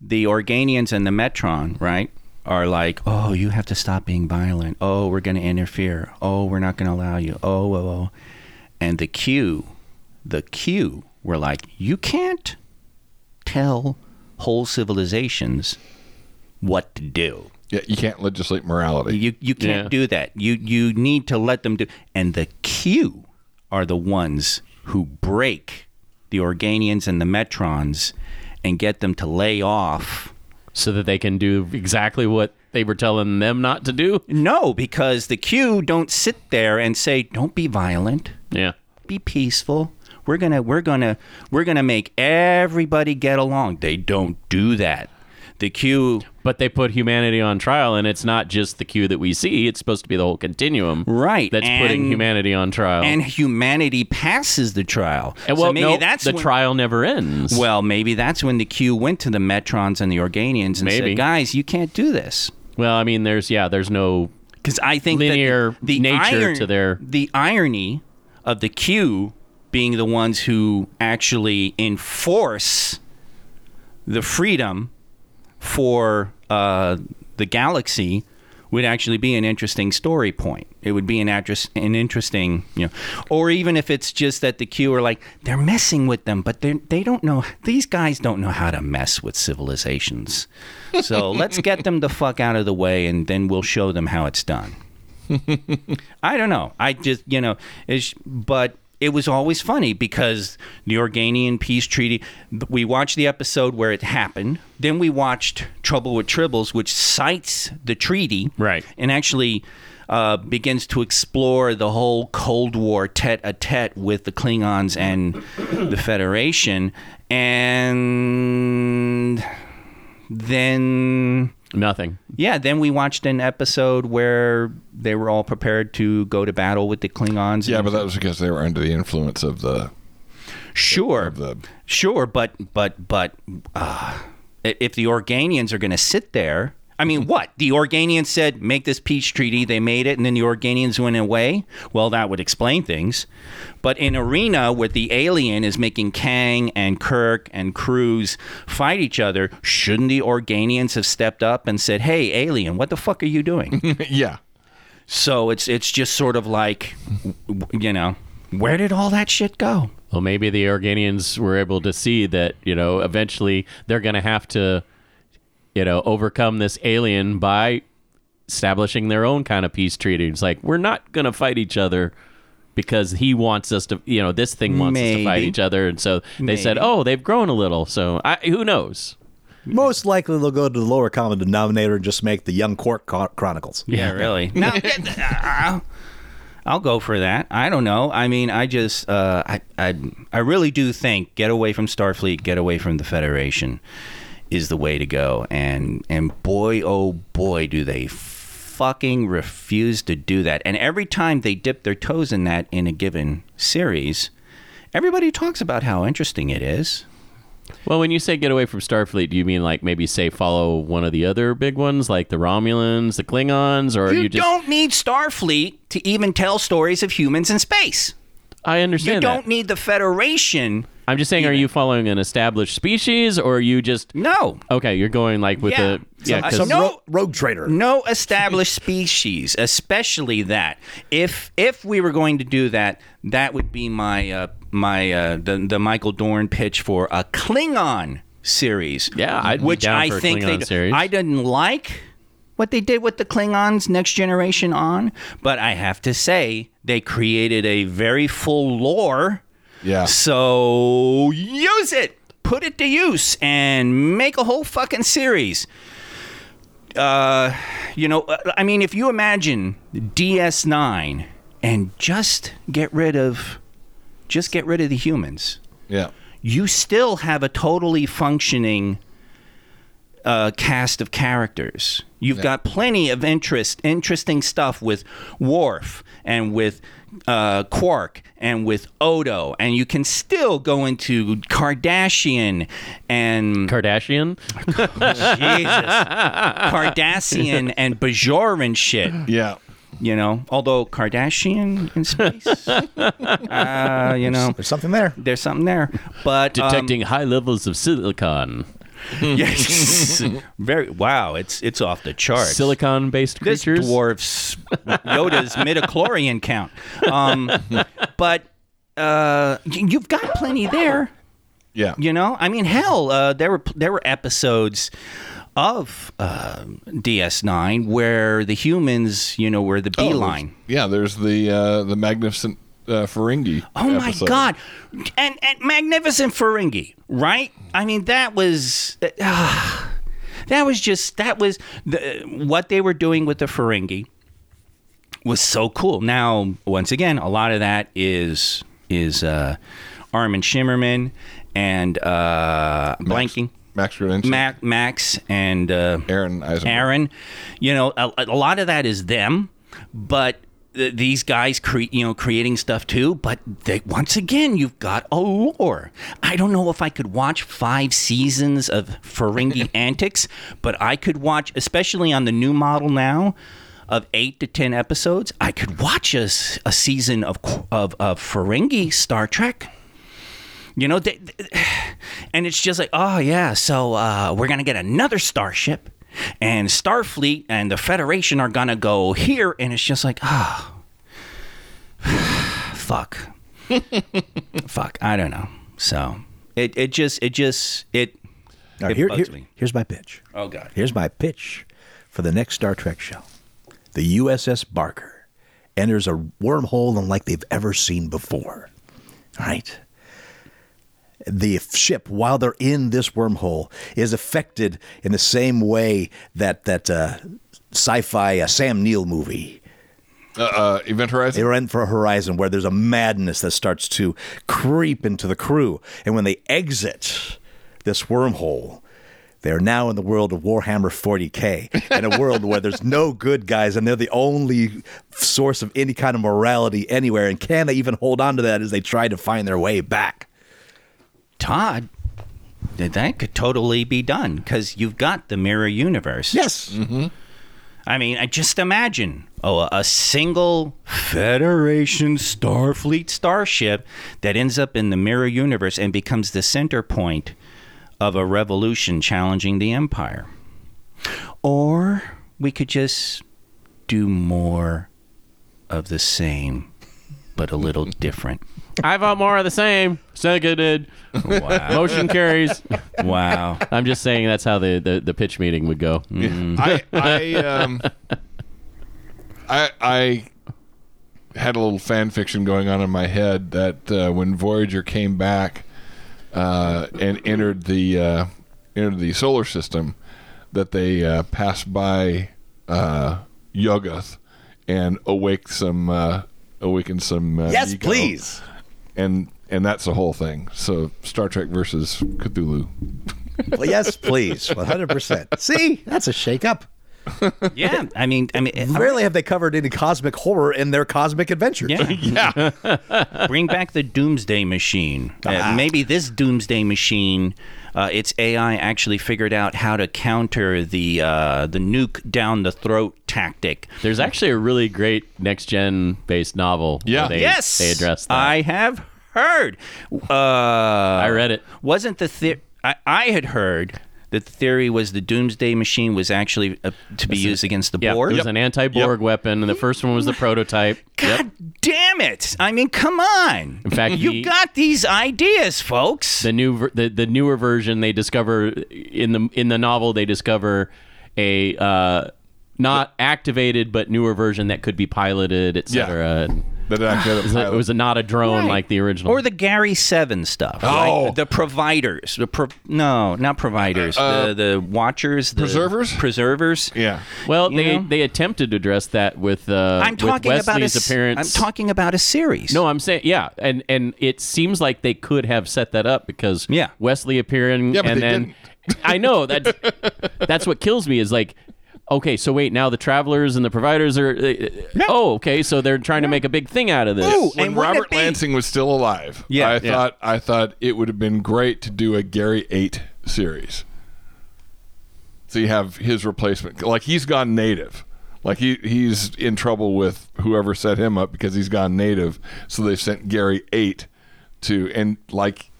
the Organians and the Metron, right? Are like, oh, you have to stop being violent. Oh, we're going to interfere. Oh, we're not going to allow you. Oh, oh, oh. And the Q, the Q were like, you can't tell whole civilizations what to do. Yeah, you can't legislate morality. You you can't Yeah. do that. You you need to let them do. And the Q are the ones who break the Organians and the Metrons and get them to lay off. So that they can do exactly what they were telling them not to do. No, because the Q don't sit there and say, "Don't be violent. Yeah. Be peaceful. We're gonna we're gonna we're gonna make everybody get along." They don't do that. The Q But they put humanity on trial, and it's not just the Q that we see. It's supposed to be the whole continuum. Right, That's putting humanity on trial. and humanity passes the trial. And, well, so maybe no, that's the when- trial never ends. Well, maybe that's when the Q went to the Metrons and the Organians and Maybe. said, "Guys, you can't do this." well, I mean, there's yeah, there's no Because I think Linear the, the nature iron- to their- the irony of the Q being the ones who actually enforce the freedom for uh, the galaxy would actually be an interesting story point. It would be an address, an interesting, you know, or even if it's just that the Q are like they're messing with them, but they they don't know. These guys don't know how to mess with civilizations. So let's get them the fuck out of the way, and then we'll show them how it's done. I don't know. I just you know, but it was always funny because the Organian peace treaty. We watched the episode where it happened. Then we watched Trouble with Tribbles, which cites the treaty, Right. and actually uh, begins to explore the whole Cold War tete-a-tete with the Klingons and the Federation, and then Nothing. yeah, then we watched an episode where they were all prepared to go to battle with the Klingons. Yeah, but that was because they were under the influence of the sure, of the sure, but but but uh, if the Organians are going to sit there, I mean, what the Organians said, make this peace treaty. They made it, and then the Organians went away. Well, that would explain things. But in Arena, where the alien is making Kang and Kirk and Cruz fight each other, shouldn't the Organians have stepped up and said, "Hey, alien, what the fuck are you doing?" yeah. So it's it's just sort of like, you know, where did all that shit go? Well, maybe the Organians were able to see that, you know, eventually they're going to have to, you know, overcome this alien by establishing their own kind of peace treaty. It's like, we're not going to fight each other because he wants us to, you know, this thing wants us to fight each other. And so they said, oh, they've grown a little. So I, who knows? Most likely they'll go to the lower common denominator and just make the Young Quark Chron- Chronicles. Yeah, really. No, I'll, I'll go for that. I don't know. I mean, I just, uh, I, I, I really do think get away from Starfleet, get away from the Federation, is the way to go. And and boy, oh boy, do they fucking refuse to do that. And every time they dip their toes in that in a given series, everybody talks about how interesting it is. Well, when you say get away from Starfleet, do you mean like maybe say follow one of the other big ones, like the Romulans, the Klingons, or You, you just? don't need Starfleet to even tell stories of humans in space. I understand. You don't that. need the Federation. I'm just saying, are you following an established species, or are you just No. okay? You're going like with Yeah. the yeah, Some- Some No. ro- rogue trader. No established species, especially that. If if we were going to do that, that would be my uh, my uh, the the Michael Dorn pitch for a Klingon series. Yeah, I'd be which down I for a think Klingon they. series. I didn't like what they did with the Klingons Next Generation on, but I have to say they created a very full lore. Yeah. So use it, put it to use, and make a whole fucking series. Uh, you know, uh, I mean, if you imagine DS9 and just get rid of, just get rid of the humans, Yeah. you still have a totally functioning uh, cast of characters. You've got plenty of interest, interesting stuff with Worf and with uh, Quark and with Odo, and you can still go into Kardashian and Kardashian. Jesus, Cardassian and Bajoran shit. Yeah. You know, although Kardashian in space, uh, you know, There's something there. there's something there. But um, Detecting high levels of silicon. Yes. Very wow, it's it's off the charts. Silicon based this creatures. dwarfs Yoda's midichlorian count. Um, but uh, you've got plenty there. Yeah. You know, I mean, hell, uh, there were there were episodes of uh, DS9 where the humans, you know, were the Oh, beeline. Yeah. There's the uh, the magnificent uh, Ferengi. Oh, my episode. God! And and magnificent Ferengi, right? I mean, that was uh, that was just that was the, what they were doing with the Ferengi was so cool. Now, once again, a lot of that is is uh, Armin Shimerman and uh, blanking Max. Mac, Max and uh, Aron Eisenberg. Aaron. You know, a, a lot of that is them, but these guys, cre- you know, creating stuff too. But they, once again, you've got a lore. I don't know if I could watch five seasons of Ferengi antics, but I could watch, especially on the new model now. Of eight to ten episodes, I could watch a season of of, of Ferengi Star Trek. You know, they, and it's just like, oh yeah, so uh, we're gonna get another starship, and Starfleet and the Federation are gonna go here, and it's just like, ah, fuck, fuck. I don't know. So it it just it just it. Right, it here- here- here's my pitch. Oh god. Here's my pitch for the next Star Trek show. The USS Barker enters a wormhole unlike they've ever seen before. All right. The ship, while they're in this wormhole, is affected in the same way that that uh, sci-fi uh, Sam Neill movie Uh, uh, Event Horizon. Event for Horizon, where there's a madness that starts to creep into the crew. And when they exit this wormhole, they're now in the world of Warhammer 40K, in a world where there's no good guys and they're the only source of any kind of morality anywhere. And can they even hold on to that as they try to find their way back? Todd, that that could totally be done because you've got the mirror universe. Yes. Mm-hmm. I mean, I just imagine oh, a single Federation Starfleet starship that ends up in the mirror universe and becomes the center point of a revolution challenging the Empire. Or we could just do more of the same, but a little different. I vote more of the same. Seconded. Wow. Motion carries. wow. I'm just saying that's how the, the, the pitch meeting would go. I I um I I had a little fan fiction going on in my head that uh, when Voyager came back uh, and entered the uh, entered the solar system, that they uh, passed by uh, Yuggoth and awake some uh, awaken some. Uh, Yes, ego. please. And and that's the whole thing. So Star Trek versus Cthulhu. Well, yes, please. 100%. See, that's a shake-up. Yeah. I mean, I mean, Rarely have they covered any cosmic horror in their cosmic adventures. Yeah. Yeah. Bring back the Doomsday Machine. Ah. Uh, maybe this Doomsday Machine, uh, its AI actually figured out how to counter the uh, the nuke down the throat tactic. There's actually a really great next gen based novel. where Yeah. They, yes, They address that. I have heard. Uh, I read it. Wasn't the the- I, I had heard that the theory was the Doomsday Machine was actually uh, to be used against the yeah, Borg. it was an anti Borg weapon, and the first one was the prototype. God damn it! I mean, come on. In fact, you the- got these ideas, folks. the new the, the newer version they discover in the in the novel they discover a uh, not activated but newer version that could be piloted etc That actually had a it was a, not a drone Right. like the original or the Gary Seven stuff. Oh. right? the providers. The pro- no, not providers. the the watchers. The Preservers? Preservers. yeah. well you they know? they attempted to address that with uh I'm talking with about a. Appearance I'm talking about a series. no, I'm saying yeah, and and it seems like they could have set that up because Yeah. Wesley appearing Yeah, but and they then I know that that's what kills me is like okay, so wait, now the travelers and the providers are uh, oh okay, so they're trying to make a big thing out of this. Ooh, when and Robert Lansing was still alive, Yeah. I Yeah. thought I thought it would have been great to do a Gary Eight series. So you have his replacement, like he's gone native, like he he's in trouble with whoever set him up because he's gone native. So they've sent Gary Eight to, and like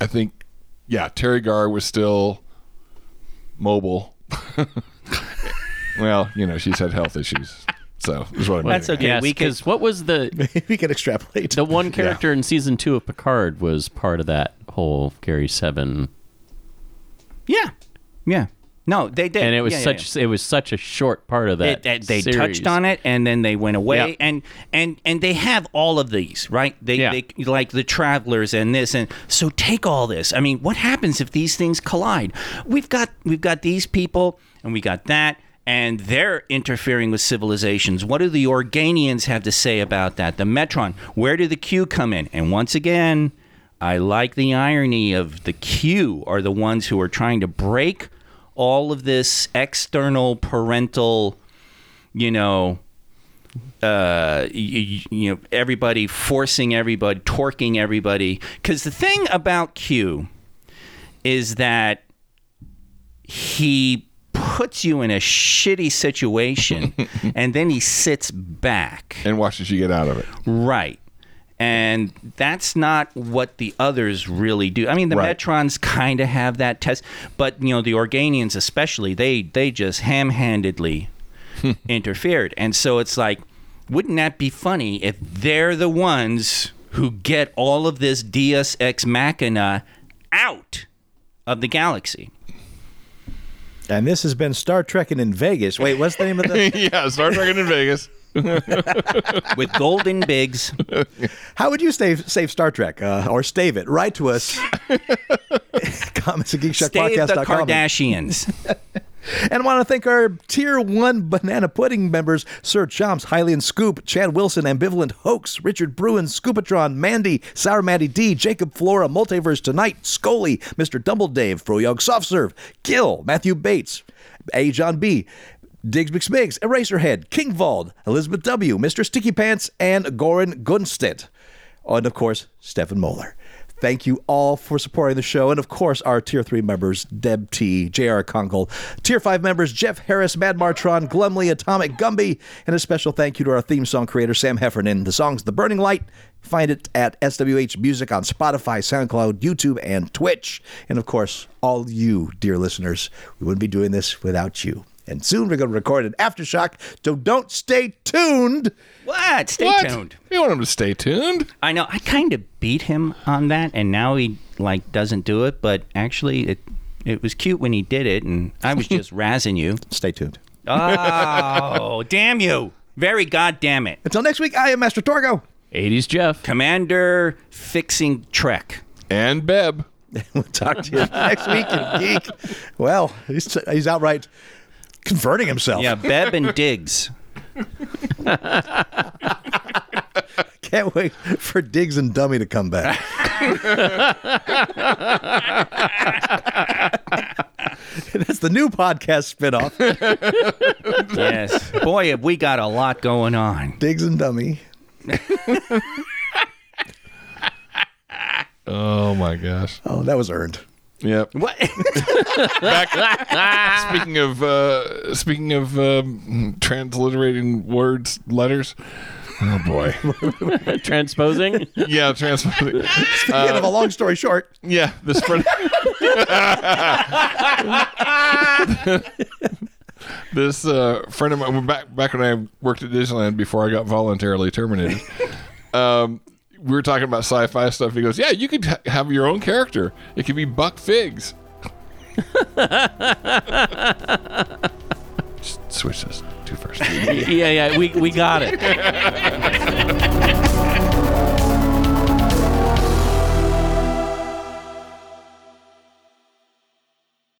I think, yeah, Teri Garr was still mobile. well, you know, she's had health issues, so is what I mean. That's okay. Yes, we could. because what was the we can extrapolate. the one character in season two of Picard was part of that whole Gary Seven, Yeah. Yeah. No, they did. and it was Yeah, yeah, such it was such a short part of that. It- it- they series. touched on it and then they went away Yeah. and and and they have all of these right they, Yeah. they like the travelers and this and so take all this i mean what happens if these things collide we've got we've got these people and we got that and they're interfering with civilizations. What do the Organians have to say about that? The Metron, where do the Q come in? And once again, I like the irony of the Q are the ones who are trying to break all of this external parental, you know, uh, you, you know, everybody forcing everybody, torquing everybody. Because the thing about Q is that he puts you in a shitty situation and then he sits back. and watches you get out of it. Right. And that's not what the others really do. I mean, the Right. Metrons kind of have that test, but you know, the Organians especially, they they just ham-handedly interfered. And so it's like, wouldn't that be funny if they're the ones who get all of this Deus Ex Machina out of the galaxy? And this has been Star Trekking in Vegas. Wait, what's the name of the? yeah, Star Trekking in Vegas. with golden bigs. How would you save save Star Trek uh, or stave it? Write to us. Comments at Stay the geekshockpodcast.com. Kardashians. And I want to thank our Tier 1 Banana Pudding members Sir Chomps, Hylian Scoop, Chad Wilson, Ambivalent Hoax, Richard Bruin, Scoopatron, Mandy, Sour Matty D, Jacob Flora, Multiverse Tonight, Scully, Mr. Dumbledave, Froyog Softserve, Gil, Matthew Bates, A. John B., Diggs McSmigs, Eraserhead, King Vald, Elizabeth W., Mr. Sticky Pants, and Goran Gunstedt. And of course, Stefan Moeller. Thank you all for supporting the show. And of course, our Tier 3 members, Deb T, J.R. Conkle. Tier 5 members, Jeff Harris, Mad Martron, Glumley, Atomic Gumby. And a special thank you to our theme song creator, Sam Heffernan. The song's The Burning Light. Find it at SWH Music on Spotify, SoundCloud, YouTube, and Twitch. And of course, all you, dear listeners, we wouldn't be doing this without you. And soon we're going to record an aftershock, so don't stay tuned. what? Stay What? tuned. You want him to stay tuned? I know. I kind of beat him on that, and now he like doesn't do it. But actually, it it was cute when he did it, and I was just razzing you. Stay tuned. Oh, damn you! Very goddamn it, Until next week, I am Master Torgo. 80s Jeff. Commander fixing Trek. And Beb. We'll talk to you next week in Geek. Well, he's, he's outright converting himself. Yeah, Beb and Diggs. Can't wait for Diggs and Dummy to come back. That's the new podcast spinoff. Yes, boy, have we got a lot going on. Diggs and Dummy. Oh my gosh. Oh, that was earned. Yep. What? speaking of uh, speaking of um, transliterating words, letters. Oh boy. Transposing. yeah, trans. Speaking of a long story short, Yeah, this friend. this uh, friend of mine back back when I worked at Disneyland before I got voluntarily terminated. um, we were talking about sci-fi stuff. He goes, "Yeah, you could ha- have your own character. It could be Buck Figs." Just switch this to first. yeah, yeah, we, we got it.